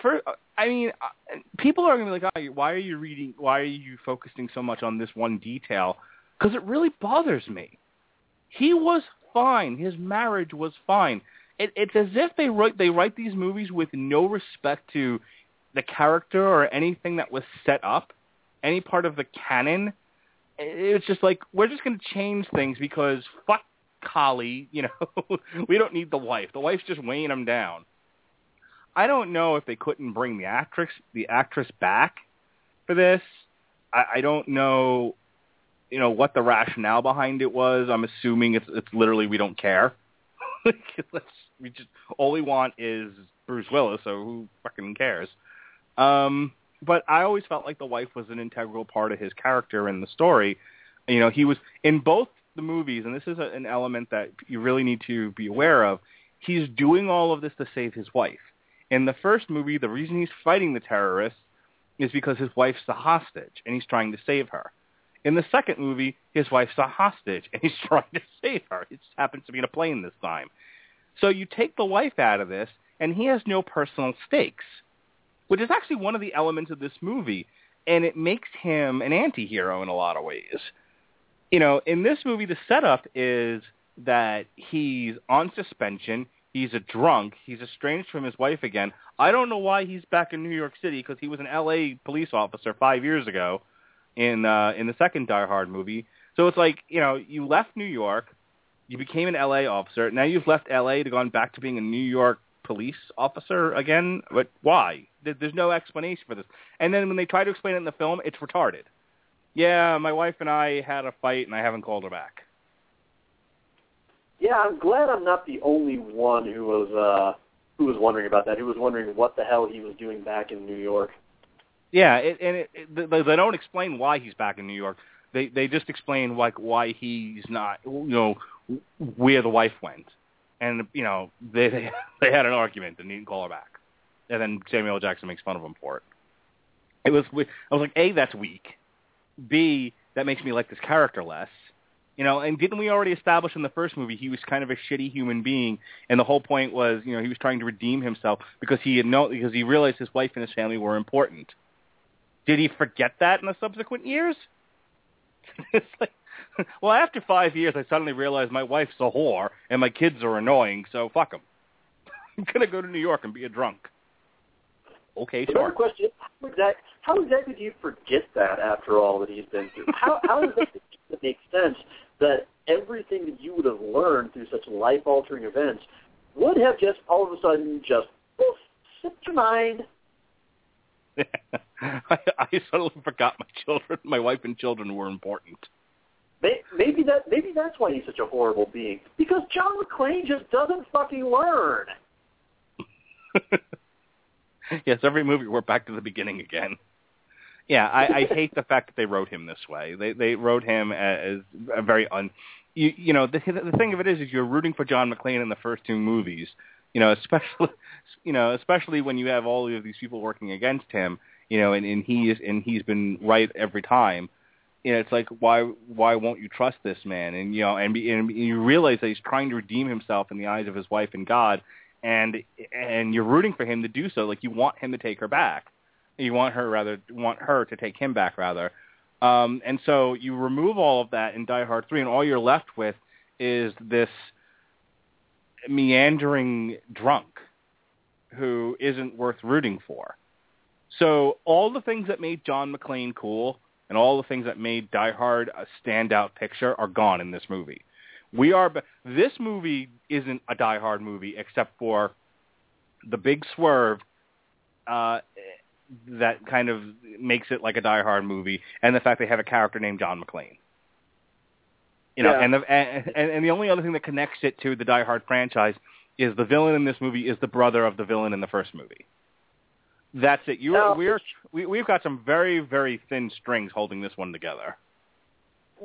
For I mean, uh, people are going to be like, oh, why are you reading? Why are you focusing so much on this one detail? Because it really bothers me. He was fine. His marriage was fine. It, it's as if they write they write these movies with no respect to the character or anything that was set up, any part of the canon. It's just like we're just going to change things because fuck Collie, you know, we don't need the wife. The wife's just weighing him down. I don't know if they couldn't bring the actress the actress back for this. I, I don't know, you know, what the rationale behind it was. I'm assuming it's it's literally we don't care. Let's we just all we want is Bruce Willis, so who fucking cares? Um, but I always felt like the wife was an integral part of his character in the story. You know, he was in both the movies, and this is a, an element that you really need to be aware of. He's doing all of this to save his wife. In the first movie, the reason he's fighting the terrorists is because his wife's a hostage, and he's trying to save her. In the second movie, his wife's a hostage, and he's trying to save her. It just happens to be in a plane this time. So you take the wife out of this, and he has no personal stakes, which is actually one of the elements of this movie, and it makes him an anti-hero in a lot of ways. You know, in this movie, the setup is that he's on suspension, he's a drunk, he's estranged from his wife again. I don't know why he's back in New York City because he was an L.A. police officer five years ago in uh, in the second Die Hard movie. So it's like you know you left New York, you became an L.A. officer. Now you've left L.A. to gone back to being a New York police officer again. But why? There's no explanation for this. And then when they try to explain it in the film, it's retarded. Yeah, my wife and I had a fight, and I haven't called her back. Yeah, I'm glad I'm not the only one who was uh who was wondering about that. Who was wondering what the hell he was doing back in New York. Yeah, it, and it, it, they, they don't explain why he's back in New York. They they just explain like why he's not, you know, where the wife went, and you know they they, they had an argument and he didn't call her back, and then Samuel. Jackson makes fun of him for it. It was I was like, a that's weak, b that makes me like this character less. You know, and didn't we already establish in the first movie he was kind of a shitty human being, and the whole point was, you know, he was trying to redeem himself because he had no because he realized his wife and his family were important. Did he forget that in the subsequent years? it's like, well, after five years, I suddenly realized my wife's a whore and my kids are annoying, so fuck them. I'm gonna go to New York and be a drunk. Okay, The better question: how, exact, how exactly do you forget that after all that he's been through? How how does that make sense that everything that you would have learned through such life-altering events would have just all of a sudden just poof, slipped your mind? I, I suddenly forgot my children, my wife and children were important. May- Maybe that maybe that's why he's such a horrible being because John McClane just doesn't fucking learn. yes, every movie we're back to the beginning again. Yeah, I, I hate the fact that they wrote him this way. They they wrote him as a very un. You you know the the thing of it is is you're rooting for John McClane in the first two movies. You know, especially you know especially when you have all of these people working against him. You know, and, and and he's been right every time. You know, it's like why why won't you trust this man? And you know, and, be, and you realize that he's trying to redeem himself in the eyes of his wife and God, and and you're rooting for him to do so. Like you want him to take her back. You want her rather want her to take him back rather. Um, and so you remove all of that in Die Hard 3, and all you're left with is this meandering drunk who isn't worth rooting for. So all the things that made John McClane cool and all the things that made Die Hard a standout picture are gone in this movie. We are this movie isn't a Die Hard movie except for the big swerve uh, that kind of makes it like a Die Hard movie, and the fact they have a character named John McClane. You know, Yeah. and the and, and the only other thing that connects it to the Die Hard franchise is the villain in this movie is the brother of the villain in the first movie. That's it. You Now- we're we, we've got some very very thin strings holding this one together.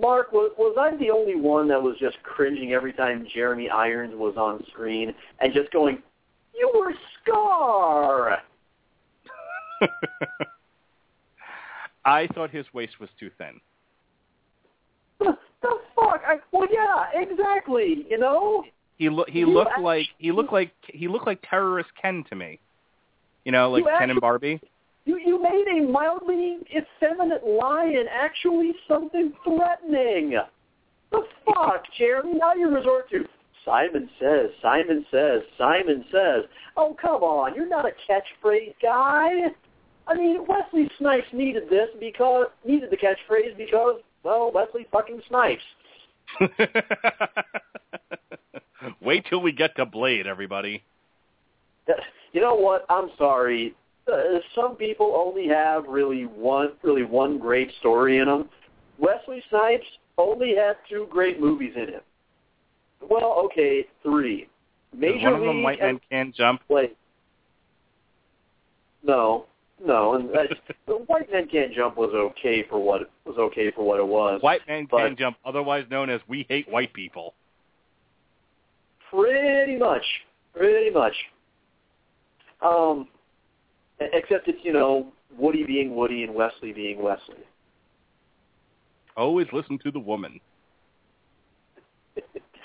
Mark, was, was I the only one that was just cringing every time Jeremy Irons was on screen and just going, "You were Scar"? I thought his waist was too thin. The, the fuck? I, well, yeah, exactly. You know. He lo- he looked like he looked like he looked like terrorist Ken to me. You know, like You Ken and Barbie. You you made a mildly effeminate lion actually something threatening. The fuck, Jeremy? Now you resort to Simon says, Simon says, Simon says. Oh come on, you're not a catchphrase guy. I mean, Wesley Snipes needed this because needed the catchphrase because well, Wesley fucking Snipes. Wait till we get to Blade, everybody. You know what? I'm sorry. Uh, some people only have really one really one great story in them. Wesley Snipes only had two great movies in him. Well, okay, three. Major One of them White Men Can't Jump. No, no, and that's, the White Men Can't Jump was okay for what it was okay for what it was. White Men But- Can't Jump, otherwise known as We Hate White People. Pretty much, pretty much. Um, except it's you know Woody being Woody and Wesley being Wesley. Always listen to the woman.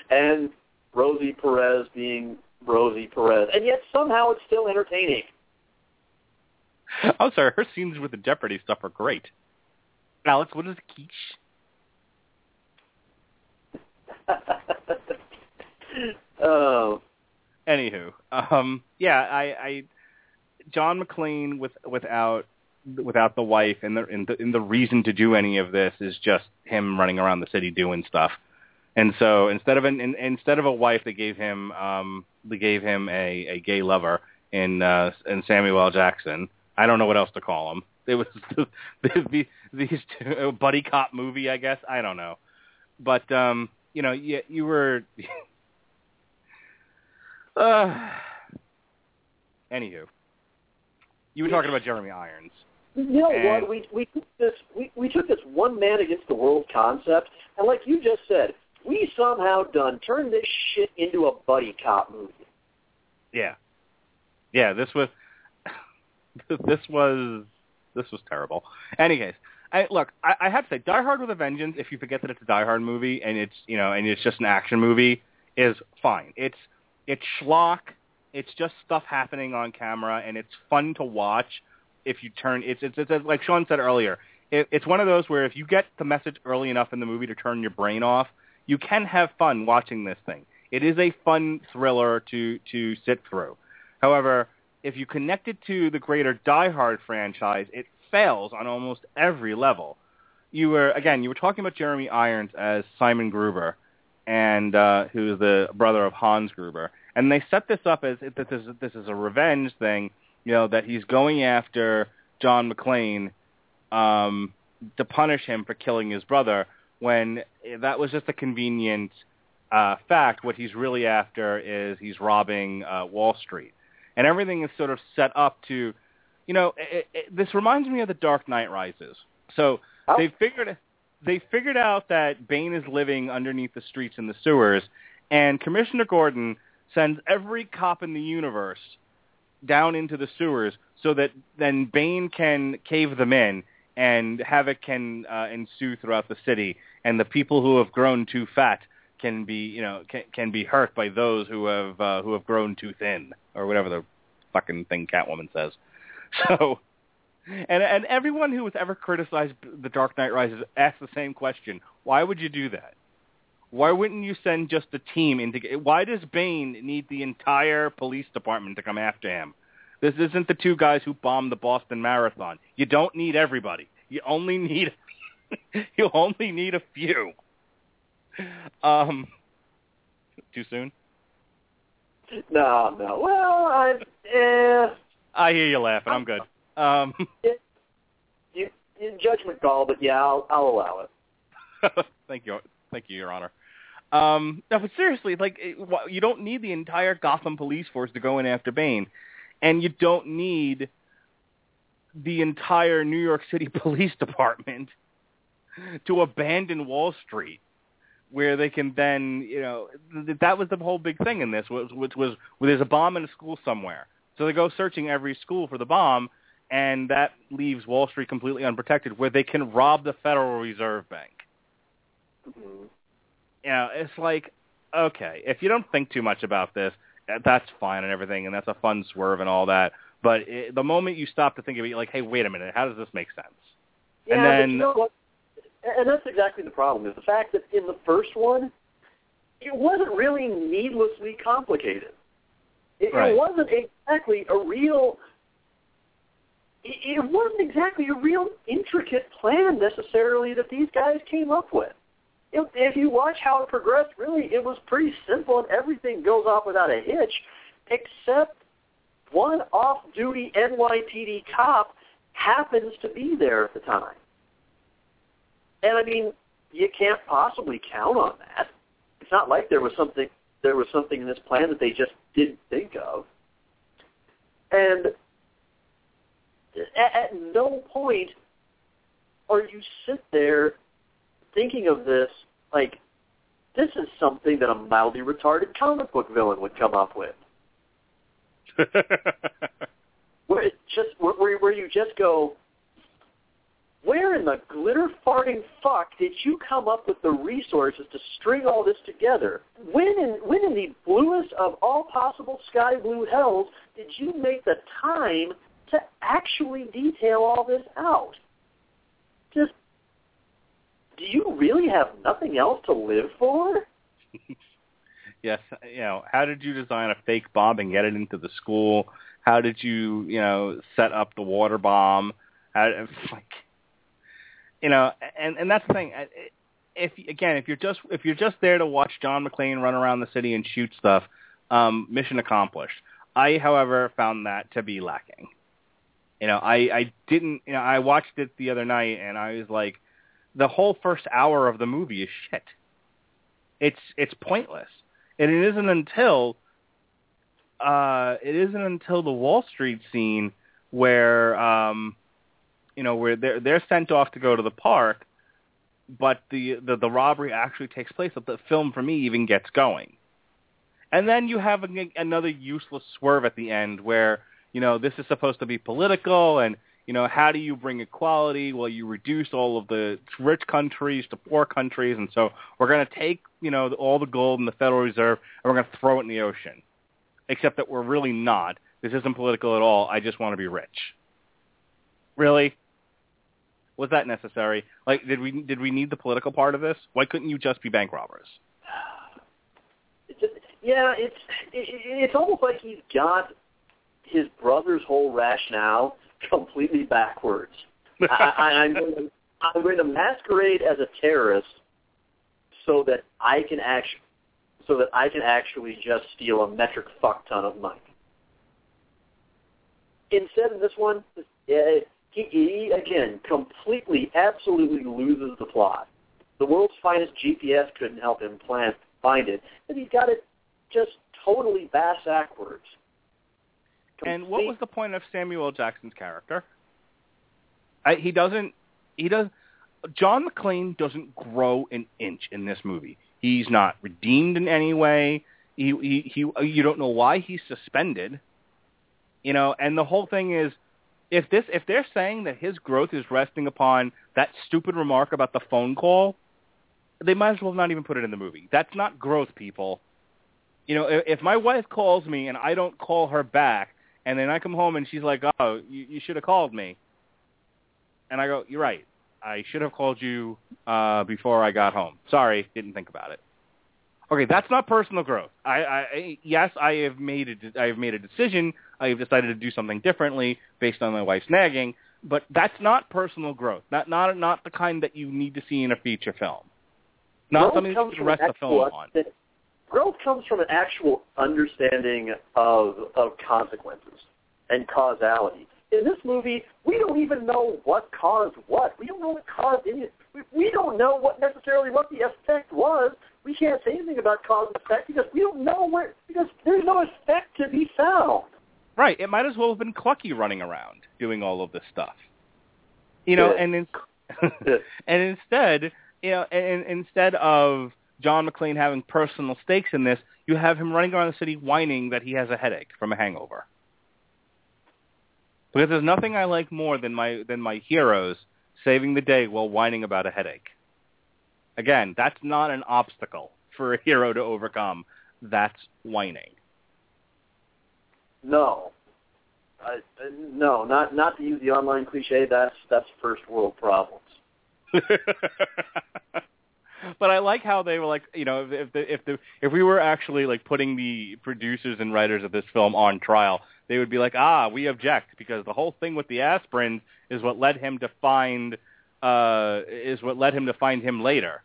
and Rosie Perez being Rosie Perez, and yet somehow it's still entertaining. I'm sorry, her scenes with the Jeopardy stuff are great. Alex, what is quiche? Oh, Anywho, um, yeah, I, I, John McClane with without without the wife and the, and the and the reason to do any of this is just him running around the city doing stuff. And so instead of an in, instead of a wife, they gave him um, they gave him a, a gay lover in uh, in Samuel L. Jackson. I don't know what else to call him. It was the, the, these two, buddy cop movie, I guess. I don't know, but um, you know, you, you were. Uh, anywho, you were talking about Jeremy Irons. you know And- what? We we took this we we took this one man against the world concept, and like you just said, we somehow done turned this shit into a buddy cop movie. Yeah, yeah. This was this was this was terrible. Any case, I, look, I, I have to say, Die Hard with a Vengeance. If you forget that it's a Die Hard movie and it's you know and it's just an action movie, is fine. It's it's schlock. It's just stuff happening on camera, and it's fun to watch. If you turn, it's it's, it's like Sean said earlier. It, it's one of those where if you get the message early enough in the movie to turn your brain off, you can have fun watching this thing. It is a fun thriller to to sit through. However, if you connect it to the greater Die Hard franchise, it fails on almost every level. You were again, you were talking about Jeremy Irons as Simon Gruber, and uh, who's the brother of Hans Gruber, and they set this up as if this is this is a revenge thing, you know, that he's going after John McClane um, to punish him for killing his brother. When that was just a convenient uh, fact, what he's really after is he's robbing uh, Wall Street and everything is sort of set up to, you know, it, it, this reminds me of The Dark Knight Rises. So Oh. they figured they figured out that Bane is living underneath the streets in the sewers, and Commissioner Gordon sends every cop in the universe down into the sewers so that then Bane can cave them in and havoc can uh, ensue throughout the city, and the people who have grown too fat can be, you know, can, can be hurt by those who have uh, who have grown too thin, or whatever the fucking thing Catwoman says. So, and and everyone who has ever criticized The Dark Knight Rises asks the same question: Why would you do that? Why wouldn't you send just a team into? Why does Bane need the entire police department to come after him? This isn't the two guys who bombed the Boston Marathon. You don't need everybody. You only need you only need a few. Um, too soon? No, no. Well, I eh. I hear you laughing. I'm good. Um, it, you, you judgment call, but yeah, I'll, I'll allow it. thank you, thank you, Your Honor. Um, no, but seriously, like you don't need the entire Gotham police force to go in after Bane, and you don't need the entire New York City Police Department to abandon Wall Street, where they can then, you know, th- that was the whole big thing in this, was, which was where there's a bomb in a school somewhere. So they go searching every school for the bomb, and that leaves Wall Street completely unprotected, where they can rob the Federal Reserve Bank. Mm-hmm. You know, it's like, okay, if you don't think too much about this, that's fine and everything, and that's a fun swerve and all that. But it, the moment you stop to think of it, you're like, hey, wait a minute, how does this make sense? Yeah, and then, you know what? And that's exactly the problem, is the fact that in the first one, it wasn't really needlessly complicated. It, right. it wasn't exactly a real it, wasn't exactly a real intricate plan necessarily that these guys came up with. If, if you watch how it progressed, really, it was pretty simple, and everything goes off without a hitch, except one off-duty NYPD cop happens to be there at the time. And I mean, you can't possibly count on that. It's not like there was something there was something in this plan that they just didn't think of. And at, at no point are you sit there thinking of this like this is something that a mildly retarded comic book villain would come up with. where it just where, where you just go, where in the glitter farting fuck did you come up with the resources to string all this together? When in when in the bluest of all possible sky blue hells did you make the time to actually detail all this out? Just do you really have nothing else to live for? yes, you know, how did you design a fake bomb and get it into the school? How did you, you know, set up the water bomb? How, like, you know, and and that's the thing. If again, if you're just if you're just there to watch John McClane run around the city and shoot stuff, um, mission accomplished. I, however, found that to be lacking. You know, I I didn't. You know, I watched it the other night and I was like, the whole first hour of the movie is shit. It's it's pointless, and it isn't until uh, it isn't until the Wall Street scene where um, you know where they're they're sent off to go to the park, but the the, the robbery actually takes place. That the film for me even gets going, and then you have a, another useless swerve at the end where you know this is supposed to be political and you know, how do you bring equality? Well, you reduce all of the rich countries to poor countries, and so we're going to take, you know, all the gold in the Federal Reserve and we're going to throw it in the ocean. Except that we're really not. This isn't political at all. I just want to be rich. Really? Was that necessary? Like, did we did we need the political part of this? Why couldn't you just be bank robbers? Yeah, it's it, it's almost like he's got his brother's whole rationale completely backwards. I, I'm, going to, I'm going to masquerade as a terrorist so that I can actually so that I can actually just steal a metric fuck ton of money. Instead of this one, uh, he, he again completely, absolutely loses the plot. The world's finest GPS couldn't help him plan find it, and he's got it just totally bass backwards. And what was the point of Samuel Jackson's character? I, he doesn't. He does. John McClane doesn't grow an inch in this movie. He's not redeemed in any way. He, he, he, you don't know why he's suspended. You know, and the whole thing is, if this if they're saying that his growth is resting upon that stupid remark about the phone call, they might as well not even put it in the movie. That's not growth, people. You know, if, if my wife calls me and I don't call her back, and then I come home and she's like, "Oh, you, you should have called me," and I go, "You're right. I should have called you uh, before I got home. Sorry, didn't think about it." Okay, that's not personal growth. I, I yes, I have made a, I have made a decision. I have decided to do something differently based on my wife's nagging, but that's not personal growth. Not not not the kind that you need to see in a feature film. Not growth something that you can rest the film on. Growth comes from an actual understanding of of consequences and causality. In this movie, we don't even know what caused what. We don't know what caused any. We don't know what necessarily what the effect was we can't say anything about cause and effect because we don't know where because there's no effect to be found. Right. It might as well have been Clucky running around doing all of this stuff. You know, Yeah. and in, and instead, you know, and, and instead of John McClane having personal stakes in this, you have him running around the city whining that he has a headache from a hangover. Because there's nothing I like more than my than my heroes saving the day while whining about a headache. Again, that's not an obstacle for a hero to overcome. That's whining. No, I, uh, no, not not to use the online cliche. That's that's first world problems. but I like how they were like, you know, if, if the if the if we were actually like putting the producers and writers of this film on trial, they would be like, ah, we object because the whole thing with the aspirin is what led him to find uh is what led him to find him later.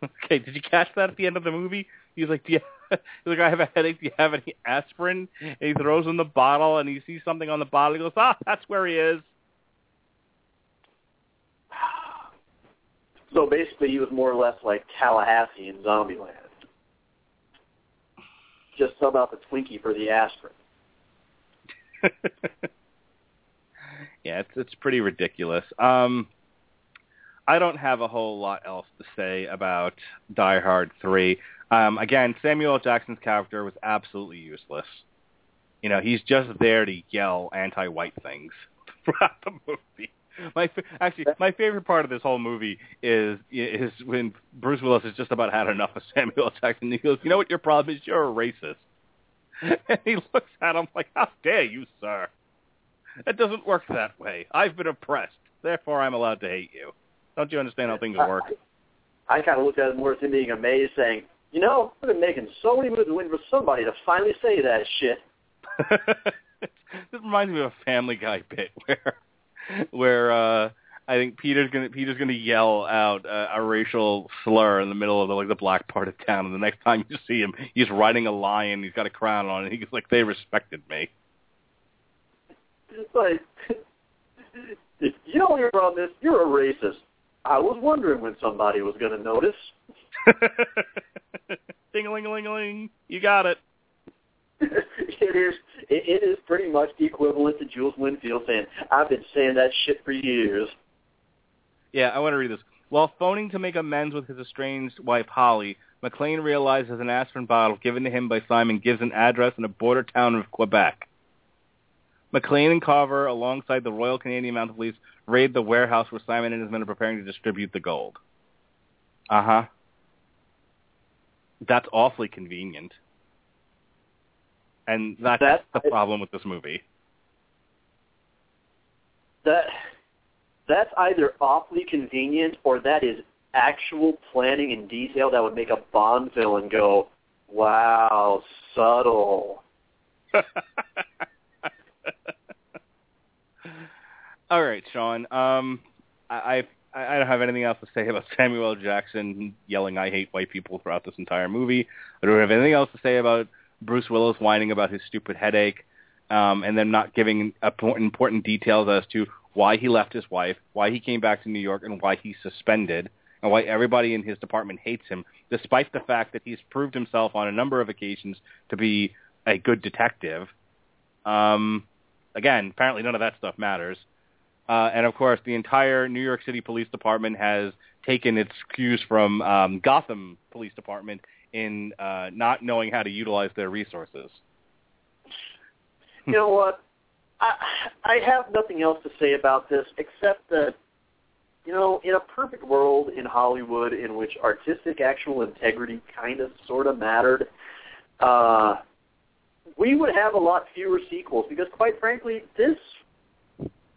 okay, did you catch that at the end of the movie? He's like, do you, he's like, I have a headache. Do you have any aspirin? And he throws in the bottle, and he sees something on the bottle. He goes, ah, that's where he is. So basically, he was more or less like Tallahassee in Zombieland. Just sub out the Twinkie for the aspirin. yeah, it's it's pretty ridiculous. Um, I don't have a whole lot else to say about Die Hard Three. Um, again, Samuel Jackson's character was absolutely useless. You know, he's just there to yell anti-white things throughout the movie. My fa- actually, my favorite part of this whole movie is is when Bruce Willis has just about had enough of Samuel L. Jackson. He goes, "You know what your problem is? You're a racist." And he looks at him like, "How dare you, sir? It doesn't work that way. I've been oppressed, therefore I'm allowed to hate you. Don't you understand how things work?" I, I kind of looked at it more as him being amazed, saying, "You know, I've been making so many moves waiting for somebody to finally say that shit." this reminds me of a Family Guy bit where where uh I think Peter's gonna Peter's gonna yell out uh, a racial slur in the middle of the, like the black part of town, and the next time you see him, he's riding a lion. He's got a crown on, and he's like, "They respected me." It's like, you know what your problem this, You're a racist. I was wondering when somebody was going to notice. Ding a ling a ling a ling. You got it. it is it, is pretty much the equivalent to Jules Winfield saying, "I've been saying that shit for years." Yeah, I want to read this. While phoning to make amends with his estranged wife Holly, McClane realizes an aspirin bottle given to him by Simon gives an address in a border town of Quebec. McClane and Carver, alongside the Royal Canadian Mounted Police, raid the warehouse where Simon and his men are preparing to distribute the gold. Uh-huh. That's awfully convenient. And that's That- the problem with this movie. That that's either awfully convenient or that is actual planning in detail that would make a Bond villain go, "Wow, subtle." All right, Sean. Um, I, I I don't have anything else to say about Samuel Jackson yelling "I hate white people" throughout this entire movie. I don't have anything else to say about Bruce Willis whining about his stupid headache, um, and then not giving important details as to why he left his wife, why he came back to New York, and why he's suspended, and why everybody in his department hates him, despite the fact that he's proved himself on a number of occasions to be a good detective. Um, again, apparently none of that stuff matters. Uh, and of course, the entire New York City Police Department has taken its cues from um, Gotham Police Department in uh, not knowing how to utilize their resources. You know what? I, I have nothing else to say about this except that, you know, in a perfect world in Hollywood in which artistic actual integrity kind of sort of mattered, uh, we would have a lot fewer sequels because, quite frankly, this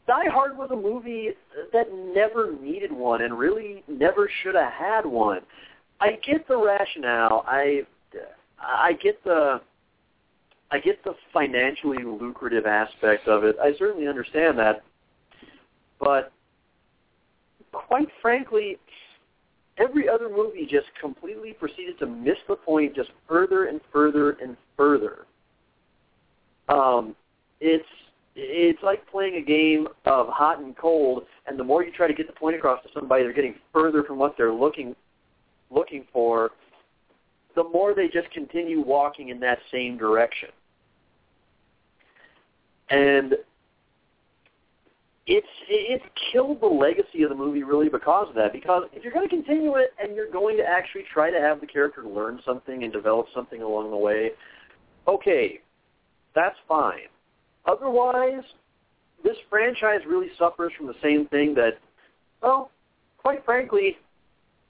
Die Hard was a movie that never needed one and really never should have had one. I get the rationale. I I get the I get the financially lucrative aspect of it. I certainly understand that. But quite frankly, every other movie just completely proceeded to miss the point just further and further and further. Um, it's it's like playing a game of hot and cold, and the more you try to get the point across to somebody, they're getting further from what they're looking looking for. The more they just continue walking in that same direction, and it's it's killed the legacy of the movie really because of that. Because if you're going to continue it and you're going to actually try to have the character learn something and develop something along the way, okay, that's fine. Otherwise, this franchise really suffers from the same thing that, well, quite frankly,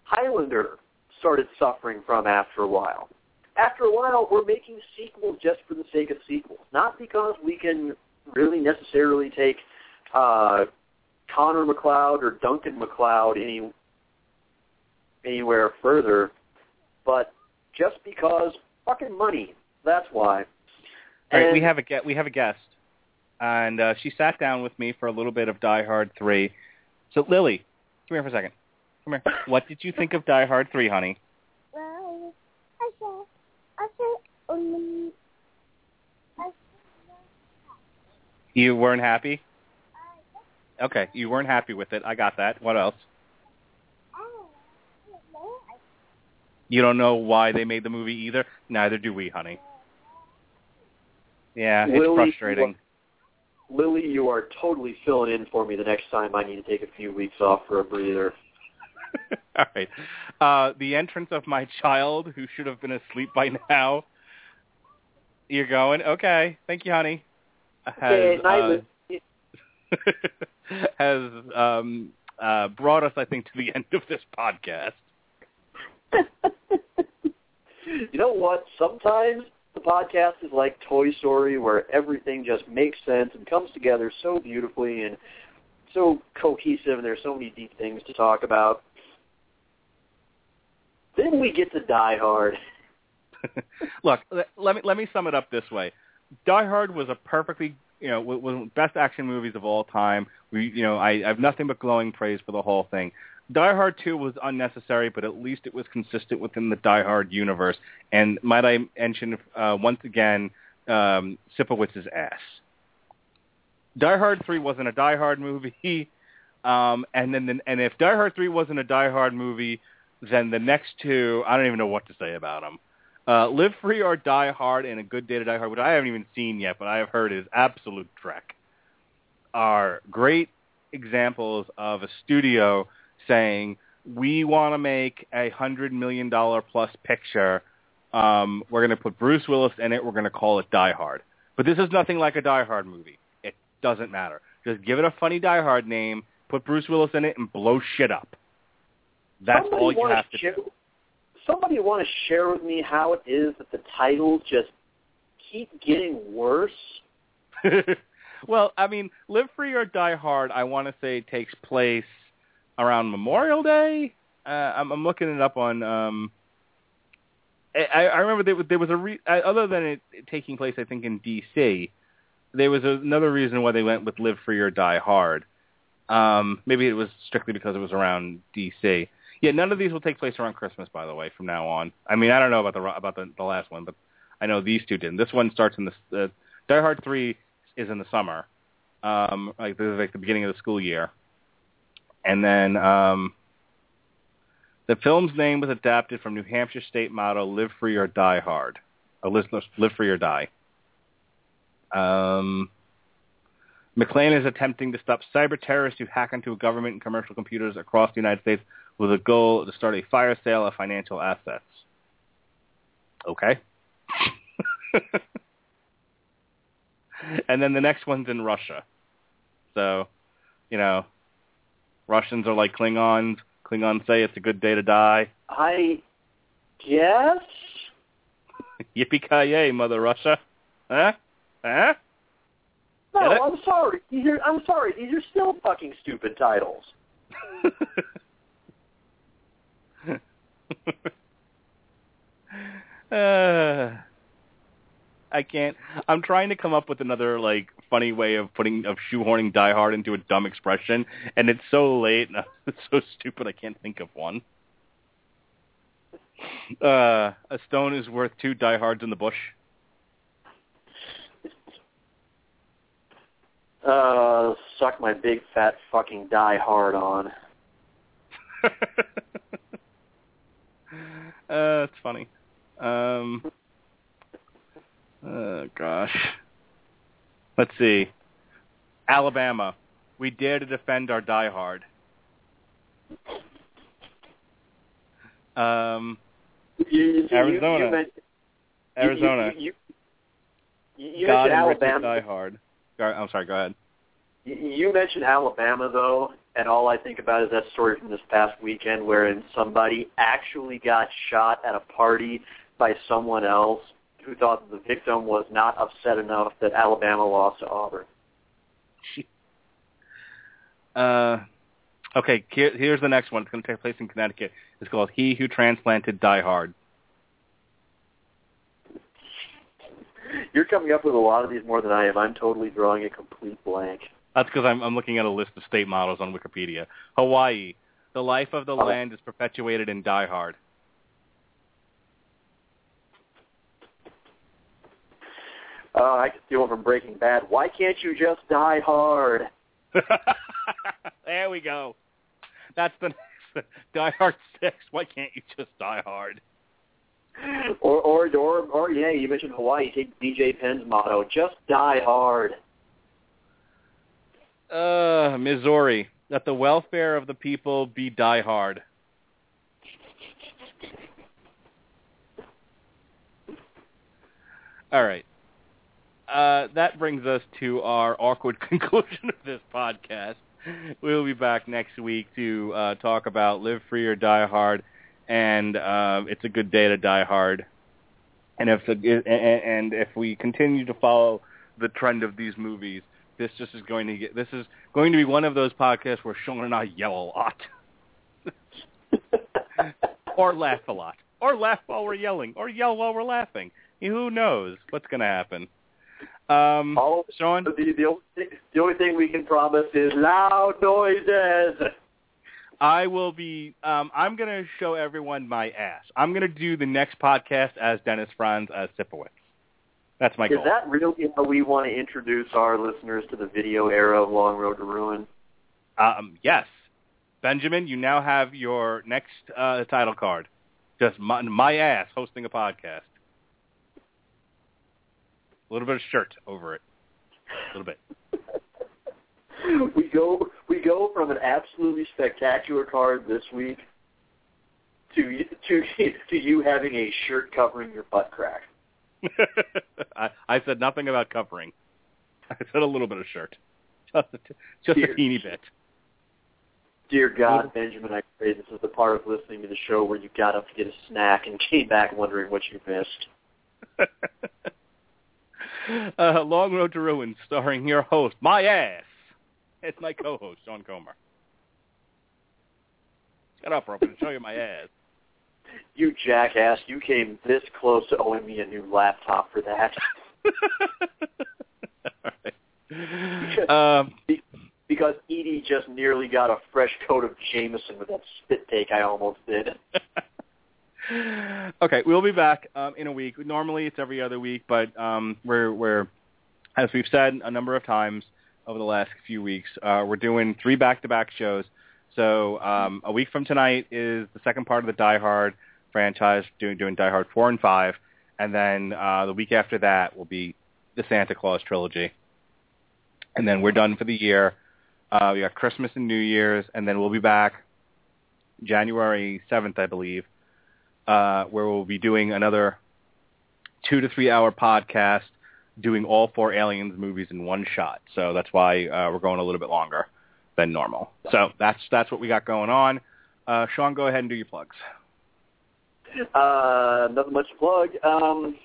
Highlander started suffering from after a while. After a while, we're making sequels just for the sake of sequels, not because we can really necessarily take uh, Connor MacLeod or Duncan MacLeod any anywhere further, but just because fucking money. That's why. All right, we have a we have a guest and uh, she sat down with me for a little bit of Die Hard 3. So, Lily, come here for a second. Come here. What did you think of Die Hard 3, honey? Well, I said, I said only... You weren't happy? Okay, you weren't happy with it. I got that. What else? Oh. You don't know why they made the movie either? Neither do we, honey. Yeah, it's Lily, frustrating. Lily, you are totally filling in for me the next time I need to take a few weeks off for a breather. All right. Uh, the entrance of my child, who should have been asleep by now. You're going? Okay. Thank you, honey. Has, uh, has um, uh, brought us, I think, to the end of this podcast. you know what? Sometimes the podcast is like Toy Story, where everything just makes sense and comes together so beautifully and so cohesive, and there's so many deep things to talk about. Then we get to Die Hard. Look, let me let me sum it up this way: Die Hard was a perfectly, you know, was one of the best action movies of all time. We, you know, I, I have nothing but glowing praise for the whole thing. Die Hard 2 was unnecessary, but at least it was consistent within the Die Hard universe. And might I mention uh, once again, um, Sipowicz's ass. Die Hard 3 wasn't a Die Hard movie, um, and then and if Die Hard 3 wasn't a Die Hard movie, then the next two, I don't even know what to say about them. Uh, Live Free or Die Hard and A Good Day to Die Hard, which I haven't even seen yet, but I have heard is absolute trek, are great examples of a studio saying we want to make a hundred million dollar plus picture. Um, we're going to put Bruce Willis in it. We're going to call it Die Hard. But this is nothing like a Die Hard movie. It doesn't matter. Just give it a funny Die Hard name, put Bruce Willis in it, and blow shit up. That's somebody all you have to share, do. Somebody want to share with me how it is that the titles just keep getting worse? well, I mean, Live Free or Die Hard, I want to say takes place around Memorial Day. Uh, I'm, I'm looking it up on. Um, I, I remember there was, there was a re- uh, other than it taking place, I think in D.C. There was another reason why they went with Live Free or Die Hard. Um, maybe it was strictly because it was around D.C. Yeah, none of these will take place around Christmas, by the way, from now on. I mean, I don't know about the about the, the last one, but I know these two didn't. This one starts in the uh, Die Hard Three is in the summer, um, like is like the beginning of the school year, and then um, the film's name was adapted from New Hampshire state motto "Live Free or Die Hard," or "Live, live Free or Die." Um, McClane is attempting to stop cyber terrorists who hack into government and commercial computers across the United States with a goal to start a fire sale of financial assets. Okay. and then the next one's in Russia. So, you know, Russians are like Klingons. Klingons say it's a good day to die. I guess. Yippee ki yay, Mother Russia. Huh? Huh? No, I'm sorry. These are, I'm sorry. These are still fucking stupid titles. uh, I can't. I'm trying to come up with another like funny way of putting of shoehorning Die Hard into a dumb expression, and it's so late and it's so stupid. I can't think of one. Uh, a stone is worth two Die Hards in the bush. Uh, suck my big fat fucking die hard on. uh, it's funny. Um, oh gosh. Let's see. Alabama. We dare to defend our diehard. Um, You, you, Arizona. You, meant- Arizona. God mentioned Richard Alabama. diehard. Go- I'm sorry. Go ahead. You mentioned Alabama though, and all I think about is that story from this past weekend wherein somebody actually got shot at a party by someone else who thought the victim was not upset enough that Alabama lost to Auburn. Uh, okay. Here, here's the next one. It's going to take place in Connecticut. It's called "He Who Transplanted Die Hard." You're coming up with a lot of these more than I am. I'm totally drawing a complete blank. That's because I'm, I'm looking at a list of state models on Wikipedia. Hawaii. The life of the Oh. land is perpetuated in Die Hard. Uh, I can steal one from Breaking Bad. Why can't you just die hard? there we go. That's the next Die Hard Six. Why can't you just die hard? Or, or, or, or, yeah, you mentioned Hawaii. Take DJ Penn's motto: just die hard. Uh, Missouri. Let the welfare of the people be die hard. All right. Uh, that brings us to our awkward conclusion of this podcast. We'll be back next week to uh, talk about Live Free or Die Hard, and uh, It's a Good Day to Die Hard. And if and if we continue to follow the trend of these movies, this just is going to get this is going to be one of those podcasts where Sean and I yell a lot, or laugh a lot, or laugh while we're yelling, or yell while we're laughing. Who knows what's going to happen? Um, All Sean, the, the, only, the only thing we can promise is loud noises. I will be. Um, I'm going to show everyone my ass. I'm going to do the next podcast as Dennis Franz as Sipowicz. That's my Is goal. that really how we want to introduce our listeners to the video era of Long Road to Ruin? Um, yes, Benjamin, you now have your next uh, title card. Just my, my ass hosting a podcast. A little bit of shirt over it. A little bit. we go we go from an absolutely spectacular card this week to to to you having a shirt covering your butt crack. I, I said nothing about covering. I said a little bit of shirt, just a, just a teeny bit. Dear God, Benjamin, I pray this is the part of listening to the show where you got up to get a snack and came back wondering what you missed. uh, Long Road to Ruin, starring your host, my ass. It's my co-host, Sean Comer. Shut up, going to show you my ass. You jackass, you came this close to owing me a new laptop for that. Right. Um, because Edie just nearly got a fresh coat of Jameson with that spit take I almost did. okay, we'll be back um, in a week. Normally it's every other week, but um, we're we're as we've said a number of times over the last few weeks, uh, we're doing three back-to-back shows. So um, a week from tonight is the second part of the Die Hard franchise, doing doing Die Hard four and five, and then uh, the week after that will be the Santa Claus trilogy, and then we're done for the year. Uh, we got Christmas and New Year's, and then we'll be back January seventh, I believe, uh, where we'll be doing another two to three hour podcast doing all four Aliens movies in one shot. So that's why uh, we're going a little bit longer than normal. So that's that's what we got going on. Uh, Sean, go ahead and do your plugs. Uh, nothing much to plug. Um,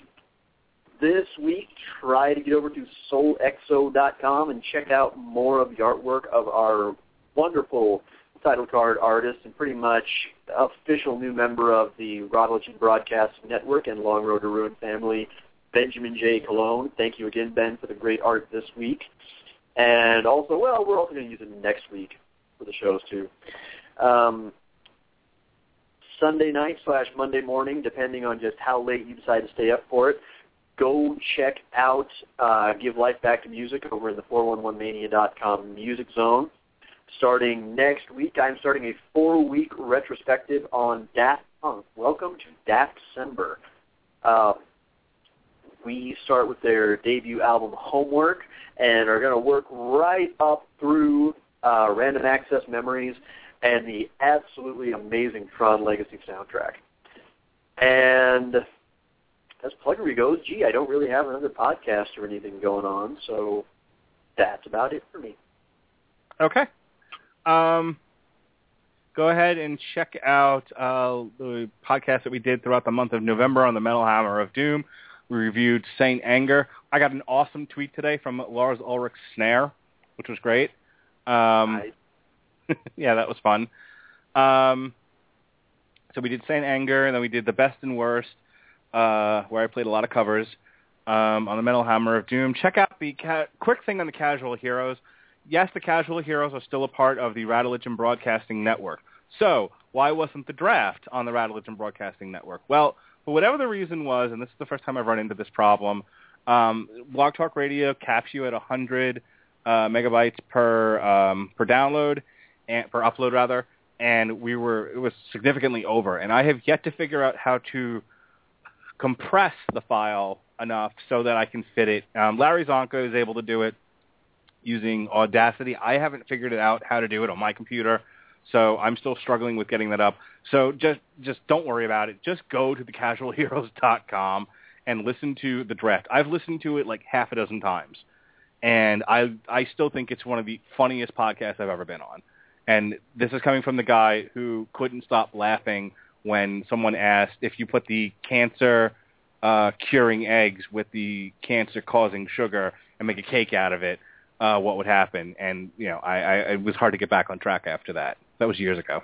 this week, try to get over to soulexo.com and check out more of the artwork of our wonderful title card artist and pretty much official new member of the Radulich Broadcast Network and Long Road to Ruin family, Benjamin J. Colon. Thank you again, Ben, for the great art this week. And also, well, we're also going to use it next week for the shows too. Um, Sunday night slash Monday morning, depending on just how late you decide to stay up for it, go check out uh, Give Life Back to Music over in the 411mania.com music zone. Starting next week, I'm starting a four-week retrospective on Daft Punk. Welcome to Daft December. Uh, we start with their debut album Homework and are going to work right up through uh, Random Access Memories and the absolutely amazing Tron Legacy soundtrack. And as pluggery goes, gee, I don't really have another podcast or anything going on, so that's about it for me. Okay. Um, go ahead and check out uh, the podcast that we did throughout the month of November on the Metal Hammer of Doom. We reviewed Saint Anger. I got an awesome tweet today from Lars Ulrich Snare, which was great. Um, yeah, that was fun. Um, so we did Saint Anger, and then we did the best and worst, uh, where I played a lot of covers um, on the Metal Hammer of Doom. Check out the ca- quick thing on the Casual Heroes. Yes, the Casual Heroes are still a part of the Radulich Broadcasting Network. So why wasn't the draft on the Radulich Broadcasting Network? Well, for whatever the reason was, and this is the first time I've run into this problem, um, Blog Talk Radio caps you at 100 uh, megabytes per um, per download and per upload rather, and we were it was significantly over. And I have yet to figure out how to compress the file enough so that I can fit it. Um, Larry Csonka is able to do it using Audacity. I haven't figured it out how to do it on my computer, so I'm still struggling with getting that up. So just just don't worry about it. Just go to thecasualheroes.com and listen to the draft. I've listened to it like half a dozen times, and I I still think it's one of the funniest podcasts I've ever been on. And this is coming from the guy who couldn't stop laughing when someone asked if you put the cancer uh, curing eggs with the cancer causing sugar and make a cake out of it, uh, what would happen? And you know, I, I it was hard to get back on track after that. That was years ago.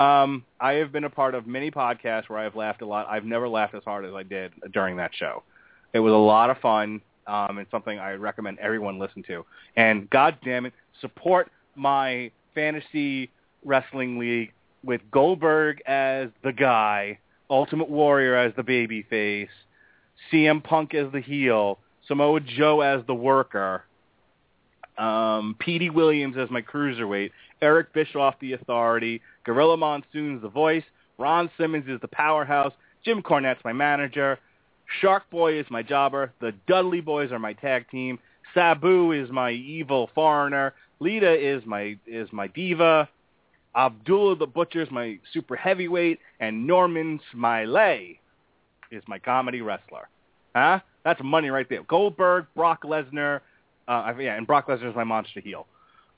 Um, I have been a part of many podcasts where I've laughed a lot. I've never laughed as hard as I did during that show. It was a lot of fun um, and something I recommend everyone listen to. And God damn it, support my fantasy wrestling league with Goldberg as the guy, Ultimate Warrior as the baby face, CM Punk as the heel, Samoa Joe as the worker, um, Petey Williams as my cruiserweight, Eric Bischoff the authority, Gorilla Monsoon's the voice, Ron Simmons is the powerhouse, Jim Cornette's my manager, Shark Boy is my jobber, the Dudley Boyz are my tag team, Sabu is my evil foreigner, Lita is my is my diva, Abdullah the Butcher is my super heavyweight, and Norman Smiley is my comedy wrestler. Huh? That's money right there. Goldberg, Brock Lesnar, uh, yeah, and Brock Lesnar is my monster heel.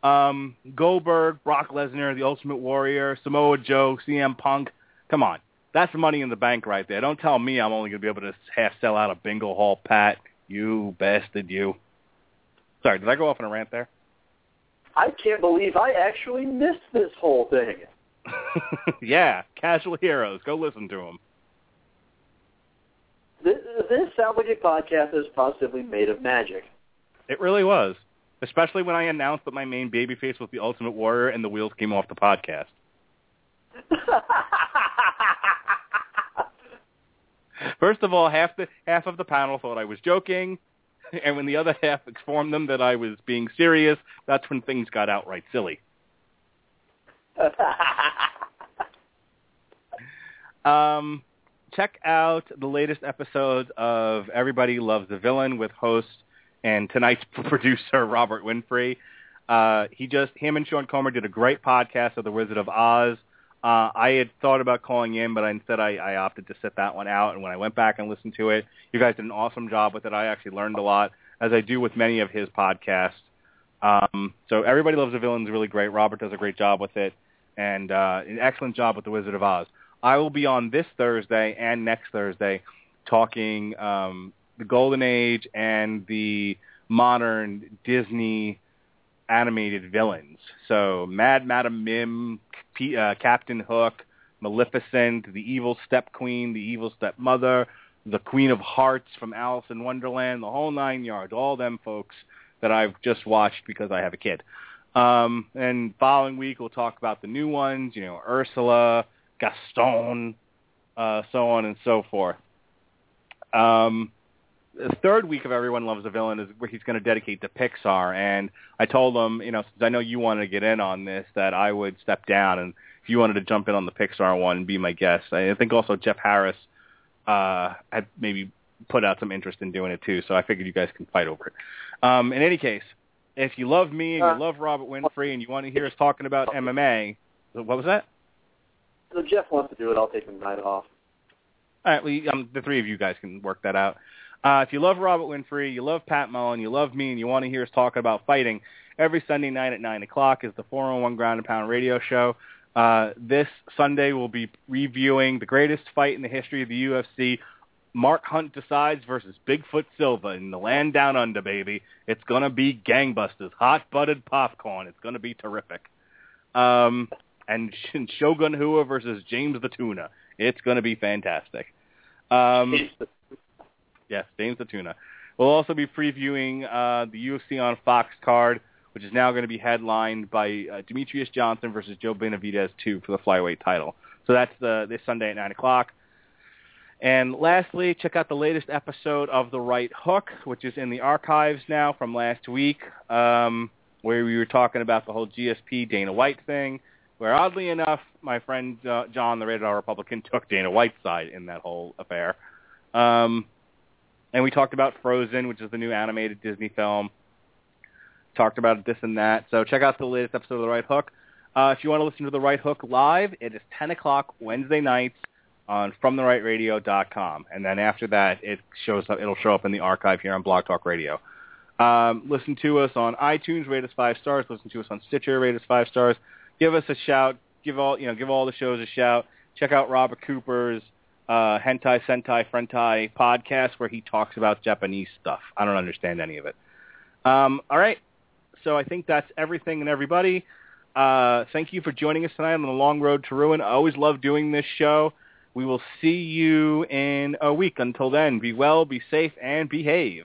Um, Goldberg, Brock Lesnar, The Ultimate Warrior, Samoa Joe, CM Punk. Come on. That's money in the bank right there. Don't tell me I'm only going to be able to half sell out a bingo hall, Pat. You bastard, you. Sorry, did I go off on a rant there? I can't believe I actually missed this whole thing. yeah, Casual Heroes. Go listen to them. This, this sounds like a podcast that's positively made of magic. It really was. Especially when I announced that my main babyface was the Ultimate Warrior and the wheels came off the podcast. First of all, half the half of the panel thought I was joking, and when the other half informed them that I was being serious, that's when things got outright silly. Um, check out the latest episode of Everybody Loves the Villain with host and tonight's producer Robert Winfrey. Uh, he just him and Sean Comer did a great podcast of The Wizard of Oz. Uh, I had thought about calling in, but instead I, I opted to sit that one out. And when I went back and listened to it, you guys did an awesome job with it. I actually learned a lot. as I do with many of his podcasts. Um, so Everybody Loves a Villain is really great. Robert does a great job with it, and uh, an excellent job with The Wizard of Oz. I will be on this Thursday and next Thursday talking um, the Golden Age and the modern Disney animated villains. So Mad Madam Mim, P- uh, Captain Hook, Maleficent, the evil step queen, the evil stepmother, the Queen of Hearts from Alice in Wonderland, the whole nine yards, all them folks that I've just watched because I have a kid. Um, and following week we'll talk about the new ones, you know, Ursula, Gaston, uh, so on and so forth. Um, third week of Everyone Loves a Villain is where he's going to dedicate to Pixar, and I told him, you know, since I know you wanted to get in on this, that I would step down, and if you wanted to jump in on the Pixar one and be my guest, I think also Jeff Harris uh, had maybe put out some interest in doing it too, so I figured you guys can fight over it. Um, in any case, if you love me and you Uh, love Robert Winfrey and you want to hear us talking about MMA, what was that? So Jeff wants to do it, I'll take the night off. All right, well, um, the three of you guys can work that out. Uh, if you love Robert Winfree, you love Pat Mullen, you love me, and you want to hear us talking about fighting, every Sunday night at 9 o'clock is the 401 Ground and Pound radio show. Uh, this Sunday we'll be reviewing the greatest fight in the history of the UFC, Mark Hunt decides versus Bigfoot Silva in the land down under, baby. It's going to be gangbusters, hot-buttered popcorn. It's going to be terrific. Um, and Shogun Rua versus James the Tuna. It's going to be fantastic. Um, Yes, James the Tuna. We'll also be previewing uh, the UFC on Fox card, which is now going to be headlined by uh, Demetrious Johnson versus Joe Benavidez 2 for the flyweight title. So that's the, this Sunday at 9 o'clock. And lastly, check out the latest episode of The Right Hook, which is in the archives now from last week, um, where we were talking about the whole GSP Dana White thing, where oddly enough, my friend uh, John, the Rated R Republican, took Dana White's side in that whole affair. Um, and we talked about Frozen, which is the new animated Disney film. Talked about this and that. So check out the latest episode of The Right Hook. Uh, if you want to listen to The Right Hook live, it is 10 o'clock Wednesday nights on FromTheRightRadio.com. And then after that, it shows up. It'll show up in the archive here on Blog Talk Radio. Um, listen to us on iTunes, rate us five stars. Listen to us on Stitcher, rate us five stars. Give us a shout. Give all you know. Give all the shows a shout. Check out Robert Cooper's uh, Hentai Sentai Frentai podcast where he talks about Japanese stuff. I don't understand any of it. Um, all right. So I think that's everything and everybody. Uh, thank you for joining us tonight on the long road to ruin. I always love doing this show. We will see you in a week. Until then, be well, be safe, and behave.